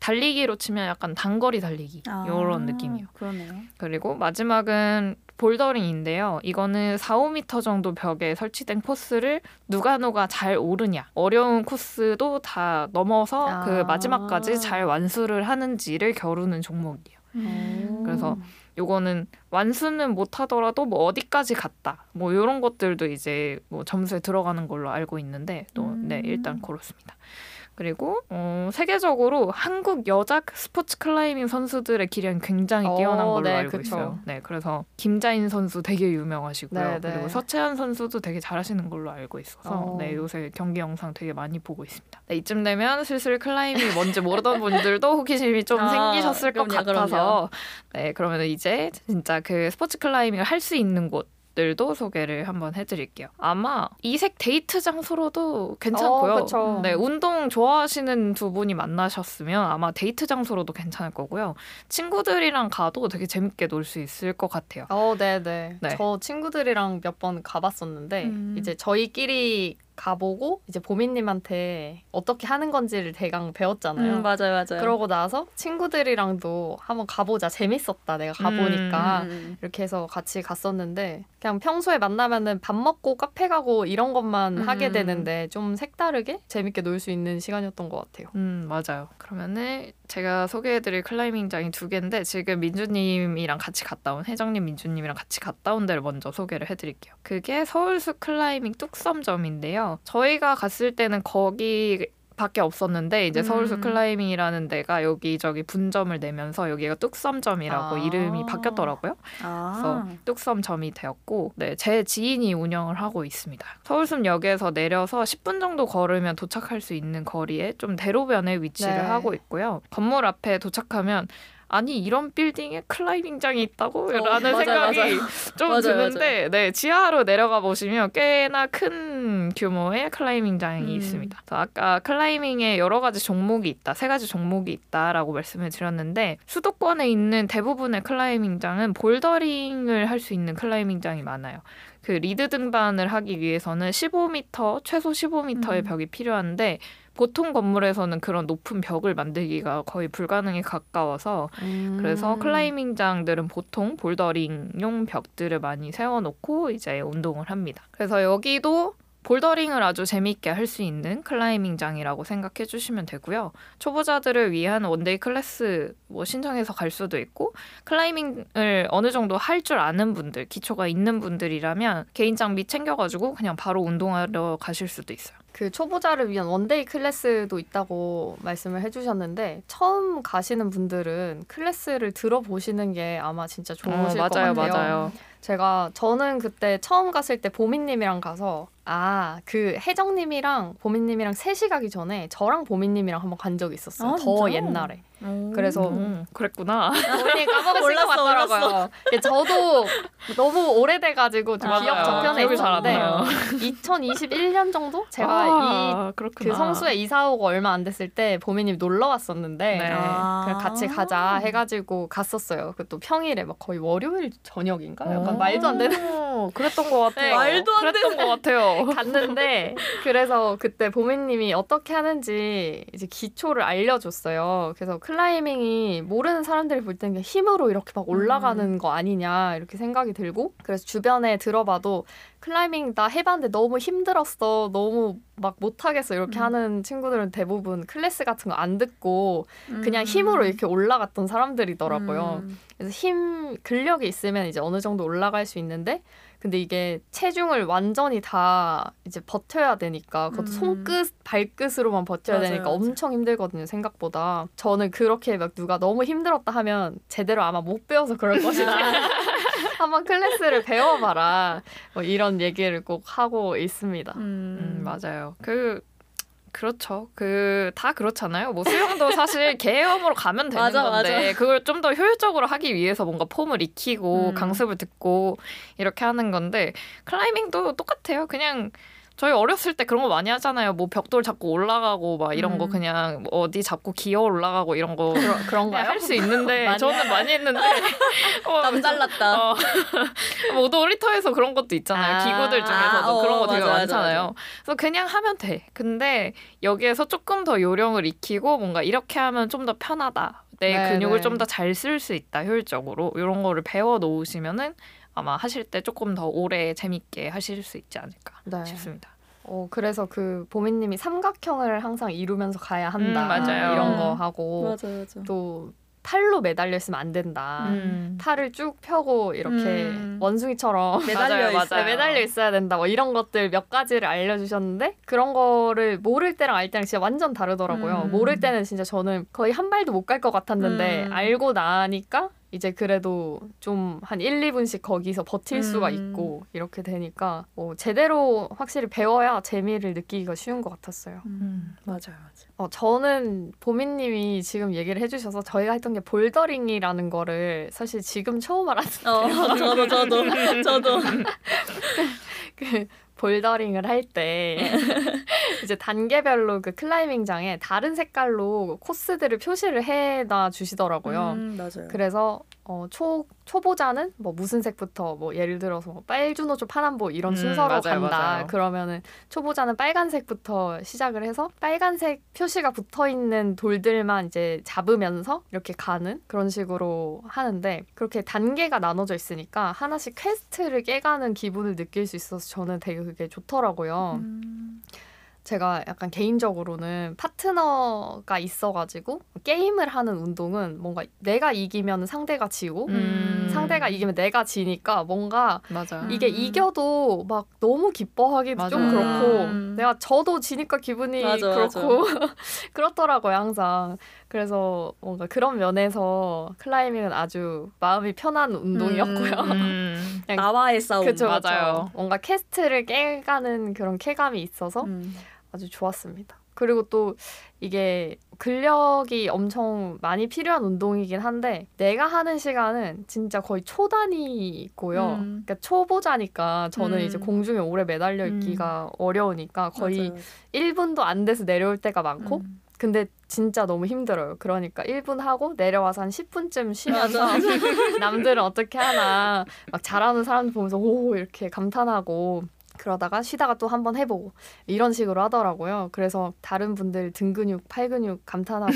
[SPEAKER 3] 달리기로 치면 약간 단거리 달리기
[SPEAKER 2] 아,
[SPEAKER 3] 이런 느낌이요.
[SPEAKER 2] 그러네요.
[SPEAKER 3] 그리고 마지막은 볼더링인데요. 이거는 4, 5m 정도 벽에 설치된 코스를 누가 누가 잘 오르냐. 어려운 코스도 다 넘어서
[SPEAKER 1] 아.
[SPEAKER 3] 그 마지막까지 잘 완수를 하는지를 겨루는 종목이에요.
[SPEAKER 2] 음.
[SPEAKER 3] 그래서 요거는 완수는 못 하더라도 뭐 어디까지 갔다. 뭐 요런 것들도 이제 뭐 점수에 들어가는 걸로 알고 있는데 또 네,
[SPEAKER 2] 음.
[SPEAKER 3] 일단 그렇습니다. 그리고 어, 세계적으로 한국 여자 스포츠 클라이밍 선수들의 기량이 굉장히
[SPEAKER 1] 어,
[SPEAKER 3] 뛰어난 걸로
[SPEAKER 1] 네,
[SPEAKER 3] 알고
[SPEAKER 1] 그쵸.
[SPEAKER 3] 있어요. 네, 그래서 김자인 선수 되게 유명하시고요.
[SPEAKER 1] 네, 네.
[SPEAKER 3] 그리고 서채한 선수도 되게 잘하시는 걸로 알고 있어서
[SPEAKER 1] 어.
[SPEAKER 3] 네, 요새 경기 영상 되게 많이 보고 있습니다. 네, 이쯤 되면 슬슬 클라이밍이 뭔지 모르던 *laughs* 분들도 호기심이 좀
[SPEAKER 2] 아,
[SPEAKER 3] 생기셨을 것
[SPEAKER 2] 그럼요,
[SPEAKER 3] 같아서 네, 그러면 이제 진짜 그 스포츠 클라이밍을 할 수 있는 곳 들도 소개를 한번 해드릴게요. 아마 이색 데이트 장소로도 괜찮고요.
[SPEAKER 1] 어.
[SPEAKER 3] 네, 운동 좋아하시는 두 분이 만나셨으면 아마 데이트 장소로도 괜찮을 거고요. 친구들이랑 가도 되게 재밌게 놀 수 있을 것 같아요.
[SPEAKER 1] 어, 네네.
[SPEAKER 3] 네.
[SPEAKER 1] 저 친구들이랑 몇 번 가봤었는데
[SPEAKER 2] 음.
[SPEAKER 1] 이제 저희끼리 가보고 이제 보미님한테 어떻게 하는 건지를 대강 배웠잖아요.
[SPEAKER 2] 음, 맞아요, 맞아요.
[SPEAKER 1] 그러고 나서 친구들이랑도 한번 가보자 재밌었다 내가 가보니까
[SPEAKER 2] 음.
[SPEAKER 1] 이렇게 해서 같이 갔었는데 그냥 평소에 만나면은 밥 먹고 카페 가고 이런 것만
[SPEAKER 2] 음.
[SPEAKER 1] 하게 되는데 좀 색다르게 재밌게 놀 수 있는 시간이었던 것 같아요.
[SPEAKER 3] 음, 맞아요. 그러면은 제가 소개해드릴 클라이밍장이 두 개인데 지금 민주님이랑 같이 갔다 온 혜정님, 민주님이랑 같이 갔다 온 데를 먼저 소개를 해드릴게요. 그게 서울숲 클라이밍 뚝섬점인데요. 저희가 갔을 때는 거기 밖에 없었는데 이제
[SPEAKER 2] 음.
[SPEAKER 3] 서울숲 클라이밍이라는 데가 여기저기 분점을 내면서 여기가 뚝섬점이라고
[SPEAKER 1] 아.
[SPEAKER 3] 이름이 바뀌었더라고요.
[SPEAKER 2] 아.
[SPEAKER 3] 그래서 뚝섬점이 되었고 네, 제 지인이 운영을 하고 있습니다. 서울숲역에서 내려서 10분 정도 걸으면 도착할 수 있는 거리에 좀 대로변에 위치를
[SPEAKER 1] 네.
[SPEAKER 3] 하고 있고요. 건물 앞에 도착하면 아니 이런 빌딩에 클라이밍장이 있다고?
[SPEAKER 2] 어,
[SPEAKER 3] 라는
[SPEAKER 2] 맞아요,
[SPEAKER 3] 생각이
[SPEAKER 2] 맞아요.
[SPEAKER 3] 좀 *laughs*
[SPEAKER 2] 맞아요,
[SPEAKER 3] 드는데 네 지하로 내려가 보시면 꽤나 큰 규모의 클라이밍장이
[SPEAKER 2] 음.
[SPEAKER 3] 있습니다. 아까 클라이밍에 여러 가지 종목이 있다, 세 가지 종목이 있다라고 말씀을 드렸는데 수도권에 있는 대부분의 클라이밍장은 볼더링을 할 수 있는 클라이밍장이 많아요. 그 리드 등반을 하기 위해서는 15m 최소 15m의
[SPEAKER 2] 음.
[SPEAKER 3] 벽이 필요한데 보통 건물에서는 그런 높은 벽을 만들기가 거의 불가능에 가까워서 그래서
[SPEAKER 1] 음.
[SPEAKER 3] 클라이밍장들은 보통 볼더링용 벽들을 많이 세워놓고 이제 운동을 합니다. 그래서 여기도 볼더링을 아주 재미있게 할 수 있는 클라이밍장이라고 생각해 주시면 되고요. 초보자들을 위한 one-day class 뭐 신청해서 갈 수도 있고 클라이밍을 어느 정도 할 줄 아는 분들, 기초가 있는 분들이라면 개인 장비 챙겨가지고 그냥 바로 운동하러 가실 수도 있어요.
[SPEAKER 1] 그 초보자를 위한 one-day class도 있다고 말씀을 해주셨는데 처음 가시는 분들은 class를 들어보시는 게 아마 진짜 좋으실 것
[SPEAKER 3] 맞아요,
[SPEAKER 1] 같아요.
[SPEAKER 3] 맞아요.
[SPEAKER 1] 제가 저는 그때 처음 갔을 때 보미님이랑 가서 아 그 혜정님이랑 보미님이랑 셋이 가기 전에 저랑 보미님이랑 한번 간 적이 있었어요.
[SPEAKER 2] 아,
[SPEAKER 1] 더
[SPEAKER 2] 진짜요?
[SPEAKER 1] 옛날에.
[SPEAKER 2] 오.
[SPEAKER 1] 그래서
[SPEAKER 3] 음, 그랬구나.
[SPEAKER 1] 본인이 까먹으신 것 같더라고요. 저도 너무 오래돼가지고 좀
[SPEAKER 3] 맞아요.
[SPEAKER 1] 기억 저편에 있었는데
[SPEAKER 3] 나요.
[SPEAKER 1] 2021년 정도 제가
[SPEAKER 3] 아,
[SPEAKER 1] 이
[SPEAKER 3] 그렇구나.
[SPEAKER 1] 그 성수에 이사 오고 얼마 안 됐을 때 보미님 놀러 왔었는데
[SPEAKER 3] 네.
[SPEAKER 2] 아.
[SPEAKER 1] 그냥 같이 가자 해가지고 갔었어요. 그 또 평일에 막 거의 월요일 저녁인가? 약간 말도 안 되는
[SPEAKER 3] 오, 그랬던 것 *laughs* 같아요.
[SPEAKER 1] 네,
[SPEAKER 2] 말도 안
[SPEAKER 3] 그랬던 것 같아요. *laughs*
[SPEAKER 1] 갔는데 *laughs* 그래서 그때 보미님이 어떻게 하는지 이제 기초를 알려줬어요. 그래서 클라이밍이 모르는 사람들이 볼 때는 힘으로 이렇게 막 올라가는
[SPEAKER 2] 음.
[SPEAKER 1] 거 아니냐 이렇게 생각이 들고 그래서 주변에 들어봐도 클라이밍 나 해봤는데 너무 힘들었어 너무 막 못하겠어 이렇게
[SPEAKER 2] 음.
[SPEAKER 1] 하는 친구들은 대부분 클래스 같은 거 안 듣고 그냥
[SPEAKER 2] 음.
[SPEAKER 1] 힘으로 이렇게 올라갔던 사람들이더라고요.
[SPEAKER 2] 음.
[SPEAKER 1] 그래서 힘 근력이 있으면 이제 어느 정도 올라갈 수 있는데 근데 이게 체중을 완전히 다 이제 버텨야 되니까 그것도
[SPEAKER 2] 음.
[SPEAKER 1] 손끝 발끝으로만 버텨야
[SPEAKER 2] 맞아요,
[SPEAKER 1] 되니까
[SPEAKER 2] 맞아요.
[SPEAKER 1] 엄청 힘들거든요 생각보다 저는 그렇게 막 누가 너무 힘들었다 하면 제대로 아마 못 배워서 그럴 *laughs* 것이다 *laughs* 한번 class를 배워봐라. 뭐 이런 얘기를 꼭 하고 있습니다.
[SPEAKER 3] 음, 맞아요. 그 그렇죠. 그 다 그렇잖아요. 뭐 수영도 사실 *laughs* 개헤엄으로 가면 되는
[SPEAKER 2] 맞아,
[SPEAKER 3] 건데
[SPEAKER 2] 맞아.
[SPEAKER 3] 그걸 좀 더 효율적으로 하기 위해서 뭔가 폼을 익히고
[SPEAKER 2] 음.
[SPEAKER 3] 강습을 듣고 이렇게 하는 건데 클라이밍도 똑같아요. 그냥 저희 어렸을 때 그런 거 많이 하잖아요. 뭐 벽돌 잡고 올라가고 막 이런 거
[SPEAKER 2] 음.
[SPEAKER 3] 그냥 뭐 어디 잡고 기어 올라가고 이런 거
[SPEAKER 1] 그러, 그런가요?
[SPEAKER 3] 할 수 있는데 *laughs*
[SPEAKER 1] 많이
[SPEAKER 3] 저는 많이 했는데 *laughs* 어,
[SPEAKER 2] 남달랐다.
[SPEAKER 3] 어, *laughs* 뭐 놀이터에서 그런 것도 있잖아요.
[SPEAKER 1] 아,
[SPEAKER 3] 기구들 중에서도
[SPEAKER 2] 아,
[SPEAKER 3] 그런
[SPEAKER 2] 어,
[SPEAKER 3] 거 되게
[SPEAKER 2] 맞아, 맞아,
[SPEAKER 3] 많잖아요. 그래서 그냥 하면 돼. 근데 여기에서 조금 더 요령을 익히고 뭔가 이렇게 하면 좀 더 편하다. 내
[SPEAKER 1] 네,
[SPEAKER 3] 근육을
[SPEAKER 1] 네.
[SPEAKER 3] 좀더 잘 쓸 수 있다. 효율적으로 이런 거를 배워 놓으시면은 아마 하실 때 조금 더 오래 재밌게 하실 수 있지 않을까
[SPEAKER 1] 네.
[SPEAKER 3] 싶습니다.
[SPEAKER 1] 어, 그래서 그 보미님이 삼각형을 항상 이루면서 가야 한다.
[SPEAKER 3] 음, 맞아요.
[SPEAKER 1] 이런 거 하고
[SPEAKER 2] 맞아 맞아.
[SPEAKER 1] 또 팔로 매달려 있으면 안 된다.
[SPEAKER 3] 음.
[SPEAKER 1] 팔을 쭉 펴고 이렇게
[SPEAKER 2] 음.
[SPEAKER 1] 원숭이처럼 *laughs*
[SPEAKER 2] 매달려
[SPEAKER 3] 맞아요,
[SPEAKER 2] 있어요.
[SPEAKER 3] 맞아요.
[SPEAKER 1] 네, 매달려 있어야 된다. 뭐 이런 것들 몇 가지를 알려주셨는데 그런 거를 모를 때랑 알 때랑 진짜 완전 다르더라고요.
[SPEAKER 2] 음.
[SPEAKER 1] 모를 때는 진짜 저는 거의 한 발도 못 갈 것 같았는데
[SPEAKER 2] 음.
[SPEAKER 1] 알고 나니까 이제 그래도 좀 한 1, 2분씩 거기서 버틸 수가
[SPEAKER 2] 음.
[SPEAKER 1] 있고 이렇게 되니까 뭐 제대로 확실히 배워야 재미를 느끼기가 쉬운 것 같았어요.
[SPEAKER 2] 음, 맞아요 맞아.
[SPEAKER 1] 어, 저는 보미님이 지금 얘기를 해주셔서 저희가 했던 게 볼더링이라는 거를 사실 지금 처음 알았는데
[SPEAKER 2] 어 저도 저도 저도. *laughs*
[SPEAKER 1] 그 볼더링을 할 때 *laughs* 이제 단계별로 그 클라이밍장에 다른 색깔로 코스들을 표시를 해놔 주시더라고요.
[SPEAKER 2] 음, 맞아요.
[SPEAKER 1] 그래서 어, 초 초보자는 뭐 무슨 색부터 뭐 예를 들어서 뭐 빨주노초 파남보 이런
[SPEAKER 3] 음,
[SPEAKER 1] 순서로
[SPEAKER 3] 맞아요,
[SPEAKER 1] 간다.
[SPEAKER 3] 맞아요.
[SPEAKER 1] 그러면은 초보자는 빨간색부터 시작을 해서 빨간색 표시가 붙어 있는 돌들만 이제 잡으면서 이렇게 가는 그런 식으로 하는데 그렇게 단계가 나눠져 있으니까 하나씩 퀘스트를 깨가는 기분을 느낄 수 있어서 저는 되게 그게 좋더라고요.
[SPEAKER 2] 음,
[SPEAKER 1] 제가 약간 개인적으로는 파트너가 있어가지고 게임을 하는 운동은 뭔가 내가 이기면 상대가 지고
[SPEAKER 3] 음.
[SPEAKER 1] 상대가 이기면 내가 지니까 뭔가
[SPEAKER 3] 맞아.
[SPEAKER 2] 음.
[SPEAKER 1] 이게 이겨도 막 너무 기뻐하기도 좀
[SPEAKER 3] 맞아요.
[SPEAKER 1] 그렇고
[SPEAKER 2] 음.
[SPEAKER 1] 내가 저도 지니까 기분이
[SPEAKER 2] 맞아,
[SPEAKER 1] 그렇고 *laughs* 그렇더라고요 항상 그래서 뭔가 그런 면에서 클라이밍은 아주 마음이 편한 운동이었고요
[SPEAKER 3] 음. *laughs*
[SPEAKER 1] 그냥
[SPEAKER 2] 나와의 싸움.
[SPEAKER 1] 그쵸,
[SPEAKER 3] 맞아요.
[SPEAKER 1] 그쵸. 뭔가 캐스트를 깨가는 그런 쾌감이 있어서
[SPEAKER 2] 음.
[SPEAKER 1] 아주 좋았습니다. 그리고 또 이게 근력이 엄청 많이 필요한 운동이긴 한데 내가 하는 시간은 진짜 거의 초단위고요.
[SPEAKER 2] 음.
[SPEAKER 1] 그러니까 초보자니까 저는
[SPEAKER 2] 음.
[SPEAKER 1] 이제 공중에 오래 매달려 있기가 어려우니까 거의
[SPEAKER 2] 맞아요, 맞아요.
[SPEAKER 1] 1분도 안 돼서 내려올 때가 많고
[SPEAKER 2] 음.
[SPEAKER 1] 근데 진짜 너무 힘들어요. 그러니까 1분 하고 내려와서 한 10분쯤 쉬면서. *laughs* 남들은 어떻게 하나 막 잘하는 사람들 보면서 오 이렇게 감탄하고 그러다가 쉬다가 또 한 번 해보고 이런 식으로 하더라고요. 그래서 다른 분들 등 근육, 팔 근육 감탄하고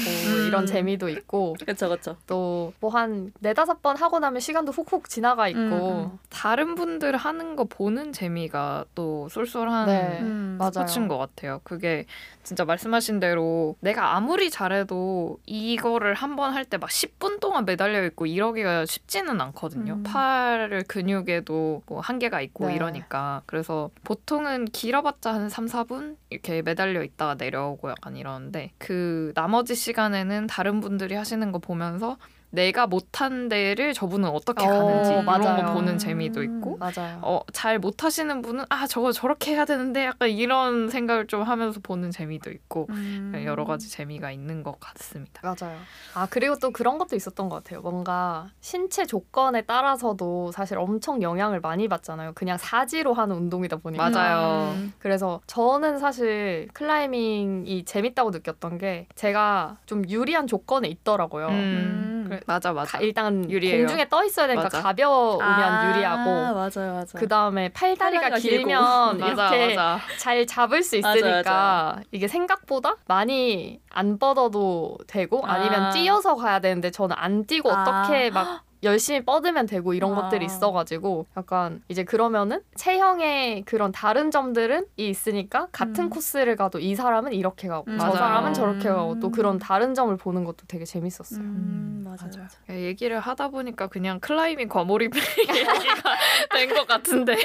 [SPEAKER 1] 이런 재미도 있고
[SPEAKER 2] 그쵸 그쵸.
[SPEAKER 1] 또뭐 한 네다섯 번 하고 나면 시간도 훅훅 지나가 있고
[SPEAKER 2] 음, 음.
[SPEAKER 3] 다른 분들 하는 거 보는 재미가 또 쏠쏠한
[SPEAKER 1] 네.
[SPEAKER 2] 음.
[SPEAKER 1] 맞아요.
[SPEAKER 3] 스포츠인 것 같아요. 그게 진짜 말씀하신 대로 내가 아무리 잘해도 이거를 한 번 할 때 막 10분 동안 매달려 있고 이러기가 쉽지는 않거든요.
[SPEAKER 2] 음.
[SPEAKER 3] 팔 근육에도 뭐 한계가 있고
[SPEAKER 1] 네.
[SPEAKER 3] 이러니까. 그래서 보통은 길어봤자 한 3, 4분 이렇게 매달려 있다가 내려오고 약간 이러는데 그 나머지 시간에는 다른 분들이 하시는 거 보면서 내가 못한 데를 저분은 어떻게
[SPEAKER 1] 어,
[SPEAKER 3] 가는지 이런
[SPEAKER 1] 맞아요.
[SPEAKER 3] 거 보는 재미도 있고
[SPEAKER 1] 맞아요.
[SPEAKER 3] 어, 잘 못하시는 분은 아 저거 저렇게 해야 되는데 약간 이런 생각을 좀 하면서 보는 재미도 있고
[SPEAKER 2] 음.
[SPEAKER 3] 여러 가지 재미가 있는 것 같습니다.
[SPEAKER 1] 맞아요. 아 그리고 또 그런 것도 있었던 것 같아요. 뭔가 신체 조건에 따라서도 사실 엄청 영향을 많이 받잖아요. 그냥 사지로 하는 운동이다 보니까.
[SPEAKER 3] 맞아요.
[SPEAKER 2] 음.
[SPEAKER 1] 그래서 저는 사실 클라이밍이 재밌다고 느꼈던 게 제가 좀 유리한 조건에 있더라고요.
[SPEAKER 3] 음,
[SPEAKER 1] 그래-
[SPEAKER 3] 맞아 맞아.
[SPEAKER 1] 가- 일단
[SPEAKER 3] 유리해요.
[SPEAKER 1] 공중에 떠 있어야 되니까
[SPEAKER 3] 맞아.
[SPEAKER 1] 가벼우면
[SPEAKER 2] 아,
[SPEAKER 1] 유리하고
[SPEAKER 2] 맞아요 맞아.
[SPEAKER 1] 그 다음에 팔다리가. 길면
[SPEAKER 3] 맞아
[SPEAKER 1] 이렇게
[SPEAKER 3] 맞아.
[SPEAKER 1] 잘 잡을 수
[SPEAKER 2] 맞아,
[SPEAKER 1] 있으니까 이게 생각보다 많이 안 뻗어도 되고 아 니면
[SPEAKER 2] 아.
[SPEAKER 1] 뛰어서 가야 되는데 저는 안 뛰고
[SPEAKER 2] 아.
[SPEAKER 1] 어떻게 막 열심히 뻗으면 되고 이런
[SPEAKER 2] 아.
[SPEAKER 1] 것들이 있어가지고 약간 이제 그러면은 체형의 그런 다른 점들은 이 있으니까 같은
[SPEAKER 2] 음.
[SPEAKER 1] 코스를 가도 이 사람은 이렇게 가고
[SPEAKER 2] 음,
[SPEAKER 1] 저
[SPEAKER 3] 맞아요.
[SPEAKER 1] 사람은 저렇게 가고 또
[SPEAKER 2] 음.
[SPEAKER 1] 그런 다른 점을 보는 것도 되게 재밌었어요.
[SPEAKER 2] 음, 맞아요.
[SPEAKER 3] 맞아요.
[SPEAKER 2] 맞아요.
[SPEAKER 3] 얘기를 하다 보니까 그냥 클라이밍 과몰입 *laughs* 얘기가 된 것 같은데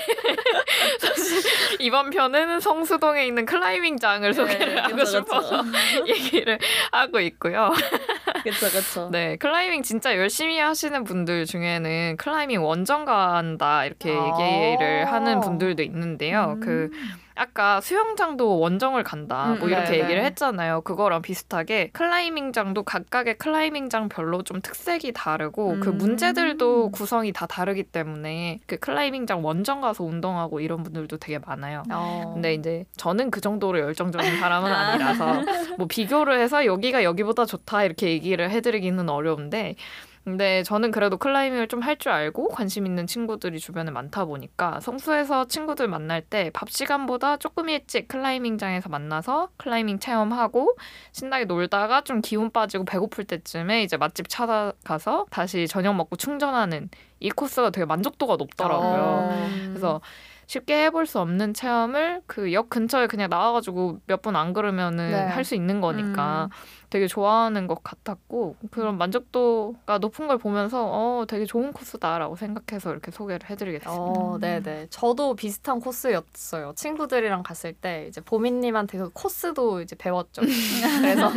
[SPEAKER 3] 사실 *laughs* 이번 편은 성수동에 있는 클라이밍장을 소개를
[SPEAKER 2] 네,
[SPEAKER 3] 하고
[SPEAKER 2] 그쵸,
[SPEAKER 3] 싶어서 *laughs* 얘기를 하고 있고요. *laughs*
[SPEAKER 2] 그렇죠, 그렇죠.
[SPEAKER 3] 네, 클라이밍 진짜 열심히 하시는 분들 중에는 클라이밍 원정 간다 이렇게
[SPEAKER 1] 아.
[SPEAKER 3] 얘기를 하는 분들도 있는데요.
[SPEAKER 2] 음.
[SPEAKER 3] 그 아까 수영장도 원정을 간다
[SPEAKER 2] 음,
[SPEAKER 3] 뭐 이렇게
[SPEAKER 1] 네네.
[SPEAKER 3] 얘기를 했잖아요. 그거랑 비슷하게 클라이밍장도 각각의 클라이밍장별로 좀 특색이 다르고 그
[SPEAKER 2] 음.
[SPEAKER 3] 문제들도 구성이 다 다르기 때문에 그 클라이밍장 원정 가서 운동하고 이런 분들도 되게 많아요.
[SPEAKER 1] 어.
[SPEAKER 3] 근데 이제 저는 그 정도로 열정적인 사람은 아니라서 *laughs* 뭐 비교를 해서 여기가 여기보다 좋다 이렇게 얘기를 해드리기는 어려운데 근데 저는 그래도 클라이밍을 좀 할 줄 알고 관심 있는 친구들이 주변에 많다 보니까 성수에서 친구들 만날 때 밥 시간보다 조금 일찍 클라이밍장에서 만나서 클라이밍 체험하고 신나게 놀다가 좀 기운 빠지고 배고플 때쯤에 이제 맛집 찾아가서 다시 저녁 먹고 충전하는 이 코스가 되게 만족도가 높더라고요.
[SPEAKER 1] 어.
[SPEAKER 3] 그래서 쉽게 해볼 수 없는 체험을 그 역 근처에 그냥 나와가지고 몇 분안 그러면은
[SPEAKER 1] 네.
[SPEAKER 3] 할수 있는 거니까
[SPEAKER 2] 음.
[SPEAKER 3] 되게 좋아하는 것 같았고 그런 만족도가 높은 걸 보면서 어 되게 좋은 코스다라고 생각해서 이렇게 소개를 해드리게 됐습니다.
[SPEAKER 1] 어,
[SPEAKER 2] 음.
[SPEAKER 1] 네네. 저도 비슷한 코스였어요. 친구들이랑 갔을 때 이제 보미님한테 그 코스도 이제 배웠죠. *laughs* 그래서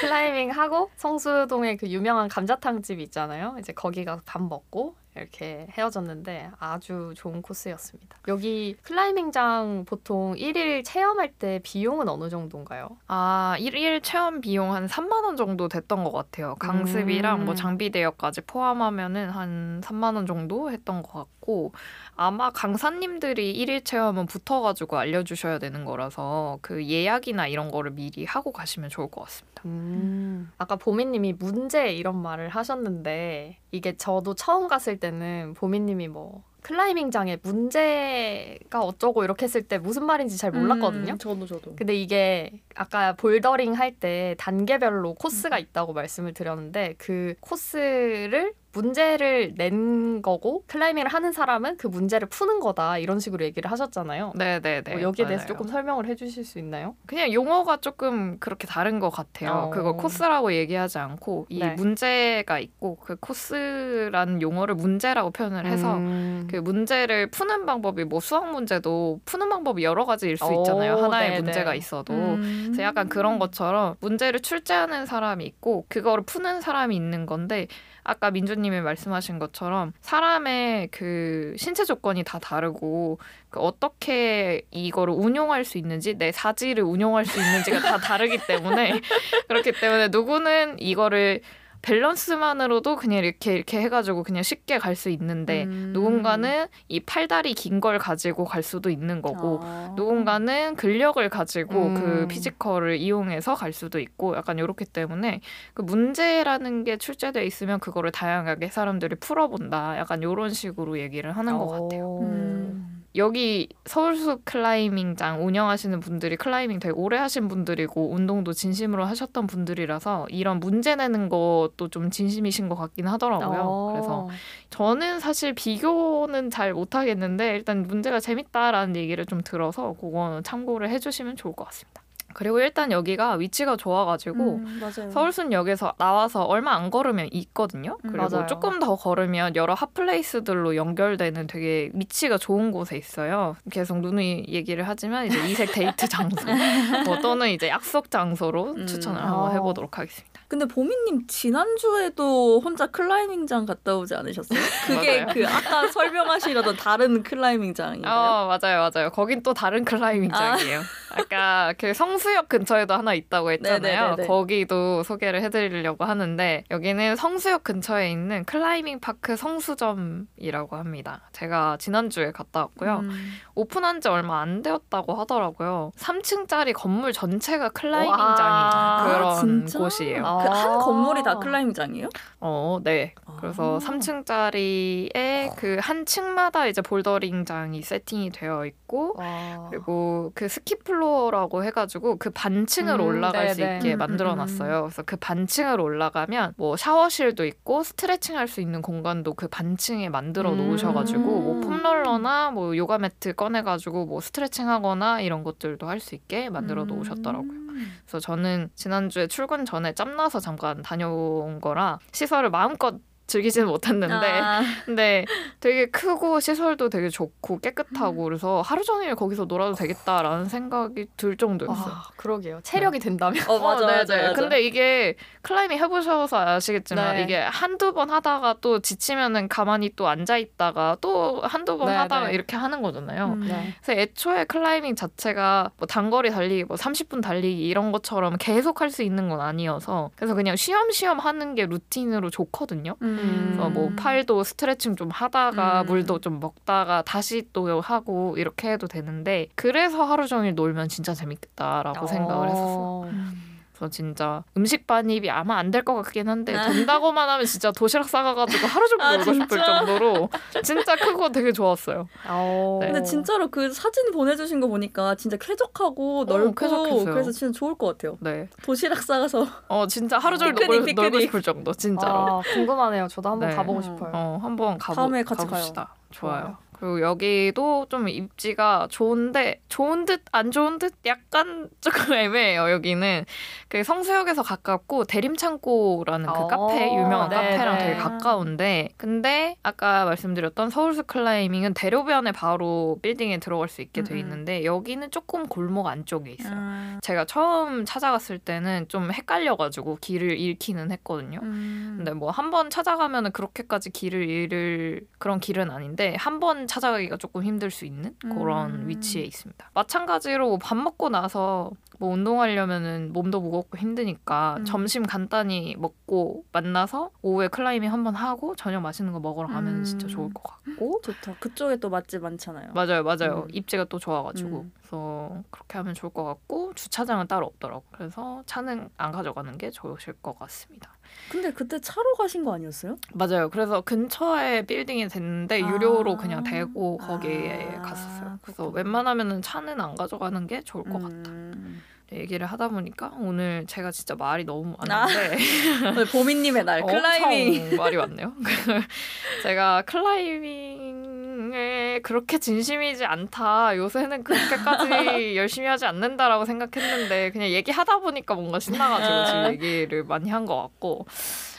[SPEAKER 1] 클라이밍 하고 성수동에 그 유명한 감자탕 집 있잖아요. 이제 거기 가서 밥 먹고 이렇게 헤어졌는데 아주 좋은 코스였습니다. 여기 클라이밍장 보통 1일 체험할 때 비용은 어느 정도인가요?
[SPEAKER 3] 아, 일일 체험 비용 한 3만 원 정도 됐던 것 같아요. 강습이랑
[SPEAKER 1] 음.
[SPEAKER 3] 뭐 장비 대여까지 포함하면은 한 3만 원 정도 했던 것 같고 아마 강사님들이 일일 체험은 붙어가지고 알려주셔야 되는 거라서 그 예약이나 이런 거를 미리 하고 가시면 좋을 것 같습니다.
[SPEAKER 1] 음. 아까 보미님이 문제 이런 말을 하셨는데 이게 저도 처음 갔을 때는 보미님이 뭐 클라이밍장에 문제가 어쩌고 이렇게 했을 때 무슨 말인지 잘 몰랐거든요.
[SPEAKER 2] 음, 저도 저도.
[SPEAKER 1] 근데 이게 아까 볼더링 할 때 단계별로 코스가 있다고 말씀을 드렸는데 그 코스를 문제를 낸 거고 클라이밍을 하는 사람은 그 문제를 푸는 거다 이런 식으로 얘기를 하셨잖아요.
[SPEAKER 3] 네 네 네.
[SPEAKER 1] 뭐 여기에 대해서
[SPEAKER 3] 맞아요.
[SPEAKER 1] 조금 설명을 해주실 수 있나요?
[SPEAKER 3] 그냥 용어가 조금 그렇게 다른 것 같아요.
[SPEAKER 1] 어.
[SPEAKER 3] 그거 코스라고 얘기하지 않고 이
[SPEAKER 1] 네.
[SPEAKER 3] 문제가 있고 그 코스라는 용어를 문제라고 표현을 해서
[SPEAKER 1] 음.
[SPEAKER 3] 그 문제를 푸는 방법이 뭐 수학 문제도 푸는 방법이 여러 가지일 수 있잖아요.
[SPEAKER 1] 오,
[SPEAKER 3] 하나의
[SPEAKER 1] 네네.
[SPEAKER 3] 문제가 있어도.
[SPEAKER 2] 음.
[SPEAKER 3] 그래서 약간 그런 것처럼 문제를 출제하는 사람이 있고 그거를 푸는 사람이 있는 건데 아까 민주님이 말씀하신 것처럼 사람의 그 신체 조건이 다 다르고 그 어떻게 이거를 운용할 수 있는지 내 사지를 운용할 수 있는지가 다 다르기 때문에 *laughs* 그렇기 때문에 누구는 이거를 밸런스만으로도 그냥 이렇게 이렇게 해가지고 그냥 쉽게 갈 수 있는데
[SPEAKER 2] 음.
[SPEAKER 3] 누군가는 이 팔다리 긴 걸 가지고 갈 수도 있는 거고
[SPEAKER 2] 아.
[SPEAKER 3] 누군가는 근력을 가지고
[SPEAKER 1] 음.
[SPEAKER 3] 그 피지컬을 이용해서 갈 수도 있고 약간 이렇기 때문에 그 문제라는 게 출제돼 있으면 그거를 다양하게 사람들이 풀어본다 약간 이런 식으로 얘기를 하는 것 같아요.
[SPEAKER 1] 오.
[SPEAKER 2] 음.
[SPEAKER 3] 여기 서울숲 클라이밍장 운영하시는 분들이 클라이밍 되게 오래 하신 분들이고 운동도 진심으로 하셨던 분들이라서 이런 문제 내는 것도 좀 진심이신 것 같긴 하더라고요.
[SPEAKER 1] 어.
[SPEAKER 3] 그래서 저는 사실 비교는 잘 못하겠는데 일단 문제가 재밌다라는 얘기를 좀 들어서 그거는 참고를 해주시면 좋을 것 같습니다. 그리고 일단 여기가 위치가 좋아가지고
[SPEAKER 2] 음.
[SPEAKER 3] 서울순역에서 나와서 얼마 안 걸으면 있거든요.
[SPEAKER 2] 음,
[SPEAKER 3] 그리고
[SPEAKER 1] 맞아요.
[SPEAKER 3] 조금 더 걸으면 여러 핫플레이스들로 연결되는 되게 위치가 좋은 곳에 있어요. 계속 누누이 얘기를 하지만 이제 이색 데이트 장소 *laughs* 뭐 또는 이제 약속 장소로
[SPEAKER 2] 음.
[SPEAKER 3] 추천을
[SPEAKER 1] 어.
[SPEAKER 3] 한번 해보도록 하겠습니다.
[SPEAKER 2] 근데 보미님 지난주에도 혼자 클라이밍장 갔다 오지 않으셨어요? *laughs* 그게. 그 아까 설명하시려던 다른 클라이밍장인가요?
[SPEAKER 3] 어 맞아요 맞아요. 거긴 또 다른 클라이밍장이에요. *laughs* 아까 그 성수역 근처에도 하나 있다고 했잖아요.
[SPEAKER 2] 네네네네.
[SPEAKER 3] 거기도 소개를 해드리려고 하는데 여기는 성수역 근처에 있는 Climbing Park 성수점이라고 합니다. 제가 지난주에 갔다 왔고요.
[SPEAKER 2] 음.
[SPEAKER 3] 오픈한 지 얼마 안 되었다고 하더라고요. 3층짜리 건물 전체가 클라이밍장인
[SPEAKER 1] 와,
[SPEAKER 3] 그런
[SPEAKER 2] 진짜?
[SPEAKER 3] 곳이에요.
[SPEAKER 1] 아.
[SPEAKER 2] 그 한 건물이 다 클라이밍장이에요?
[SPEAKER 3] 어, 네. 그래서
[SPEAKER 2] 아.
[SPEAKER 3] 3층짜리에 그 한 층마다 이제 볼더링장이 세팅이 되어 있고
[SPEAKER 1] 와.
[SPEAKER 3] 그리고 그 skip floor라고 해가지고 그 반층을
[SPEAKER 1] 음,
[SPEAKER 3] 올라갈 수
[SPEAKER 1] 네네.
[SPEAKER 3] 있게
[SPEAKER 2] 음,
[SPEAKER 3] 만들어
[SPEAKER 2] 음,
[SPEAKER 3] 놨어요. 그래서 그 반층을 올라가면 뭐 샤워실도 있고 스트레칭 할 수 있는 공간도 그 반층에 만들어
[SPEAKER 1] 음.
[SPEAKER 3] 놓으셔가지고 뭐 폼롤러나 뭐 요가 매트 꺼내가지고 뭐 스트레칭 하거나 이런 것들도 할 수 있게 만들어 놓으셨더라고요.
[SPEAKER 2] 음.
[SPEAKER 3] 그래서 저는 지난주에 출근 전에 짬나서 잠깐 다녀온 거라 시설을 마음껏 즐기지는 못했는데
[SPEAKER 2] 아, *laughs*
[SPEAKER 3] 근데 되게 크고 시설도 되게 좋고 깨끗하고 그래서 하루 종일 거기서 놀아도 되겠다라는 생각이 들 정도였어요.
[SPEAKER 1] 아, 그러게요. 체력이 된다면.
[SPEAKER 2] 어 맞아 *laughs*
[SPEAKER 3] 어.
[SPEAKER 2] 맞아 맞아.
[SPEAKER 3] 근데 이게 클라이밍 해보셔서 아시겠지만
[SPEAKER 1] 네.
[SPEAKER 3] 이게 한두 번 하다가 또 지치면은 가만히 또 앉아 있다가 또 한두 번
[SPEAKER 1] 네,
[SPEAKER 3] 하다가
[SPEAKER 1] 네.
[SPEAKER 3] 이렇게 하는 거잖아요.
[SPEAKER 2] 음.
[SPEAKER 1] 네.
[SPEAKER 3] 그래서 애초에 클라이밍 자체가 뭐 단거리 달리기, 뭐 30분 달리기 이런 것처럼 계속 할 수 있는 건 아니어서 그래서 그냥 쉬엄쉬엄 하는 게 루틴으로 좋거든요.
[SPEAKER 2] 음.
[SPEAKER 3] 그래서 뭐 팔도 스트레칭 좀 하다가
[SPEAKER 2] 음.
[SPEAKER 3] 물도 좀 먹다가 다시 또 하고 이렇게 해도 되는데 그래서 하루 종일 놀면 진짜 재밌겠다라고 생각을 했었어요.
[SPEAKER 2] 음.
[SPEAKER 3] 그래서 진짜 음식 반입이 아마 안 될 것 같긴 한데
[SPEAKER 2] 아.
[SPEAKER 3] 된다고만 하면 진짜 도시락 싸가가지고 하루 종일
[SPEAKER 2] 아,
[SPEAKER 3] 놀고 싶을? 정도로 진짜 크고 되게 좋았어요.
[SPEAKER 1] 어.
[SPEAKER 3] 네.
[SPEAKER 2] 근데 진짜로 그 사진 보내주신 거 보니까 진짜 쾌적하고 넓고
[SPEAKER 3] 쾌적했어요.
[SPEAKER 2] 그래서 진짜 좋을 것 같아요.
[SPEAKER 3] 네.
[SPEAKER 2] 도시락 싸가서
[SPEAKER 3] 어 진짜 하루 종일 놀고,
[SPEAKER 2] 피크닉.
[SPEAKER 3] 놀고 싶을 정도 진짜로.
[SPEAKER 1] 아, 궁금하네요. 저도 한번
[SPEAKER 3] 네.
[SPEAKER 1] 가보고
[SPEAKER 2] 음.
[SPEAKER 1] 싶어요.
[SPEAKER 3] 어 한번 가보
[SPEAKER 2] 다음에 같이
[SPEAKER 3] 가봅시다. 좋아요.
[SPEAKER 1] 좋아요.
[SPEAKER 3] 그리고 여기도 좀 입지가 좋은데 좋은 듯 안 좋은 듯 약간 *laughs* 조금 애매해요. 여기는 그 성수역에서 가깝고 대림창고라는 그
[SPEAKER 1] 어,
[SPEAKER 3] 카페 유명한
[SPEAKER 1] 네,
[SPEAKER 3] 카페랑
[SPEAKER 1] 네.
[SPEAKER 3] 되게 가까운데 근데 아까 말씀드렸던 서울숲 클라이밍은 대로변에 바로 빌딩에 들어갈 수 있게 돼
[SPEAKER 2] 음, 음.
[SPEAKER 3] 있는데 여기는 조금 골목 안쪽에 있어요.
[SPEAKER 2] 음.
[SPEAKER 3] 제가 처음 찾아갔을 때는 좀 헷갈려가지고 길을 잃기는 했거든요.
[SPEAKER 2] 음.
[SPEAKER 3] 근데 뭐 한 번 찾아가면은 그렇게까지 길을 잃을 그런 길은 아닌데 한번 찾아가기가 조금 힘들 수 있는 그런
[SPEAKER 2] 음.
[SPEAKER 3] 위치에 있습니다. 마찬가지로 뭐 밥 먹고 나서 뭐 운동하려면은 몸도 무겁고 힘드니까
[SPEAKER 2] 음.
[SPEAKER 3] 점심 간단히 먹고 만나서 오후에 클라이밍 한번 하고 저녁 맛있는 거 먹으러 가면
[SPEAKER 2] 음.
[SPEAKER 3] 진짜 좋을 것 같고 *laughs*
[SPEAKER 2] 좋다. 그쪽에 또 맛집 많잖아요.
[SPEAKER 3] 맞아요, 맞아요.
[SPEAKER 2] 음.
[SPEAKER 3] 입지가 또 좋아가지고
[SPEAKER 2] 음.
[SPEAKER 3] 그래서 그렇게 하면 좋을 것 같고 주차장은 따로 없더라고. 그래서 차는 안 가져가는 게 좋으실 것 같습니다.
[SPEAKER 2] 근데 그때 차로 가신 거 아니었어요?
[SPEAKER 3] 맞아요. 그래서 근처에 빌딩이 됐는데
[SPEAKER 2] 아.
[SPEAKER 3] 유료로 그냥 대고 거기에
[SPEAKER 2] 아,
[SPEAKER 3] 갔었어요. 그래서. 웬만하면은 차는 안 가져가는 게 좋을 것 같다.
[SPEAKER 2] 음.
[SPEAKER 3] 얘기를 하다 보니까 오늘 제가 진짜 말이 너무 많은데 *laughs*
[SPEAKER 2] 오늘 보미님의 날 클라이밍.
[SPEAKER 3] 말이 많네요. *laughs* 제가 클라이밍 에 그렇게 진심이지 않다. 요새는 그렇게까지 *laughs* 열심히 하지 않는다라고 생각했는데 그냥 얘기하다 보니까 뭔가 신나가지고 지금 얘기를 많이 한 것 같고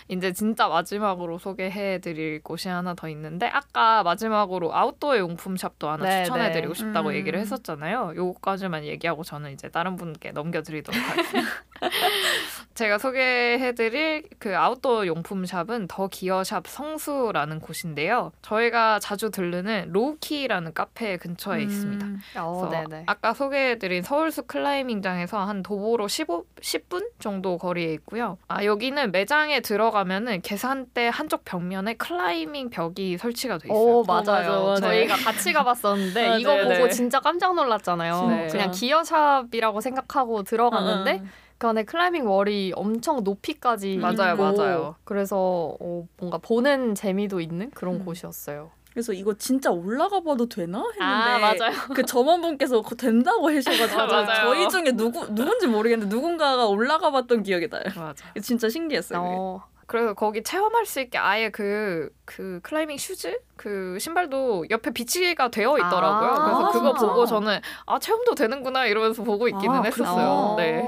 [SPEAKER 3] 이제 진짜 마지막으로 소개해드릴 곳이 하나 더 있는데 아까 마지막으로 아웃도어 용품 shop도 하나
[SPEAKER 1] 네,
[SPEAKER 3] 추천해드리고
[SPEAKER 1] 네.
[SPEAKER 3] 싶다고
[SPEAKER 2] 음.
[SPEAKER 3] 얘기를 했었잖아요. 요거까지만 얘기하고 저는 이제 다른 분께 넘겨드리도록 *laughs* 하겠습니다. 제가 소개해드릴 그 아웃도어 용품 shop은 The Gear Shop 성수라는 곳인데요. 저희가 자주 들르는 Lowkey라는 카페 근처에 있습니다.
[SPEAKER 2] 음.
[SPEAKER 1] 어,
[SPEAKER 3] 그래서
[SPEAKER 1] 네네.
[SPEAKER 3] 아까 소개해드린 서울숲 클라이밍장에서 한 도보로 15, 10분 정도 거리에 있고요. 아 여기는 매장에 들어가면은 계산대 한쪽 벽면에 클라이밍 벽이 설치가 돼 있어요.
[SPEAKER 1] 오
[SPEAKER 2] 맞아,
[SPEAKER 1] 맞아요.
[SPEAKER 2] 맞아.
[SPEAKER 1] 저희가 같이 가봤었는데 *laughs*
[SPEAKER 2] 맞아요.
[SPEAKER 1] 이거 보고
[SPEAKER 3] 네.
[SPEAKER 1] 진짜 깜짝 놀랐잖아요.
[SPEAKER 3] 네.
[SPEAKER 1] 그냥 gear shop이라고 생각하고 들어갔는데
[SPEAKER 2] 어, 어.
[SPEAKER 1] 그 안에 climbing wall이 엄청 높이까지
[SPEAKER 3] 맞아요,
[SPEAKER 1] 있고
[SPEAKER 3] 맞아요.
[SPEAKER 1] 그래서 어, 뭔가 보는 재미도 있는 그런
[SPEAKER 2] 음.
[SPEAKER 1] 곳이었어요.
[SPEAKER 2] 그래서 이거 진짜 올라가 봐도 되나 했는데
[SPEAKER 1] 아 맞아요.
[SPEAKER 2] 그 점원분께서 그거 된다고 하셔가지고
[SPEAKER 3] 맞아요.
[SPEAKER 2] 저희 중에 누구 누군지 모르겠는데 누군가가 올라가 봤던 기억이 나요.
[SPEAKER 3] 맞아.
[SPEAKER 2] 진짜 신기했어요.
[SPEAKER 1] 어,
[SPEAKER 3] 그래서 거기 체험할 수 있게 아예 그, 그 클라이밍 슈즈? 그 신발도 옆에 비치가 되어 있더라고요.
[SPEAKER 1] 아,
[SPEAKER 3] 그래서 그거? 보고 저는 아, 체험도 되는구나 이러면서 보고 있기는
[SPEAKER 2] 아,
[SPEAKER 3] 했었어요.
[SPEAKER 1] 어.
[SPEAKER 3] 네.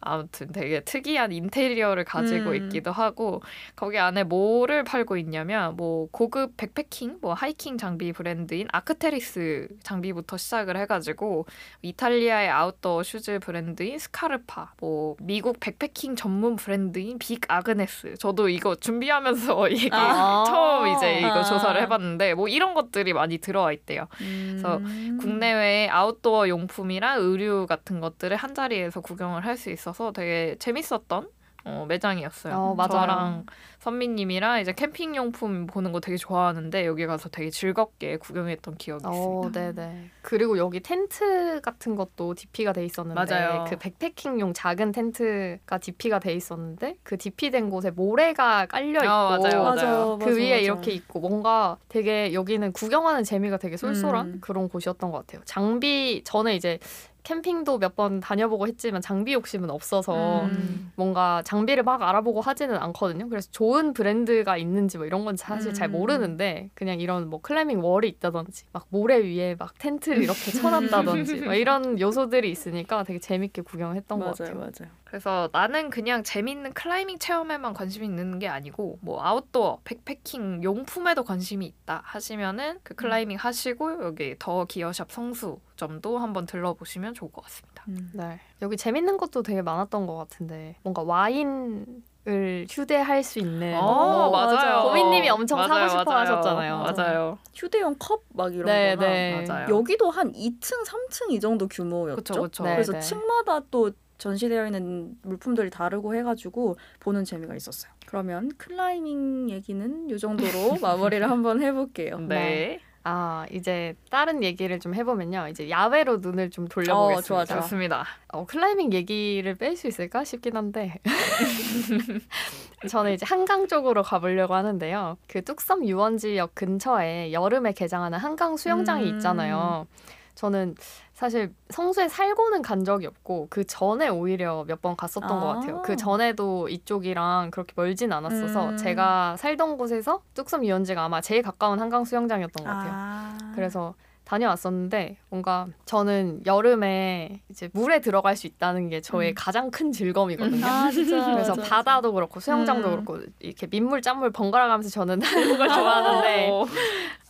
[SPEAKER 3] 아무튼 되게 특이한 인테리어를 가지고
[SPEAKER 2] 음.
[SPEAKER 3] 있기도 하고 거기 안에 뭐를 팔고 있냐면 뭐 고급 백패킹, 뭐 하이킹 장비 브랜드인 Arc'teryx 장비부터 시작을 해가지고 이탈리아의 아웃도어 슈즈 브랜드인 Scarpa, 뭐 미국 백패킹 전문 브랜드인 Big Agnes. 저도 이거 준비하면서 *laughs* 얘기
[SPEAKER 1] 아.
[SPEAKER 3] 처음 이제 이거
[SPEAKER 2] 아.
[SPEAKER 3] 조사를 해봤는데 뭐 이런 것들이 많이 들어와 있대요. 그래서
[SPEAKER 2] 음.
[SPEAKER 3] 국내외의 아웃도어 용품이랑 의류 같은 것들을 한 자리에서 구경을 할 수 있어 서 되게 재밌었던 어, 매장이었어요.
[SPEAKER 1] 어, 맞아요.
[SPEAKER 3] 저랑 선미님이랑 이제 캠핑 용품 보는 거 되게 좋아하는데 여기 가서 되게 즐겁게 구경했던 기억이
[SPEAKER 1] 어,
[SPEAKER 3] 있습니다.
[SPEAKER 1] 네네. 그리고 여기 텐트 같은 것도 DP가 돼 있었는데
[SPEAKER 3] 맞아요.
[SPEAKER 1] 그 백패킹용 작은 텐트가 DP가 돼 있었는데 그 DP된 곳에 모래가 깔려 있고
[SPEAKER 3] 어, 맞아요,
[SPEAKER 2] 맞아,
[SPEAKER 3] 맞아요.
[SPEAKER 1] 그
[SPEAKER 2] 맞아,
[SPEAKER 1] 위에
[SPEAKER 2] 맞아.
[SPEAKER 1] 이렇게 있고 뭔가 되게 여기는 구경하는 재미가 되게 쏠쏠한
[SPEAKER 2] 음.
[SPEAKER 1] 그런 곳이었던 것 같아요. 장비 전에 이제 캠핑도 몇 번 다녀보고 했지만 장비 욕심은 없어서
[SPEAKER 2] 음.
[SPEAKER 1] 뭔가 장비를 막 알아보고 하지는 않거든요. 그래서 좋은 브랜드가 있는지 뭐 이런 건 사실 잘
[SPEAKER 2] 음.
[SPEAKER 1] 모르는데 그냥 이런 뭐 climbing wall이 있다든지 막 모래 위에 막 텐트를 이렇게 *laughs* 쳐놨다든지 막 이런 요소들이 있으니까 되게 재밌게 구경했던 것 같아요.
[SPEAKER 2] 맞아요.
[SPEAKER 3] 그래서 나는 그냥 재밌는 클라이밍 체험에만 관심이 있는 게 아니고 뭐 아웃도어, 백패킹 용품에도 관심이 있다 하시면은 그 클라이밍 하시고 여기 더 기어샵 성수점도 한번 들러보시면 좋을 것 같습니다.
[SPEAKER 2] 음.
[SPEAKER 1] 네. 여기 재밌는 것도 되게 많았던 것 같은데 뭔가 와인 을 휴대할 수 있는
[SPEAKER 2] 어, 맞아요.
[SPEAKER 1] 고민님이 엄청 사고
[SPEAKER 3] 맞아요,
[SPEAKER 1] 싶어
[SPEAKER 3] 맞아요.
[SPEAKER 1] 하셨잖아요.
[SPEAKER 3] 맞아요.
[SPEAKER 2] 휴대용 컵 막 이런
[SPEAKER 1] 네,
[SPEAKER 2] 거나
[SPEAKER 1] 네.
[SPEAKER 3] 맞아요.
[SPEAKER 2] 여기도 한 2층, 3층 이 정도 규모였죠.
[SPEAKER 3] 그쵸, 그쵸.
[SPEAKER 1] 네,
[SPEAKER 2] 그래서
[SPEAKER 1] 네.
[SPEAKER 2] 층마다 또 전시되어 있는 물품들이 다르고 해가지고 보는 재미가 있었어요. 그러면 클라이밍 얘기는 이 정도로 *laughs* 마무리를 한번 해볼게요.
[SPEAKER 3] 네.
[SPEAKER 1] 아 이제 다른 얘기를 좀 해보면요. 이제 야외로 눈을 좀 돌려보겠습니다.
[SPEAKER 2] 어, 좋아, 좋아.
[SPEAKER 3] 좋습니다.
[SPEAKER 1] 어, 클라이밍 얘기를 뺄 수 있을까 싶긴 한데 *laughs* 저는 이제 한강 쪽으로 가보려고 하는데요. 그 뚝섬 유원지역 근처에 여름에 개장하는 한강 수영장이
[SPEAKER 2] 음.
[SPEAKER 1] 있잖아요. 저는 사실 성수에 살고는 간 적이 없고 그 전에 오히려 몇 번 갔었던 것
[SPEAKER 2] 아.
[SPEAKER 1] 같아요. 그 전에도 이쪽이랑 그렇게 멀진 않았어서
[SPEAKER 2] 음.
[SPEAKER 1] 제가 살던 곳에서 뚝섬 유원지가 아마 제일 가까운 한강 수영장이었던 것 같아요.
[SPEAKER 2] 아.
[SPEAKER 1] 그래서 다녀왔었는데 뭔가 저는 여름에 이제 물에 들어갈 수 있다는 게 저의
[SPEAKER 2] 음.
[SPEAKER 1] 가장 큰 즐거움이거든요.
[SPEAKER 2] 아 진짜.
[SPEAKER 1] 그래서
[SPEAKER 2] 맞아,
[SPEAKER 1] 바다도 그렇고 수영장도
[SPEAKER 2] 음.
[SPEAKER 1] 그렇고 이렇게 민물 짠물 번갈아 가면서 저는 *laughs* 하는 걸 좋아하는데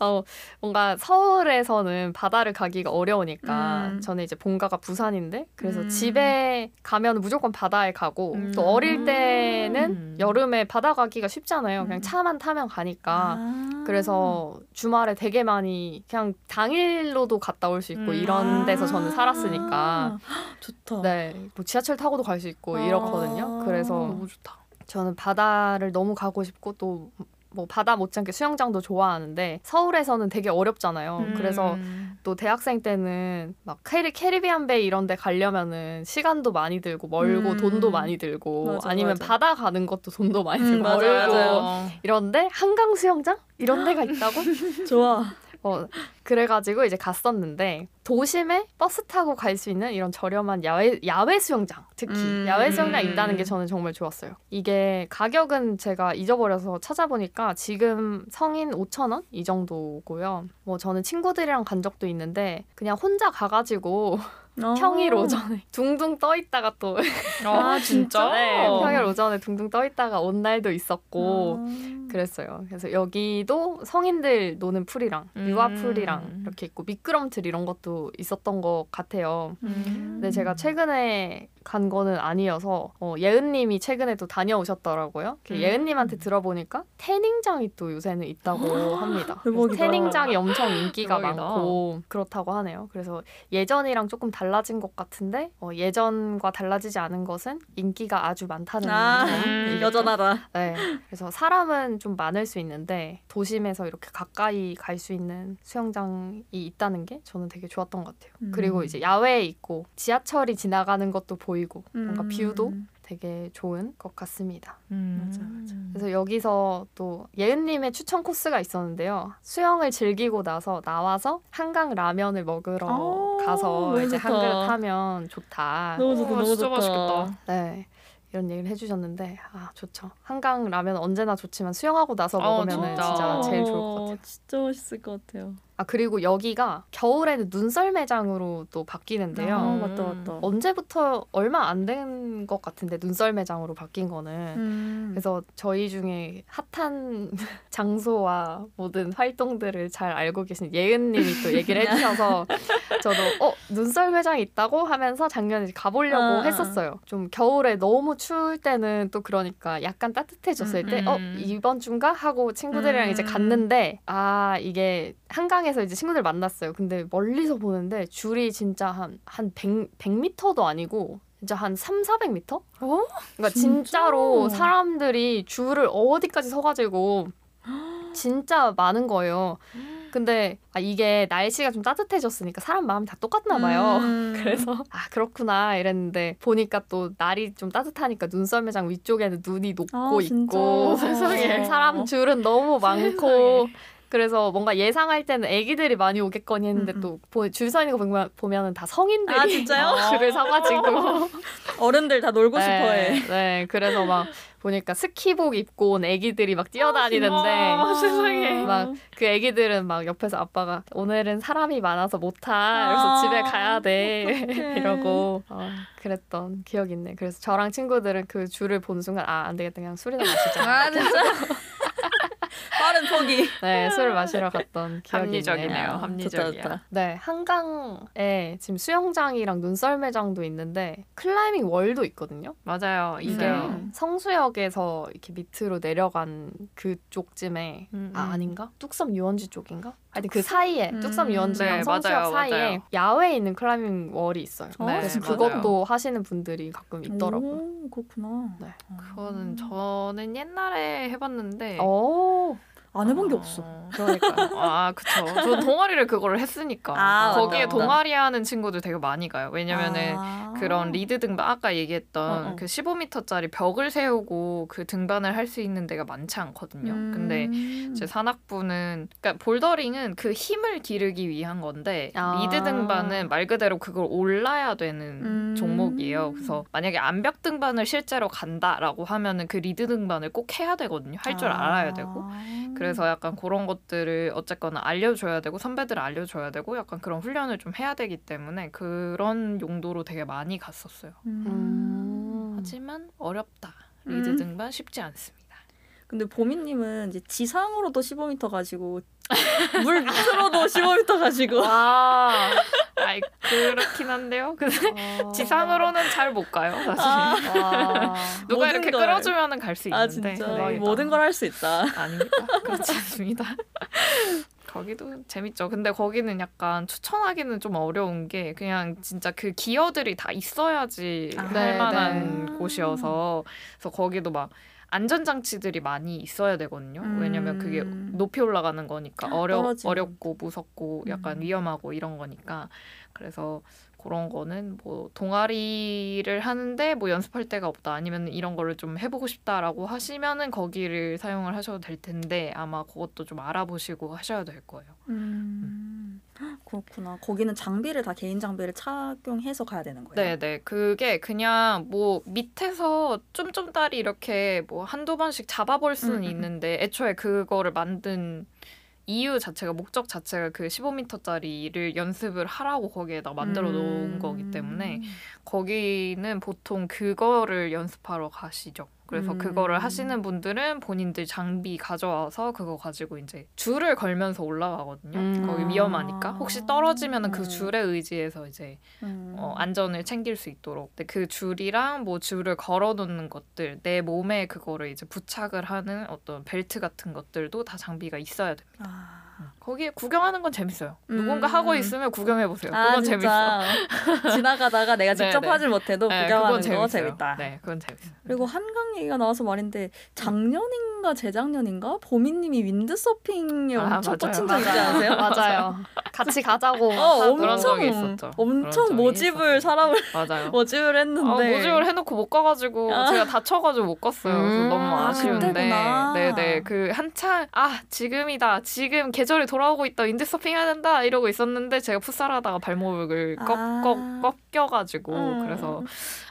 [SPEAKER 1] 어, 뭔가 서울에서는 바다를 가기가 어려우니까
[SPEAKER 2] 음.
[SPEAKER 1] 저는 이제 본가가 부산인데 그래서
[SPEAKER 2] 음.
[SPEAKER 1] 집에 가면 무조건 바다에 가고
[SPEAKER 3] 음.
[SPEAKER 1] 또 어릴 때는
[SPEAKER 3] 음.
[SPEAKER 1] 여름에 바다 가기가 쉽잖아요. 그냥
[SPEAKER 2] 음.
[SPEAKER 1] 차만 타면 가니까.
[SPEAKER 2] 아.
[SPEAKER 1] 그래서 주말에 되게 많이 그냥 당일로도 갔다 올 수 있고
[SPEAKER 3] 음.
[SPEAKER 1] 이런 데서 저는
[SPEAKER 2] 아.
[SPEAKER 1] 살았으니까 *gasps*
[SPEAKER 2] 좋다.
[SPEAKER 1] 네, 뭐 지하철 타고도 갈 수 있고
[SPEAKER 2] 아.
[SPEAKER 1] 이렇거든요. 그래서
[SPEAKER 3] 너무 좋다.
[SPEAKER 1] 저는 바다를 너무 가고 싶고 또 뭐 바다 못지않게 수영장도 좋아하는데 서울에서는 되게 어렵잖아요.
[SPEAKER 2] 음.
[SPEAKER 1] 그래서
[SPEAKER 3] 음.
[SPEAKER 1] 또 대학생 때는 막 캐리, 캐리비안 베이 이런 데 가려면은 시간도 많이 들고 멀고
[SPEAKER 2] 음.
[SPEAKER 1] 돈도 많이 들고
[SPEAKER 2] 맞아,
[SPEAKER 1] 아니면
[SPEAKER 2] 맞아.
[SPEAKER 1] 바다 가는 것도 돈도 많이
[SPEAKER 2] 음,
[SPEAKER 1] 들고
[SPEAKER 2] 맞아,
[SPEAKER 1] 멀고. 이런데 한강 수영장 이런 데가 있다고? *laughs*
[SPEAKER 2] 좋아.
[SPEAKER 1] 어, 그래가지고 이제 갔었는데 도심에 버스 타고 갈 수 있는 이런 저렴한 야외 야외 수영장 특히
[SPEAKER 2] 음.
[SPEAKER 1] 야외 수영장 있다는 게 저는 정말 좋았어요. 이게 가격은 제가 잊어버려서 찾아보니까 지금 성인 5천 원 이 정도고요. 뭐 저는 친구들이랑 간 적도 있는데 그냥 혼자 가가지고
[SPEAKER 2] 어.
[SPEAKER 1] 평일 오전에 *laughs* 둥둥 떠 있다가 또
[SPEAKER 2] 아, *laughs* 진짜?
[SPEAKER 1] 네, 평일 오전에 둥둥 떠 있다가 온 날도 있었고
[SPEAKER 2] 아.
[SPEAKER 1] 그랬어요. 그래서 여기도 성인들 노는 풀이랑 유아
[SPEAKER 3] 음.
[SPEAKER 1] 풀이랑 이렇게 있고 미끄럼틀 이런 것도 있었던 것 같아요.
[SPEAKER 2] 음.
[SPEAKER 1] 근데 제가 최근에 간 거는 아니어서 어, 예은님이 최근에 또 다녀오셨더라고요. 그
[SPEAKER 3] 음.
[SPEAKER 1] 예은님한테 들어보니까 태닝장이 또 요새는 있다고 *gasps* 합니다. 태닝장이 엄청 인기가
[SPEAKER 3] 대박이다.
[SPEAKER 1] 많고 그렇다고 하네요. 그래서 예전이랑 조금 달라진 것 같은데 어, 예전과 달라지지 않은 것은 인기가 아주 많다는
[SPEAKER 2] 아,
[SPEAKER 1] 점.
[SPEAKER 3] 음,
[SPEAKER 2] 여전하다.
[SPEAKER 1] 네. 그래서 사람은 좀 많을 수 있는데 도심에서 이렇게 가까이 갈 수 있는 수영장이 있다는 게 저는 되게 좋았던 것 같아요.
[SPEAKER 2] 음.
[SPEAKER 1] 그리고 이제 야외에 있고 지하철이 지나가는 것도 보이 고 뭔가
[SPEAKER 2] 음.
[SPEAKER 1] 뷰도 되게 좋은 것 같습니다.
[SPEAKER 3] 음.
[SPEAKER 2] 맞아, 맞아.
[SPEAKER 1] 그래서 여기서 또 예은님의 추천 코스가 있었는데요. 수영을 즐기고 나서 나와서 한강 라면을 먹으러
[SPEAKER 2] 아,
[SPEAKER 1] 가서 이제
[SPEAKER 2] 좋다.
[SPEAKER 1] 한 그릇 하면 좋다.
[SPEAKER 2] 너무 좋다,
[SPEAKER 3] 어,
[SPEAKER 2] 너무
[SPEAKER 3] 진짜
[SPEAKER 2] 좋다.
[SPEAKER 3] 맛있겠다.
[SPEAKER 1] 네. 이런 얘기를 해주셨는데 아 좋죠. 한강 라면 언제나 좋지만 수영하고 나서
[SPEAKER 3] 어,
[SPEAKER 1] 먹으면
[SPEAKER 3] 진짜.
[SPEAKER 1] 진짜 제일 좋을 것 같아요.
[SPEAKER 2] 진짜 맛있을 것 같아요.
[SPEAKER 1] 아 그리고 여기가 겨울에는 눈썰 매장으로 또 바뀌는데요.
[SPEAKER 2] 아,
[SPEAKER 3] 음.
[SPEAKER 2] 맞다, 맞다.
[SPEAKER 1] 언제부터 얼마 안 된 것 같은데 눈썰 매장으로 바뀐 거는
[SPEAKER 2] 음.
[SPEAKER 1] 그래서 저희 중에 핫한 *laughs* 장소와 모든 활동들을 잘 알고 계신 예은님이 또 얘기를 해주셔서 *laughs* 저도 어 눈썰 매장이 있다고 하면서 작년에 이제 가보려고
[SPEAKER 2] 아, 아.
[SPEAKER 1] 했었어요. 좀 겨울에 너무 추울 때는 또 그러니까 약간 따뜻해졌을
[SPEAKER 3] 음,
[SPEAKER 1] 때어
[SPEAKER 3] 음.
[SPEAKER 1] 이번 주인가 하고 친구들이랑 이제
[SPEAKER 2] 음.
[SPEAKER 1] 갔는데 아 이게 한강에 서 이제 친구들 만났어요. 근데 멀리서 보는데 줄이 진짜 한 한 100, 100m도 아니고 진짜 한 3, 400m?
[SPEAKER 3] 어?
[SPEAKER 1] 그러니까
[SPEAKER 2] 진짜?
[SPEAKER 1] 진짜 로 사람들이 줄을 어디까지 서가지고 진짜 많은 거예요. 근데 아, 이게 날씨가 좀 따뜻해졌으니까 사람 마음이 다 똑같나 봐요.
[SPEAKER 2] 음. *laughs*
[SPEAKER 1] 그래서 아 그렇구나 이랬는데 보니까 또 날이 좀 따뜻하니까 눈썰 매장 위쪽에는 눈이 녹고
[SPEAKER 2] 아?
[SPEAKER 1] 있고
[SPEAKER 2] 세상에.
[SPEAKER 1] 사람 줄은 너무 많고 그래서 뭔가 예상할 때는 애기들이 많이 오겠거니 했는데
[SPEAKER 2] 음, 음.
[SPEAKER 1] 또줄서 있는 거 보면, 보면은 다 성인들이
[SPEAKER 2] 아, 진짜요? *laughs*
[SPEAKER 1] 줄을 서가지고 *laughs*
[SPEAKER 2] 어른들 다 놀고
[SPEAKER 1] 네,
[SPEAKER 2] 싶어해.
[SPEAKER 1] 네, 그래서 막 보니까 스키복 입고 온 애기들이 막 뛰어다니는데
[SPEAKER 3] 아, 세상에.
[SPEAKER 1] 막그 애기들은 막 옆에서 아빠가 오늘은 사람이 많아서 못타 그래서
[SPEAKER 2] 아,
[SPEAKER 1] 집에 가야 돼. *laughs* 이러고 어, 그랬던 기억이 있네. 그래서 저랑 친구들은 그 줄을 본 순간 아 안 되겠다 그냥 술이나 마시자.
[SPEAKER 2] 아 진짜 빠른 포기. *laughs*
[SPEAKER 1] 네, 술을 마시러 갔던 기억이
[SPEAKER 3] 합리적이네요.
[SPEAKER 1] 있네요.
[SPEAKER 3] 합리적이야.
[SPEAKER 2] 좋다, 좋다.
[SPEAKER 1] 네, 한강에 지금 수영장이랑 눈썰매장도 있는데 climbing wall도 있거든요.
[SPEAKER 3] 맞아요.
[SPEAKER 1] 이게
[SPEAKER 3] 있어요.
[SPEAKER 2] 음.
[SPEAKER 1] 성수역에서 이렇게 밑으로 내려간 그쪽쯤에
[SPEAKER 3] 음,
[SPEAKER 1] 아
[SPEAKER 3] 음.
[SPEAKER 1] 아닌가? 뚝섬 유원지 쪽인가? 하여튼 그 사이에
[SPEAKER 2] 음.
[SPEAKER 1] 뚝섬 유원지랑
[SPEAKER 3] 네,
[SPEAKER 1] 성수역
[SPEAKER 3] 맞아요,
[SPEAKER 1] 사이에
[SPEAKER 3] 맞아요.
[SPEAKER 1] 야외에 있는 climbing wall이 있어요.
[SPEAKER 2] 네,
[SPEAKER 1] 그래서
[SPEAKER 3] 맞아요.
[SPEAKER 1] 그것도 하시는 분들이 가끔 있더라고요.
[SPEAKER 2] 오, 그렇구나.
[SPEAKER 1] 네.
[SPEAKER 3] 그거는 저는 옛날에 해봤는데
[SPEAKER 1] 오, oh.
[SPEAKER 2] 안 해본 게
[SPEAKER 3] 어,
[SPEAKER 2] 없어.
[SPEAKER 1] 그러니까요. *laughs*
[SPEAKER 3] 아, 그쵸. 저 동아리를 그거를 했으니까.
[SPEAKER 2] 아,
[SPEAKER 3] 거기에
[SPEAKER 2] 맞다, 맞다.
[SPEAKER 3] 동아리 하는 친구들 되게 많이 가요. 왜냐면은
[SPEAKER 2] 아.
[SPEAKER 3] 그런 lead 등반 아까 얘기했던
[SPEAKER 2] 어, 어.
[SPEAKER 3] 그 15m짜리 벽을 세우고 그 등반을 할 수 있는 데가 많지 않거든요.
[SPEAKER 2] 음.
[SPEAKER 3] 근데 제 산악부는 그러니까 bouldering은 그 힘을 기르기 위한 건데
[SPEAKER 1] 아.
[SPEAKER 3] lead 등반은 말 그대로 그걸 올라야 되는
[SPEAKER 2] 음.
[SPEAKER 3] 종목이에요. 그래서 만약에 암벽 등반을 실제로 간다라고 하면은 그 lead 등반을 꼭 해야 되거든요. 할 줄 알아야 되고. 그래서 약간 그런 것들을 어쨌거나 알려줘야 되고 선배들 알려줘야 되고 약간 그런 훈련을 좀 해야 되기 때문에 그런 용도로 되게 많이 갔었어요.
[SPEAKER 1] 음.
[SPEAKER 3] 하지만 어렵다. 리드
[SPEAKER 2] 음.
[SPEAKER 3] 등반 쉽지 않습니다.
[SPEAKER 2] 근데 보미님은 이제 지상으로도 15m 가지고 물 밑으로도 15m 가지고
[SPEAKER 3] 와, 그렇긴 한데요. 근데
[SPEAKER 1] 어. *laughs*
[SPEAKER 3] 지상으로는 잘 못 가요, 사실.
[SPEAKER 1] 와.
[SPEAKER 3] 누가 이렇게
[SPEAKER 2] 걸.
[SPEAKER 3] 끌어주면은 갈 수 있는데.
[SPEAKER 2] 아 진짜
[SPEAKER 3] 대박이다.
[SPEAKER 2] 모든 걸 할 수 있다.
[SPEAKER 3] 아닙니다. 그렇지 않습니다. *laughs* 거기도 재밌죠. 근데 거기는 약간 추천하기는 좀 어려운 게 그냥 진짜 그 기어들이 다 있어야지
[SPEAKER 2] 아,
[SPEAKER 3] 할
[SPEAKER 1] 네,
[SPEAKER 3] 만한
[SPEAKER 2] 네.
[SPEAKER 3] 곳이어서 그래서 거기도 막 안전장치들이 많이 있어야 되거든요.
[SPEAKER 2] 음.
[SPEAKER 3] 왜냐면 그게 높이 올라가는 거니까 어려. 어렵고 무섭고 약간
[SPEAKER 2] 음.
[SPEAKER 3] 위험하고 이런 거니까 그래서 그런 거는 뭐 동아리를 하는데 뭐 연습할 데가 없다 아니면 이런 거를 좀 해보고 싶다라고 하시면은 거기를 사용을 하셔도 될 텐데 아마 그것도 좀 알아보시고 하셔야 될 거예요.
[SPEAKER 2] 음. 그렇구나. 거기는 장비를 다 개인 장비를 착용해서 가야 되는 거예요.
[SPEAKER 3] 네 네 그게 그냥 뭐 밑에서 쫌쫌다리 이렇게 뭐 한두 번씩 잡아볼 수는
[SPEAKER 2] 음, 음, 음.
[SPEAKER 3] 있는데 애초에 그거를 만든 이유 자체가 목적 자체가 그 15m짜리를 연습을 하라고 거기에다 만들어 놓은
[SPEAKER 2] 음.
[SPEAKER 3] 거기 때문에 거기는 보통 그거를 연습하러 가시죠. 그래서
[SPEAKER 2] 음.
[SPEAKER 3] 그거를 하시는 분들은 본인들 장비 가져와서 그거 가지고 이제 줄을 걸면서 올라가거든요.
[SPEAKER 1] 음.
[SPEAKER 3] 거기 위험하니까 혹시 떨어지면은 그
[SPEAKER 2] 음.
[SPEAKER 3] 줄에 의지해서 이제
[SPEAKER 2] 음.
[SPEAKER 3] 어, 안전을 챙길 수 있도록. 근데 그 줄이랑 뭐 줄을 걸어 놓는 것들, 내 몸에 그거를 이제 부착을 하는 어떤 벨트 같은 것들도 다 장비가 있어야 됩니다.
[SPEAKER 2] 아.
[SPEAKER 3] 거기에 구경하는 건 재밌어요.
[SPEAKER 2] 음.
[SPEAKER 3] 누군가 하고 있으면 구경해 보세요.
[SPEAKER 2] 아,
[SPEAKER 3] 그건 재밌어.
[SPEAKER 2] 진짜 *laughs* 지나가다가 내가
[SPEAKER 3] 네,
[SPEAKER 2] 직접
[SPEAKER 3] 네.
[SPEAKER 2] 하질 못해도
[SPEAKER 3] 네,
[SPEAKER 2] 구경하는 거. 재밌다.
[SPEAKER 3] 네, 그건 재밌어요.
[SPEAKER 2] 그리고 한강 얘기가 나와서 말인데 작년인가 재작년인가 보미님이 윈드 서핑에
[SPEAKER 3] 아,
[SPEAKER 2] 엄청
[SPEAKER 3] 맞아요.
[SPEAKER 2] 꽂힌 적 있지 않으세요? *laughs*
[SPEAKER 1] 맞아요. 같이 가자고.
[SPEAKER 2] 어, 엄청
[SPEAKER 3] 있었죠.
[SPEAKER 2] 엄청 모집을
[SPEAKER 3] 있었어요.
[SPEAKER 2] 사람을 *laughs*
[SPEAKER 3] 맞아요.
[SPEAKER 2] 모집을 했는데
[SPEAKER 3] 아, 모집을 해놓고 못 가가지고
[SPEAKER 2] 아.
[SPEAKER 3] 제가 다쳐가지고 못 갔어요.
[SPEAKER 1] 음.
[SPEAKER 3] 너무
[SPEAKER 1] 아,
[SPEAKER 3] 아쉬운데. 네네 그 한창 아 지금이다, 지금 계절 이 돌아오고 있다, 윈드서핑 해야 된다 이러고 있었는데 제가 풋살하다가 발목을 꺾,
[SPEAKER 2] 아.
[SPEAKER 3] 꺾, 꺾여가지고
[SPEAKER 2] 음.
[SPEAKER 3] 그래서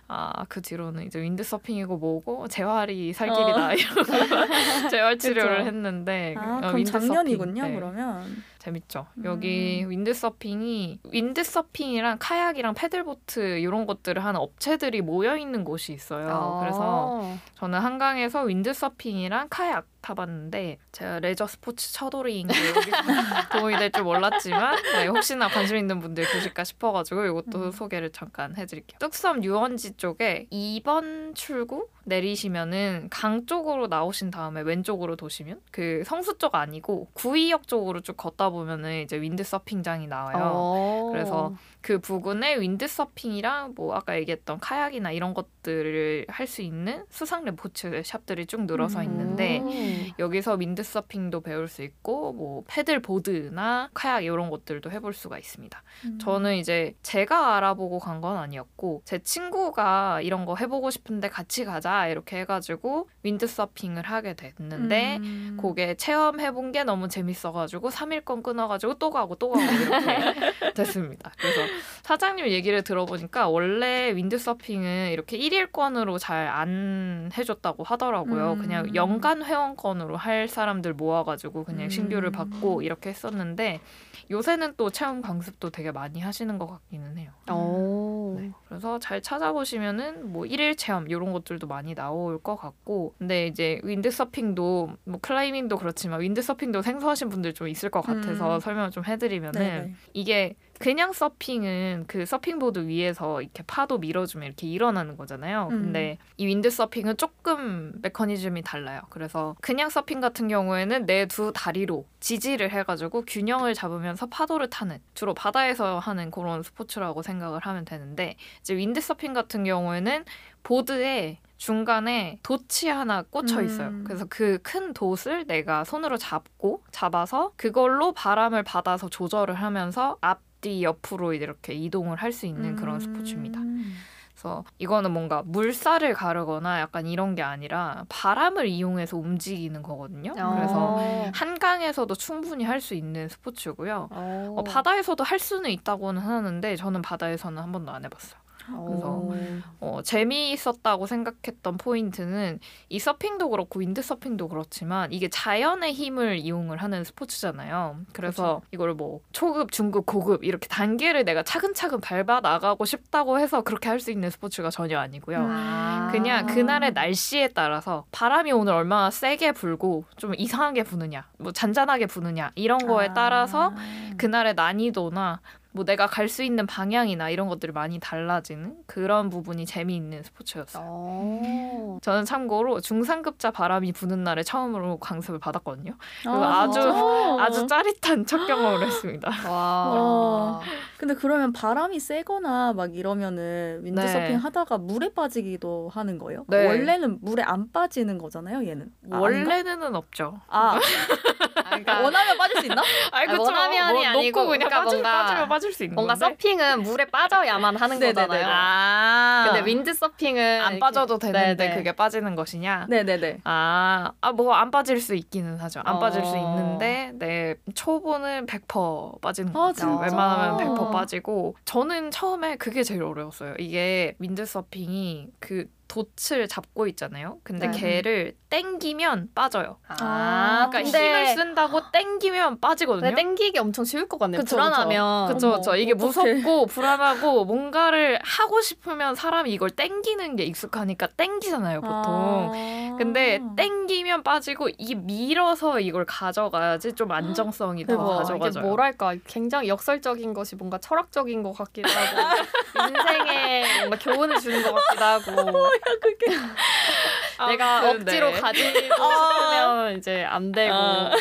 [SPEAKER 3] 아 그 뒤로는 이제 윈드서핑이고 뭐고 재활이 살 길이다 이러고 재활 치료를
[SPEAKER 2] 어.
[SPEAKER 3] 했는데
[SPEAKER 2] 아,
[SPEAKER 3] 어,
[SPEAKER 2] 그럼 작년이군요.
[SPEAKER 3] 네.
[SPEAKER 2] 그러면
[SPEAKER 3] 재밌죠.
[SPEAKER 2] 음.
[SPEAKER 3] 여기 윈드서핑이 윈드서핑이랑 카약이랑 paddle board 이런 것들을 하는 업체들이 모여 있는 곳이 있어요.
[SPEAKER 1] 아.
[SPEAKER 3] 그래서 저는 한강에서 윈드서핑이랑 카약 타봤는데 제가 레저 스포츠 처돌이인 게 *laughs* 도움이 될 줄 몰랐지만 네, 혹시나 관심 있는 분들 계실까 싶어가지고 이것도
[SPEAKER 2] 음.
[SPEAKER 3] 소개를 잠깐 해드릴게요. 뚝섬 유원지 쪽에 2번 출구 내리시면은 강 쪽으로 나오신 다음에 왼쪽으로 도시면 그 성수 쪽 아니고 구의역 쪽으로 쭉 걷다 보면은 이제 윈드 서핑장이 나와요.
[SPEAKER 1] 어.
[SPEAKER 3] 그래서 그 부근에 윈드 서핑이랑 뭐 아까 얘기했던 카약이나 이런 것들을 할 수 있는 수상 레포츠 샵들이 쭉 늘어서
[SPEAKER 2] 음.
[SPEAKER 3] 있는데
[SPEAKER 1] 음.
[SPEAKER 3] 여기서 윈드 서핑도 배울 수 있고 뭐 paddle board나 카약 이런 것들도 해볼 수가 있습니다.
[SPEAKER 2] 음.
[SPEAKER 3] 저는 이제 제가 알아보고 간 건 아니었고 제 친구가 이런 거 해보고 싶은데 같이 가자 이렇게 해가지고 윈드서핑을 하게 됐는데
[SPEAKER 2] 음.
[SPEAKER 3] 그게 체험해본 게 너무 재밌어가지고 3일권 끊어가지고 또 가고 또 가고 이렇게 *laughs* 됐습니다. 그래서 사장님 얘기를 들어보니까 원래 윈드서핑은 이렇게 1일권으로 잘 안 해줬다고 하더라고요.
[SPEAKER 2] 음.
[SPEAKER 3] 그냥 연간 회원권으로 할 사람들 모아가지고 그냥
[SPEAKER 2] 음.
[SPEAKER 3] 신규를 받고 이렇게 했었는데 요새는 또 체험 강습도 되게 많이 하시는 것 같기는 해요.
[SPEAKER 1] 오.
[SPEAKER 3] 네. 그래서 잘 찾아보시면은 뭐 일일 체험 이런 것들도 많이 나올 것 같고 근데 이제 윈드서핑도 뭐 클라이밍도 그렇지만 윈드서핑도 생소하신 분들 좀 있을 것 같아서
[SPEAKER 2] 음.
[SPEAKER 3] 설명을 좀 해드리면은
[SPEAKER 2] 네네.
[SPEAKER 3] 이게 그냥 서핑은 그 서핑보드 위에서 이렇게 파도 밀어주면 이렇게 일어나는 거잖아요.
[SPEAKER 2] 음.
[SPEAKER 3] 근데 이 윈드 서핑은 조금 메커니즘이 달라요. 그래서 그냥 서핑 같은 경우에는 내 두 다리로 지지를 해가지고 균형을 잡으면서 파도를 타는 주로 바다에서 하는 그런 스포츠라고 생각을 하면 되는데 이제 윈드 서핑 같은 경우에는 보드에 중간에 돛이 하나 꽂혀 있어요.
[SPEAKER 2] 음.
[SPEAKER 3] 그래서 그 큰 돛을 내가 손으로 잡고 잡아서 그걸로 바람을 받아서 조절을 하면서 앞 뒤 옆으로 이렇게 이동을 할 수 있는 그런
[SPEAKER 2] 음.
[SPEAKER 3] 스포츠입니다. 그래서 이거는 뭔가 물살을 가르거나 약간 이런 게 아니라 바람을 이용해서 움직이는 거거든요. 그래서
[SPEAKER 1] 어.
[SPEAKER 3] 한강에서도 충분히 할 수 있는 스포츠고요.
[SPEAKER 1] 어.
[SPEAKER 3] 어, 바다에서도 할 수는 있다고는 하는데 저는 바다에서는 한 번도 안 해봤어요. 그래서 어, 재미있었다고 생각했던 포인트는 이 서핑도 그렇고 윈드 서핑도 그렇지만 이게 자연의 힘을 이용을 하는 스포츠잖아요. 그래서 이걸 뭐 초급, 중급, 고급 이렇게 단계를 내가 차근차근 밟아 나가고 싶다고 해서 그렇게 할 수 있는 스포츠가 전혀 아니고요.
[SPEAKER 1] 아.
[SPEAKER 3] 그냥 그날의 날씨에 따라서 바람이 오늘 얼마나 세게 불고 좀 이상하게 부느냐, 뭐 잔잔하게 부느냐 이런 거에
[SPEAKER 2] 아.
[SPEAKER 3] 따라서 그날의 난이도나 뭐 내가 갈 수 있는 방향이나 이런 것들이 많이 달라지는 그런 부분이 재미있는 스포츠였어요.
[SPEAKER 1] 어.
[SPEAKER 3] 저는 참고로 중상급자 바람이 부는 날에 처음으로 강습을 받았거든요. 그리고
[SPEAKER 2] 아, 진짜?
[SPEAKER 3] 아주 짜릿한 첫 경험을 했습니다.
[SPEAKER 1] 와.
[SPEAKER 2] 와. *laughs* 근데 그러면 바람이 세거나 막 이러면은 윈드서핑
[SPEAKER 3] 네.
[SPEAKER 2] 하다가 물에 빠지기도 하는 거예요?
[SPEAKER 3] 네.
[SPEAKER 2] 원래는 물에 안 빠지는 거잖아요, 얘는. 아, 아닌가?
[SPEAKER 3] 원래는 없죠.
[SPEAKER 2] 아, *laughs*
[SPEAKER 1] 아, 그러니까
[SPEAKER 2] 원하면 빠질 수 있나?
[SPEAKER 3] 아이,
[SPEAKER 1] 그쵸. 원하면이
[SPEAKER 3] 뭐
[SPEAKER 1] 아니고 그러니까
[SPEAKER 3] 빠지,
[SPEAKER 1] 뭔가-
[SPEAKER 3] 빠지면 빠질 수 있는
[SPEAKER 1] 뭔가
[SPEAKER 3] 건데.
[SPEAKER 1] 서핑은 물에 빠져야만 하는. *laughs* 거잖아요.
[SPEAKER 3] 아.
[SPEAKER 1] 근데 윈드 서핑은
[SPEAKER 3] 안 빠져도 되는데
[SPEAKER 1] 네네.
[SPEAKER 3] 그게 빠지는 것이냐?
[SPEAKER 2] 네네네.
[SPEAKER 3] 아, 아, 뭐 안 빠질 수 있기는 하죠. 안 빠질 수
[SPEAKER 1] 어.
[SPEAKER 3] 있는데, 네, 초보는 100% 빠지는
[SPEAKER 2] 아,
[SPEAKER 3] 것 같아요. 웬만하면 100% 빠지고, 저는 처음에 그게 제일 어려웠어요. 이게 윈드 서핑이 그 돛을 잡고 있잖아요. 근데
[SPEAKER 1] 네.
[SPEAKER 3] 걔를 땡기면 빠져요.
[SPEAKER 1] 아,
[SPEAKER 3] 그러니까
[SPEAKER 1] 근데
[SPEAKER 3] 힘을 쓴다고 땡기면 빠지거든요.
[SPEAKER 1] 네, 땡기기 엄청 쉬울 것 같네요.
[SPEAKER 2] 그쵸,
[SPEAKER 1] 불안하면.
[SPEAKER 3] 그쵸, 그쵸. 이게
[SPEAKER 2] 어떡해.
[SPEAKER 3] 무섭고 불안하고 뭔가를 하고 싶으면 사람이 이걸 땡기는 게 익숙하니까 땡기잖아요, 보통.
[SPEAKER 2] 아.
[SPEAKER 3] 근데 땡기면 빠지고 이게 밀어서 이걸 가져가야지 좀 안정성이 더
[SPEAKER 2] 대박.
[SPEAKER 1] 이게
[SPEAKER 3] 가져가죠.
[SPEAKER 1] 뭐랄까 굉장히 역설적인 것이 뭔가 철학적인 것 같기도 하고 인생에 뭔가 교훈을 주는 것 같기도 하고 *laughs* 내가
[SPEAKER 3] 아무튼,
[SPEAKER 1] 억지로
[SPEAKER 3] 네.
[SPEAKER 1] 가지고 싶으면 이제 안 되고
[SPEAKER 2] 아.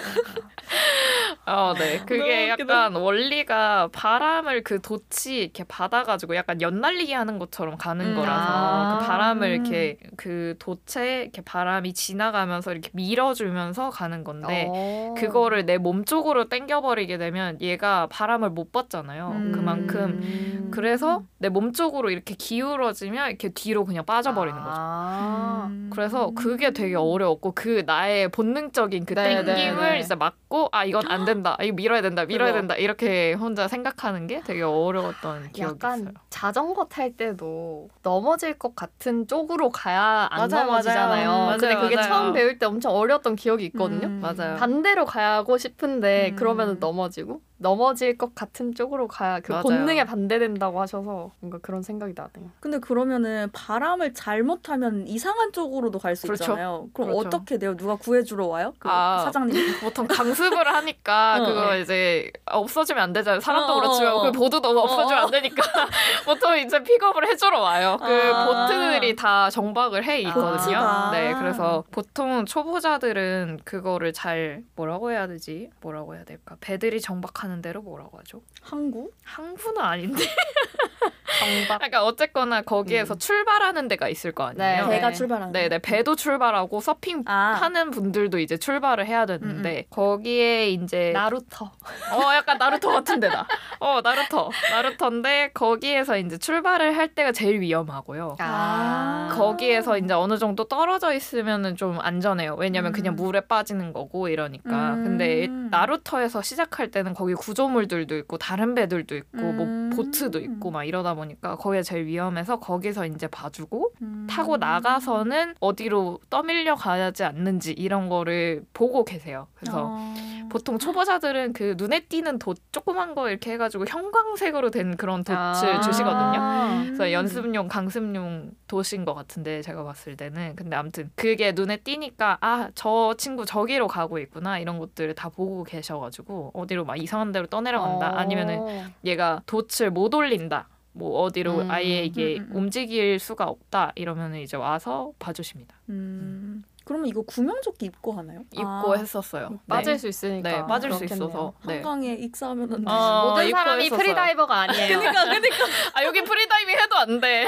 [SPEAKER 3] 어, 네. 그게. 약간 원리가 바람을 그 돛이 이렇게 받아가지고 약간 연날리기 하는 것처럼 가는
[SPEAKER 2] 음.
[SPEAKER 3] 거라서
[SPEAKER 1] 아.
[SPEAKER 3] 그 바람을 이렇게 그 돛에 이렇게 바람이 지나가면서 이렇게 밀어주면서 가는 건데
[SPEAKER 1] 어.
[SPEAKER 3] 그거를 내 몸 쪽으로 당겨버리게 되면 얘가 바람을 못 받잖아요.
[SPEAKER 2] 음.
[SPEAKER 3] 그만큼
[SPEAKER 1] 음.
[SPEAKER 3] 그래서 내 몸 쪽으로 이렇게 기울어지면 이렇게 뒤로 그냥 빠져버리는 거죠.
[SPEAKER 1] 아.
[SPEAKER 2] 음.
[SPEAKER 3] 그래서 그게 되게 어려웠고 그 나의 본능적인 그
[SPEAKER 1] 네, 네,
[SPEAKER 3] 땡김을
[SPEAKER 1] 네.
[SPEAKER 3] 이제 막고 아 이건 안 된다 이거 밀어야 된다 밀어야. 된다 이렇게 혼자 생각하는 게 되게 어려웠던 기억이
[SPEAKER 1] 약간
[SPEAKER 3] 있어요.
[SPEAKER 1] 자전거 탈 때도 넘어질 것 같은 쪽으로 가야 안
[SPEAKER 3] 맞아요,
[SPEAKER 1] 넘어지잖아요.
[SPEAKER 3] 맞아요.
[SPEAKER 1] 근데
[SPEAKER 3] 맞아요,
[SPEAKER 1] 그게
[SPEAKER 3] 맞아요.
[SPEAKER 1] 처음 배울 때 엄청 어려웠던 기억이 있거든요.
[SPEAKER 2] 음.
[SPEAKER 3] 맞아요.
[SPEAKER 1] 반대로 가고 싶은데
[SPEAKER 2] 음.
[SPEAKER 1] 그러면 넘어지고 넘어질 것 같은 쪽으로 가야 그
[SPEAKER 3] 맞아요.
[SPEAKER 1] 본능에 반대된다고 하셔서 뭔가 그런 생각이 나네요.
[SPEAKER 2] 근데 그러면은 바람을 잘못하면 이상한 쪽으로 도 갈 수
[SPEAKER 3] 그렇죠.
[SPEAKER 2] 있잖아요. 그럼
[SPEAKER 3] 그렇죠.
[SPEAKER 2] 어떻게 돼요? 누가 구해주러 와요? 그
[SPEAKER 3] 아.
[SPEAKER 2] 사장님? *laughs*
[SPEAKER 3] 보통 강습을 하니까
[SPEAKER 2] 어,
[SPEAKER 3] 그거
[SPEAKER 1] 네.
[SPEAKER 3] 이제 없어지면 안 되잖아요. 사람도
[SPEAKER 2] 어, 어,
[SPEAKER 3] 그렇지만
[SPEAKER 2] 어.
[SPEAKER 3] 그 보드도 없어지면
[SPEAKER 2] 어.
[SPEAKER 3] 안 되니까 *laughs* 보통 이제 픽업을 해주러 와요. 그
[SPEAKER 2] 아.
[SPEAKER 3] 보트들이 다 정박을 해 있거든요.
[SPEAKER 2] 보트가.
[SPEAKER 3] 네, 그래서 보통 초보자들은 그거를 잘 뭐라고 해야 되지? 뭐라고 해야 될까? 배들이 정박하는 대로 뭐라고 하죠?
[SPEAKER 2] 항구?
[SPEAKER 3] 항구는 아닌데 *laughs*
[SPEAKER 1] 정답.
[SPEAKER 3] 그러니까 어쨌거나 거기에서
[SPEAKER 2] 음.
[SPEAKER 3] 출발하는 데가 있을 거 아니에요.
[SPEAKER 1] 네.
[SPEAKER 2] 배가 출발하는.
[SPEAKER 3] 네 네 배도 출발하고 서핑
[SPEAKER 2] 아.
[SPEAKER 3] 하는 분들도 이제 출발을 해야 되는데 거기에 이제
[SPEAKER 1] 나루터.
[SPEAKER 3] 어 약간 나루토 같은 데다. 어 나루토 나루토인데 거기에서 이제 출발을 할 때가 제일 위험하고요.
[SPEAKER 2] 아.
[SPEAKER 3] 거기에서 이제 어느 정도 떨어져 있으면은 좀 안전해요. 왜냐면 그냥
[SPEAKER 2] 음.
[SPEAKER 3] 물에 빠지는 거고 이러니까.
[SPEAKER 2] 음.
[SPEAKER 3] 근데 나루터에서 시작할 때는 거기 구조물들도 있고 다른 배들도 있고
[SPEAKER 2] 음.
[SPEAKER 3] 뭐 보트도 있고 막 이러다 보니까 거기가 제일 위험해서 거기서 이제 봐주고
[SPEAKER 2] 음.
[SPEAKER 3] 타고 나가서는 어디로 떠밀려 가지 않는지 이런 거를 보고 계세요. 그래서
[SPEAKER 2] 아.
[SPEAKER 3] 보통 초보자들은 그 눈에 띄는 돛 조그만 거 이렇게 해가지고 형광색으로 된 그런 돛을
[SPEAKER 1] 아.
[SPEAKER 3] 주시거든요.
[SPEAKER 1] 음.
[SPEAKER 3] 그래서 연습용 강습용 돛인 것 같은데 제가 봤을 때는 근데 아무튼 그게 눈에 띄니까 아 저 친구 저기로 가고 있구나 이런 것들을 다 보고 계셔가지고 어디로 막 이상한 데로 떠내려간다
[SPEAKER 1] 어.
[SPEAKER 3] 아니면은 얘가 돛을 못 올린다 뭐 어디로
[SPEAKER 1] 음.
[SPEAKER 3] 아예 이게
[SPEAKER 2] 음, 음, 음.
[SPEAKER 3] 움직일 수가 없다 이러면은 이제 와서 봐주십니다
[SPEAKER 2] 음. 그러면 이거 구명조끼 입고 하나요?
[SPEAKER 3] 입고
[SPEAKER 2] 아.
[SPEAKER 3] 했었어요 네.
[SPEAKER 1] 빠질 수 있으니까.
[SPEAKER 3] 네 빠질 수
[SPEAKER 1] 그렇겠네요.
[SPEAKER 3] 있어서 네.
[SPEAKER 2] 한강에 익사하면은
[SPEAKER 3] 어,
[SPEAKER 1] 모든 사람이
[SPEAKER 3] 했었어요.
[SPEAKER 1] freediver가 아니에요.
[SPEAKER 2] 그러니까 그러니까 *laughs*
[SPEAKER 3] 아 여기 프리다이빙 해도 안돼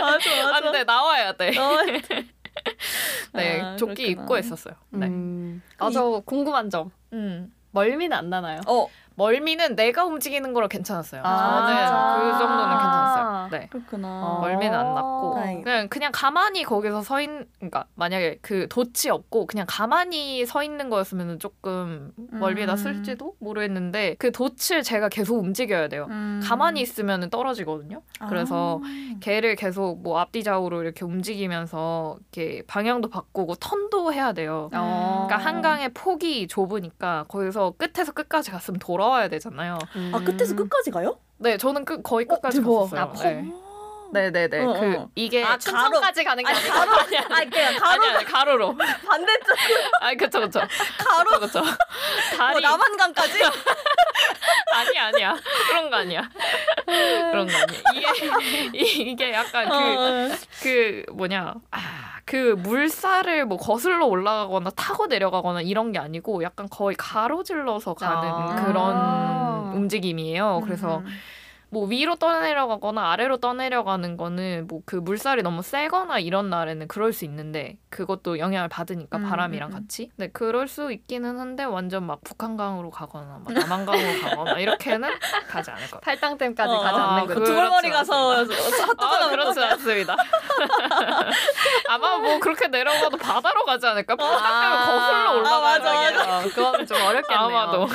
[SPEAKER 2] 맞아
[SPEAKER 3] 안돼 나와야 돼 네,
[SPEAKER 2] 아,
[SPEAKER 3] 조끼
[SPEAKER 2] 그렇구나.
[SPEAKER 3] 입고 했었어요. 네.
[SPEAKER 1] 음.
[SPEAKER 2] 그
[SPEAKER 1] 아, 저 궁금한 점.
[SPEAKER 3] 음.
[SPEAKER 1] 멀미는 안 나나요?
[SPEAKER 2] 어
[SPEAKER 3] 멀미는 내가 움직이는 거로 괜찮았어요.
[SPEAKER 1] 아,
[SPEAKER 3] 저는? 그 정도는 괜찮았어요. 네.
[SPEAKER 2] 그렇구나.
[SPEAKER 1] 어.
[SPEAKER 3] 멀미는 안 났고. 그냥 그냥 가만히 거기서 서 있는 그러니까 만약에 그 돛이 없고 그냥 가만히 서 있는 거였으면 조금 멀미
[SPEAKER 2] 음.
[SPEAKER 3] 났을지도 모르겠는데 그 돛을 제가 계속 움직여야 돼요.
[SPEAKER 2] 음.
[SPEAKER 3] 가만히 있으면 떨어지거든요. 그래서
[SPEAKER 2] 아.
[SPEAKER 3] 걔를 계속 뭐 앞뒤 좌우로 이렇게 움직이면서 이렇게 방향도 바꾸고 턴도 해야 돼요.
[SPEAKER 1] 어.
[SPEAKER 3] 그러니까 한강의 폭이 좁으니까 거기서 끝에서 끝까지 갔으면 돌아 와야 되잖아요.
[SPEAKER 2] 아 끝에서 끝까지 가요?
[SPEAKER 3] 네, 저는 끝 거의
[SPEAKER 2] 어,
[SPEAKER 3] 끝까지
[SPEAKER 2] 대박.
[SPEAKER 3] 갔었어요.
[SPEAKER 1] 아, 퍽.
[SPEAKER 3] 네. 네, 네, 네.
[SPEAKER 2] 어,
[SPEAKER 3] 그
[SPEAKER 2] 어.
[SPEAKER 3] 이게
[SPEAKER 2] 아,
[SPEAKER 1] 춘천까지 가는 게
[SPEAKER 2] 아니 가로 아니 그냥 가로
[SPEAKER 3] 아니 아니 가로로. *laughs*
[SPEAKER 2] 반대쪽
[SPEAKER 3] 아니 그쵸 그쵸.
[SPEAKER 2] 가로
[SPEAKER 3] 그쵸.
[SPEAKER 2] 뭐
[SPEAKER 3] 다리
[SPEAKER 2] 남한강까지 *laughs*
[SPEAKER 3] 아니 아니야. 그런 거 아니야. 그런 거 아니야. 이게 *laughs* 이- 이게 약간 그
[SPEAKER 2] 어.
[SPEAKER 3] 그 뭐냐 아, 그 물살을 뭐 거슬러 올라가거나 타고 내려가거나 이런 게 아니고 약간 거의 가로질러서 가는
[SPEAKER 1] 아.
[SPEAKER 3] 그런 움직임이에요. 그래서
[SPEAKER 2] 음.
[SPEAKER 3] 뭐 위로 떠내려가거나 아래로 떠내려가는 거는 뭐 그 물살이 너무 세거나 이런 날에는 그럴 수 있는데 그것도 영향을 받으니까
[SPEAKER 2] 음,
[SPEAKER 3] 바람이랑
[SPEAKER 2] 음, 음.
[SPEAKER 3] 같이. 네 그럴 수 있기는 한데 완전 막 북한강으로 가거나 막 남한강으로 가거나 이렇게는 *laughs* 가지 않을 것 같아요.
[SPEAKER 1] 팔당댐까지
[SPEAKER 2] 어,
[SPEAKER 1] 가지
[SPEAKER 3] 아,
[SPEAKER 1] 않는
[SPEAKER 3] 그-
[SPEAKER 1] 거죠.
[SPEAKER 2] 두벌머리
[SPEAKER 3] 그렇지
[SPEAKER 2] 가서
[SPEAKER 3] 아,
[SPEAKER 2] 핫도그
[SPEAKER 3] 그렇지 않습니다. *laughs* 아마 뭐 그렇게 내려가도 바다로 가지 않을까? 팔당댐을 거슬러
[SPEAKER 2] 아, 맞아,
[SPEAKER 3] 올라가는 게
[SPEAKER 1] 어, 그거는 좀 어렵겠네요.
[SPEAKER 3] 아마도.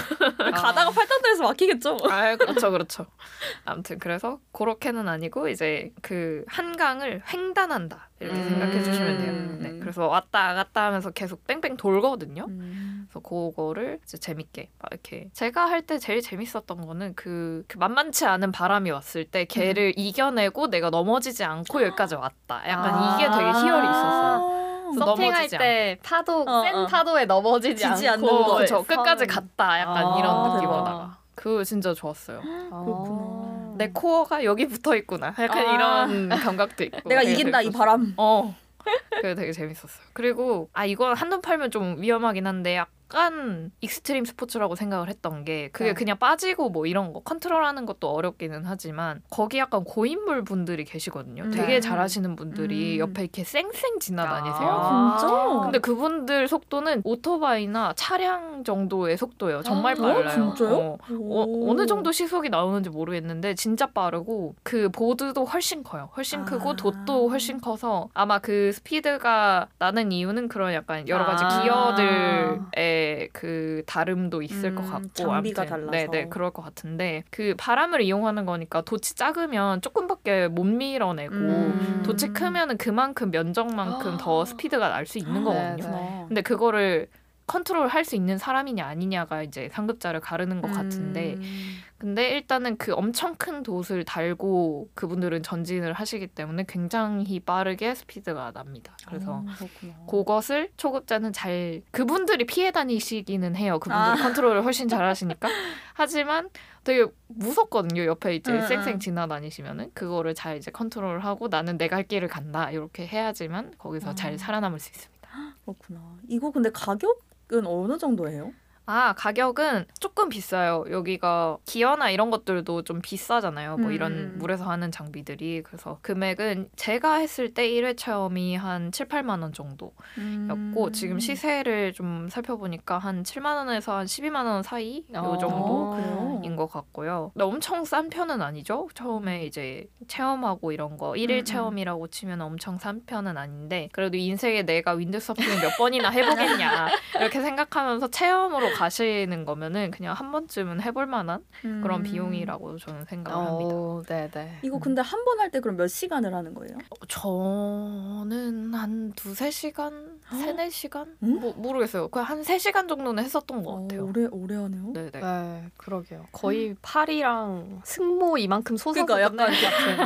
[SPEAKER 2] 가다가 팔당대에서 막히겠죠.
[SPEAKER 3] 아, 그렇죠, 그렇죠. 아무튼 그래서 그렇게는 아니고 이제 그 한강을 횡단한다 이렇게
[SPEAKER 2] 음.
[SPEAKER 3] 생각해 주시면 돼요. 네, 그래서 왔다 갔다 하면서 계속 뺑뺑 돌거든요.
[SPEAKER 2] 음.
[SPEAKER 3] 그래서 그거를 이제 재밌게 막 이렇게 제가 할 때 제일 재밌었던 거는 그, 그 만만치 않은 바람이 왔을 때 걔를 이겨내고 내가 넘어지지 않고 여기까지 왔다. 약간 이게 되게 희열이 있었어요.
[SPEAKER 1] 서핑할 때 파도
[SPEAKER 2] 어,
[SPEAKER 1] 센
[SPEAKER 2] 어.
[SPEAKER 1] 파도에 넘어지지
[SPEAKER 2] 지지
[SPEAKER 1] 않고.
[SPEAKER 3] 그렇죠. 끝까지 갔다. 약간
[SPEAKER 1] 아.
[SPEAKER 3] 이런 느낌으로다가. 그거 진짜 좋았어요.
[SPEAKER 2] 그렇구나.
[SPEAKER 3] 내 코어가 여기 붙어 있구나. 약간
[SPEAKER 2] 아.
[SPEAKER 3] 이런 감각도 있고.
[SPEAKER 2] 내가 이긴다 이. 바람.
[SPEAKER 3] 어. 그게 되게 재밌었어요. 그리고 아 이건 한눈 팔면 좀 위험하긴 한데 약간 익스트림 스포츠라고 생각을 했던 게 그게
[SPEAKER 1] 네.
[SPEAKER 3] 그냥 빠지고 뭐 이런 거 컨트롤하는 것도 어렵기는 하지만 거기 약간 고인물 분들이 계시거든요.
[SPEAKER 2] 음.
[SPEAKER 3] 되게
[SPEAKER 2] 네.
[SPEAKER 3] 잘하시는 분들이
[SPEAKER 2] 음.
[SPEAKER 3] 옆에 이렇게 쌩쌩 지나다니세요.
[SPEAKER 2] 아, 진짜?
[SPEAKER 3] 근데 그분들 속도는 오토바이나 차량 정도의 속도예요. 정말
[SPEAKER 2] 어,
[SPEAKER 3] 빨라요. 어. 어, 어느 정도 시속이 나오는지 모르겠는데 진짜 빠르고 그 보드도 훨씬 커요. 훨씬
[SPEAKER 2] 아.
[SPEAKER 3] 크고 돛도 훨씬 커서 아마 그 스피드가 나는 이유는 그런 약간 여러 가지
[SPEAKER 1] 아.
[SPEAKER 3] 기어들의 그 다름도 있을
[SPEAKER 2] 음,
[SPEAKER 3] 것 같고
[SPEAKER 2] 장비가
[SPEAKER 3] 아무튼
[SPEAKER 2] 달라서.
[SPEAKER 3] 네네 그럴 것 같은데 그 바람을 이용하는 거니까 돛이 작으면 조금밖에 못 밀어내고
[SPEAKER 2] 음.
[SPEAKER 3] 돛이 크면은 그만큼 면적만큼 *gasps* 더 스피드가 날 수 있는 거거든요.
[SPEAKER 1] 네,
[SPEAKER 2] 그렇구나.
[SPEAKER 3] 근데 그거를 컨트롤 할 수 있는 사람이냐 아니냐가 이제 상급자를 가르는 것 같은데
[SPEAKER 2] 음.
[SPEAKER 3] 근데 일단은 그 엄청 큰 돛을 달고 그분들은 전진을 하시기 때문에 굉장히 빠르게 스피드가 납니다. 그래서
[SPEAKER 2] 어, 그렇구나.
[SPEAKER 3] 그것을 초급자는 잘 그분들이 피해 다니시기는 해요. 그분들이
[SPEAKER 2] 아.
[SPEAKER 3] 컨트롤을 훨씬 잘 하시니까. *laughs* 하지만 되게 무섭거든요. 옆에 이제
[SPEAKER 2] 응,
[SPEAKER 3] 쌩쌩
[SPEAKER 2] 응.
[SPEAKER 3] 지나다니시면은 그거를 잘 이제 컨트롤을 하고 나는 내갈 길을 간다. 이렇게 해야지만 거기서
[SPEAKER 2] 아.
[SPEAKER 3] 잘 살아남을 수 있습니다. *gasps*
[SPEAKER 2] 그렇구나. 이거 근데 가격 은 어느 정도예요?
[SPEAKER 3] 아 가격은 조금 비싸요. 여기가 기어나 이런 것들도 좀 비싸잖아요. 뭐 이런
[SPEAKER 2] 음.
[SPEAKER 3] 물에서 하는 장비들이 그래서 금액은 제가 했을 때 1회 체험이 한 7, 8만 원 정도였고
[SPEAKER 2] 음.
[SPEAKER 3] 지금 시세를 좀 살펴보니까 한 7만 원에서 한 12만 원 사이 요
[SPEAKER 1] 어.
[SPEAKER 3] 정도.
[SPEAKER 2] 어, 그래요?
[SPEAKER 3] 인것 같고요. 근데 엄청 싼 편은 아니죠. 처음에 이제 체험하고 이런 거 일일
[SPEAKER 2] 음, 음.
[SPEAKER 3] 체험이라고 치면 엄청 싼 편은 아닌데 그래도 인생에 내가 윈드서핑을 몇 번이나 해보겠냐 *laughs* 이렇게 생각하면서 체험으로 가시는 거면은 그냥 한 번쯤은 해볼 만한 그런
[SPEAKER 2] 음.
[SPEAKER 3] 비용이라고 저는 생각을 합니다.
[SPEAKER 1] 어, 네네.
[SPEAKER 2] 이거 근데 한 번 할 때 그럼 몇 시간을 하는 거예요?
[SPEAKER 3] 저는 한 두세 시간, 세네 시간?
[SPEAKER 2] 음?
[SPEAKER 3] 뭐 모르겠어요. 그냥 한 세 시간 정도는 했었던 것 같아요.
[SPEAKER 2] 어, 오래 오래 하네요.
[SPEAKER 3] 네네.
[SPEAKER 1] 네, 그러게요. 거의 팔이랑 승모 이만큼 솟아서
[SPEAKER 2] 그러니까
[SPEAKER 1] 것 같은.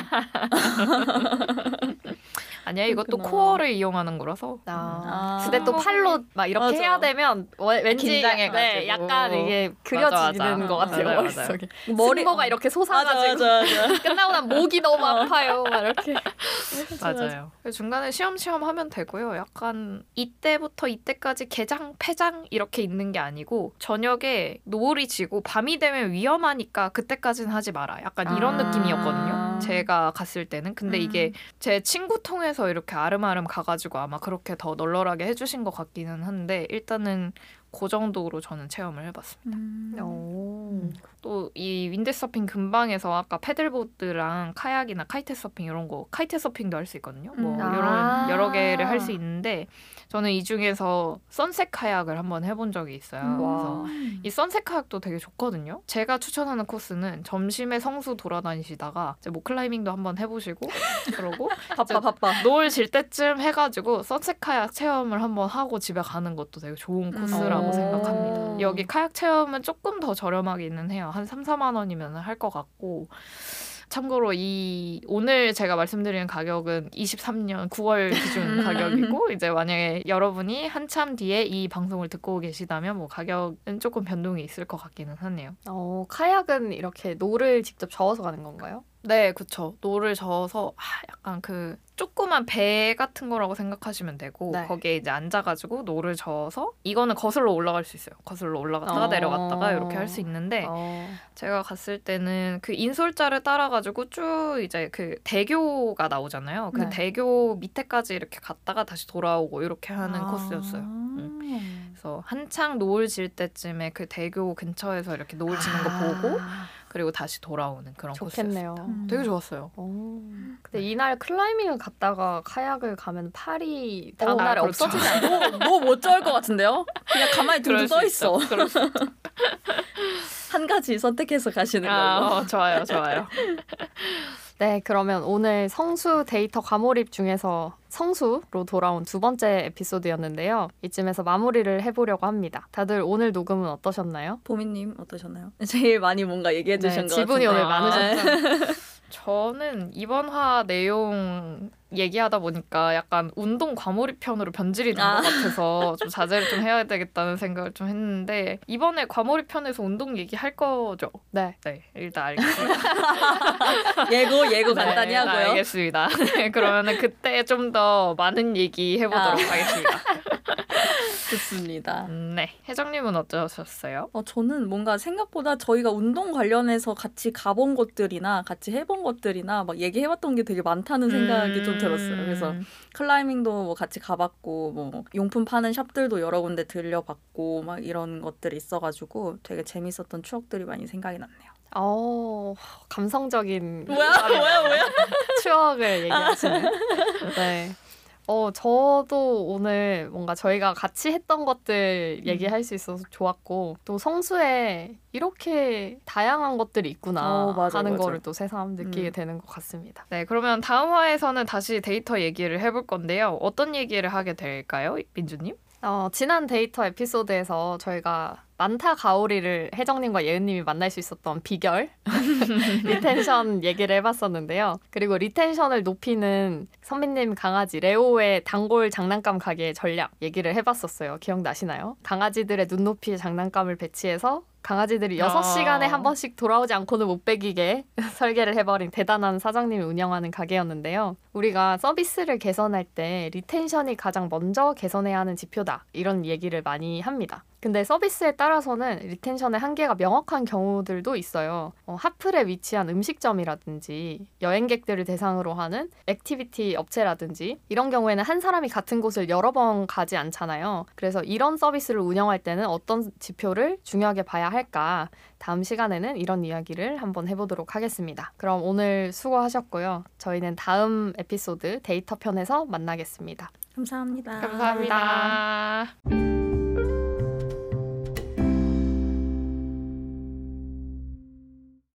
[SPEAKER 1] *laughs*
[SPEAKER 3] 아니야 이것도
[SPEAKER 2] 그렇구나.
[SPEAKER 3] 코어를 이용하는 거라서
[SPEAKER 1] 아.
[SPEAKER 2] 아.
[SPEAKER 1] 근데 또 팔로 막 이렇게
[SPEAKER 2] 맞아.
[SPEAKER 1] 해야 되면 워- 왠지
[SPEAKER 3] 긴장해가지고.
[SPEAKER 1] 네, 약간 이게 그려지는
[SPEAKER 3] 맞아, 맞아.
[SPEAKER 1] 것 같아요
[SPEAKER 3] 맞아요,
[SPEAKER 1] 머릿속에.
[SPEAKER 2] 머리
[SPEAKER 1] 승모가 이렇게
[SPEAKER 2] 맞아
[SPEAKER 1] 솟아가지고
[SPEAKER 2] 맞아 맞아. *laughs*
[SPEAKER 1] 끝나고 난 목이 너무 아파요. 막 이렇게. *laughs*
[SPEAKER 3] 맞아요. 중간에 시험시험 하면 되고요. 약간 이때부터 이때까지 개장, 폐장 이렇게 있는 게 아니고 저녁에 노을이 지고 밤이 되면 위험하니까 그때까지는 하지 마라. 약간 이런
[SPEAKER 2] 아.
[SPEAKER 3] 느낌이었거든요. 제가 갔을 때는. 근데
[SPEAKER 2] 음.
[SPEAKER 3] 이게 제 친구 통해서 이렇게 알음알음 가가지고 아마 그렇게 더 널널하게 해주신 것 같기는 한데 일단은 그 정도로 저는 체험을 해봤습니다.
[SPEAKER 2] 음.
[SPEAKER 1] 오.
[SPEAKER 3] 또 이 윈드서핑 근방에서 아까 paddle board랑 카약이나 kite surfing 이런 거 kite surfing도 할 수 있거든요. 뭐
[SPEAKER 2] 음.
[SPEAKER 3] 이런
[SPEAKER 1] 아.
[SPEAKER 3] 여러 개를 할 수 있는데 저는 이 중에서 sunset 카약을 한번 해본 적이 있어요.
[SPEAKER 2] 음.
[SPEAKER 3] 그래서
[SPEAKER 1] 와.
[SPEAKER 3] 이 sunset 카약도 되게 좋거든요. 제가 추천하는 코스는 점심에 성수 돌아다니시다가 이제 뭐 클라이밍도 한번 해보시고 그러고 *laughs*
[SPEAKER 2] 바빠 바빠.
[SPEAKER 3] 노을 질 때쯤 해가지고 sunset 카약 체험을 한번 하고 집에 가는 것도 되게 좋은 코스라고
[SPEAKER 2] 음.
[SPEAKER 3] 생각합니다.
[SPEAKER 1] 오.
[SPEAKER 3] 여기 카약 체험은 조금 더 저렴하기는 해요. 한 3, 4만 원이면 할 것 같고. 참고로 이 오늘 제가 말씀드리는 가격은 23년 9월 기준 가격이고 이제 만약에 여러분이 한참 뒤에 이 방송을 듣고 계시다면 뭐 가격은 조금 변동이 있을 것 같기는 하네요.
[SPEAKER 1] 어, 카약은 이렇게 노를 직접 저어서 가는 건가요?
[SPEAKER 3] 네, 그쵸. 노를 저어서 아, 약간 그 조그만 배 같은 거라고 생각하시면 되고
[SPEAKER 1] 네.
[SPEAKER 3] 거기에 이제 앉아가지고 노를 저어서 이거는 거슬러 올라갈 수 있어요. 거슬러 올라갔다가
[SPEAKER 1] 어.
[SPEAKER 3] 내려갔다가 이렇게 할 수 있는데
[SPEAKER 1] 어.
[SPEAKER 3] 제가 갔을 때는 그 인솔자를 따라가지고 쭉 이제 그 대교가 나오잖아요. 그
[SPEAKER 2] 네.
[SPEAKER 3] 대교 밑에까지 이렇게 갔다가 다시 돌아오고 이렇게 하는
[SPEAKER 2] 아.
[SPEAKER 3] 코스였어요. 음. 그래서 한창 노을 질 때쯤에 그 대교 근처에서 이렇게 노을 지는 거 보고
[SPEAKER 1] 아,
[SPEAKER 3] 그리고 다시 돌아오는 그런
[SPEAKER 1] 좋겠네요.
[SPEAKER 3] 코스였습니다.
[SPEAKER 2] 음.
[SPEAKER 3] 되게 좋았어요.
[SPEAKER 1] 오. 근데 이날 클라이밍을 갔다가 카약을 가면 팔이
[SPEAKER 3] 어,
[SPEAKER 1] 다음 날에
[SPEAKER 3] 아, 그렇죠.
[SPEAKER 1] 없어지지 않아요?
[SPEAKER 2] 너못 좋아할 것 같은데요? 그냥 가만히 둥둥 떠 있어. *laughs* 한 가지 선택해서 가시는 걸로.
[SPEAKER 3] 아, 어, 좋아요, 좋아요. *laughs*
[SPEAKER 1] 네, 그러면 오늘 성수 데이터 과몰입 중에서 성수로 돌아온 두 번째 에피소드였는데요. 이쯤에서 마무리를 해보려고 합니다. 다들 오늘 녹음은 어떠셨나요?
[SPEAKER 2] 보미님 어떠셨나요? *laughs* 제일 많이 뭔가 얘기해 주신
[SPEAKER 1] 네,
[SPEAKER 2] 것
[SPEAKER 1] 지분이
[SPEAKER 2] 같은데.
[SPEAKER 1] 오늘 많으셨죠? *laughs*
[SPEAKER 3] 저는 이번 화 내용 얘기하다 보니까 약간 운동 과몰입 편으로 변질이 된것
[SPEAKER 2] 아.
[SPEAKER 3] 같아서 좀 자제를 좀 해야 되겠다는 생각을 좀 했는데 이번에 과몰입 편에서 운동 얘기할 거죠?
[SPEAKER 1] 네.
[SPEAKER 3] 네, 일단 알겠습니다. *laughs*
[SPEAKER 2] 예고 예고 간단히
[SPEAKER 3] 네,
[SPEAKER 2] 하고요.
[SPEAKER 3] 알겠습니다. 네, 그러면은 그때 좀 더 많은 얘기 해보도록
[SPEAKER 2] 아.
[SPEAKER 3] 하겠습니다. *laughs*
[SPEAKER 2] 좋습니다.
[SPEAKER 3] 음, 네, 혜정님은 어떠셨어요?
[SPEAKER 2] 어, 저는 뭔가 생각보다 저희가 운동 관련해서 같이 가본 것들이나 같이 해본 것들이나 막 얘기해봤던 게 되게 많다는 생각이 좀 들었어요. 그래서
[SPEAKER 3] 음.
[SPEAKER 2] 클라이밍도 뭐 같이 가봤고 뭐 용품 파는 샵들도 여러 군데 들려봤고 막 이런 것들이 있어가지고 되게 재밌었던 추억들이 많이 생각이 났네요.
[SPEAKER 1] 어, 감성적인
[SPEAKER 2] 뭐야 뭐야 뭐야? *laughs*
[SPEAKER 1] 추억을 얘기하시는. *laughs* 네. 어, 저도 오늘 뭔가 저희가 같이 했던 것들
[SPEAKER 2] 음.
[SPEAKER 1] 얘기할 수 있어서 좋았고, 또 성수에 이렇게 다양한 것들이 있구나
[SPEAKER 2] 어, 맞아,
[SPEAKER 1] 하는
[SPEAKER 2] 맞아.
[SPEAKER 1] 거를 또 새삼 느끼게
[SPEAKER 2] 음.
[SPEAKER 1] 되는 것 같습니다.
[SPEAKER 3] 네, 그러면 다음 화에서는 다시 데이터 얘기를 해볼 건데요. 어떤 얘기를 하게 될까요, 민주님?
[SPEAKER 1] 어, 지난 데이터 에피소드에서 저희가 만타 가오리를 혜정님과 예은님이 만날 수 있었던 비결 *laughs* retention 얘기를 해봤었는데요. 그리고 retention을 높이는 선배님 강아지 레오의 단골 장난감 가게 전략 얘기를 해봤었어요. 기억나시나요? 강아지들의 눈높이 장난감을 배치해서 강아지들이
[SPEAKER 3] 아.
[SPEAKER 1] 6시간에 한 번씩 돌아오지 않고는 못 배기게 *laughs* 설계를 해버린 대단한 사장님이 운영하는 가게였는데요. 우리가 서비스를 개선할 때 retention이 가장 먼저 개선해야 하는 지표다. 이런 얘기를 많이 합니다. 근데 서비스에 따라서는 retention의 한계가 명확한 경우들도 있어요. 어, 핫플에 위치한 음식점이라든지 여행객들을 대상으로 하는 activity 업체라든지 이런 경우에는 한 사람이 같은 곳을 여러 번 가지 않잖아요. 그래서 이런 서비스를 운영할 때는 어떤 지표를 중요하게 봐야 할까? 다음 시간에는 이런 이야기를 한번 해보도록 하겠습니다. 그럼 오늘 수고하셨고요. 저희는 다음 에피소드 데이터 편에서 만나겠습니다.
[SPEAKER 2] 감사합니다.
[SPEAKER 3] 감사합니다.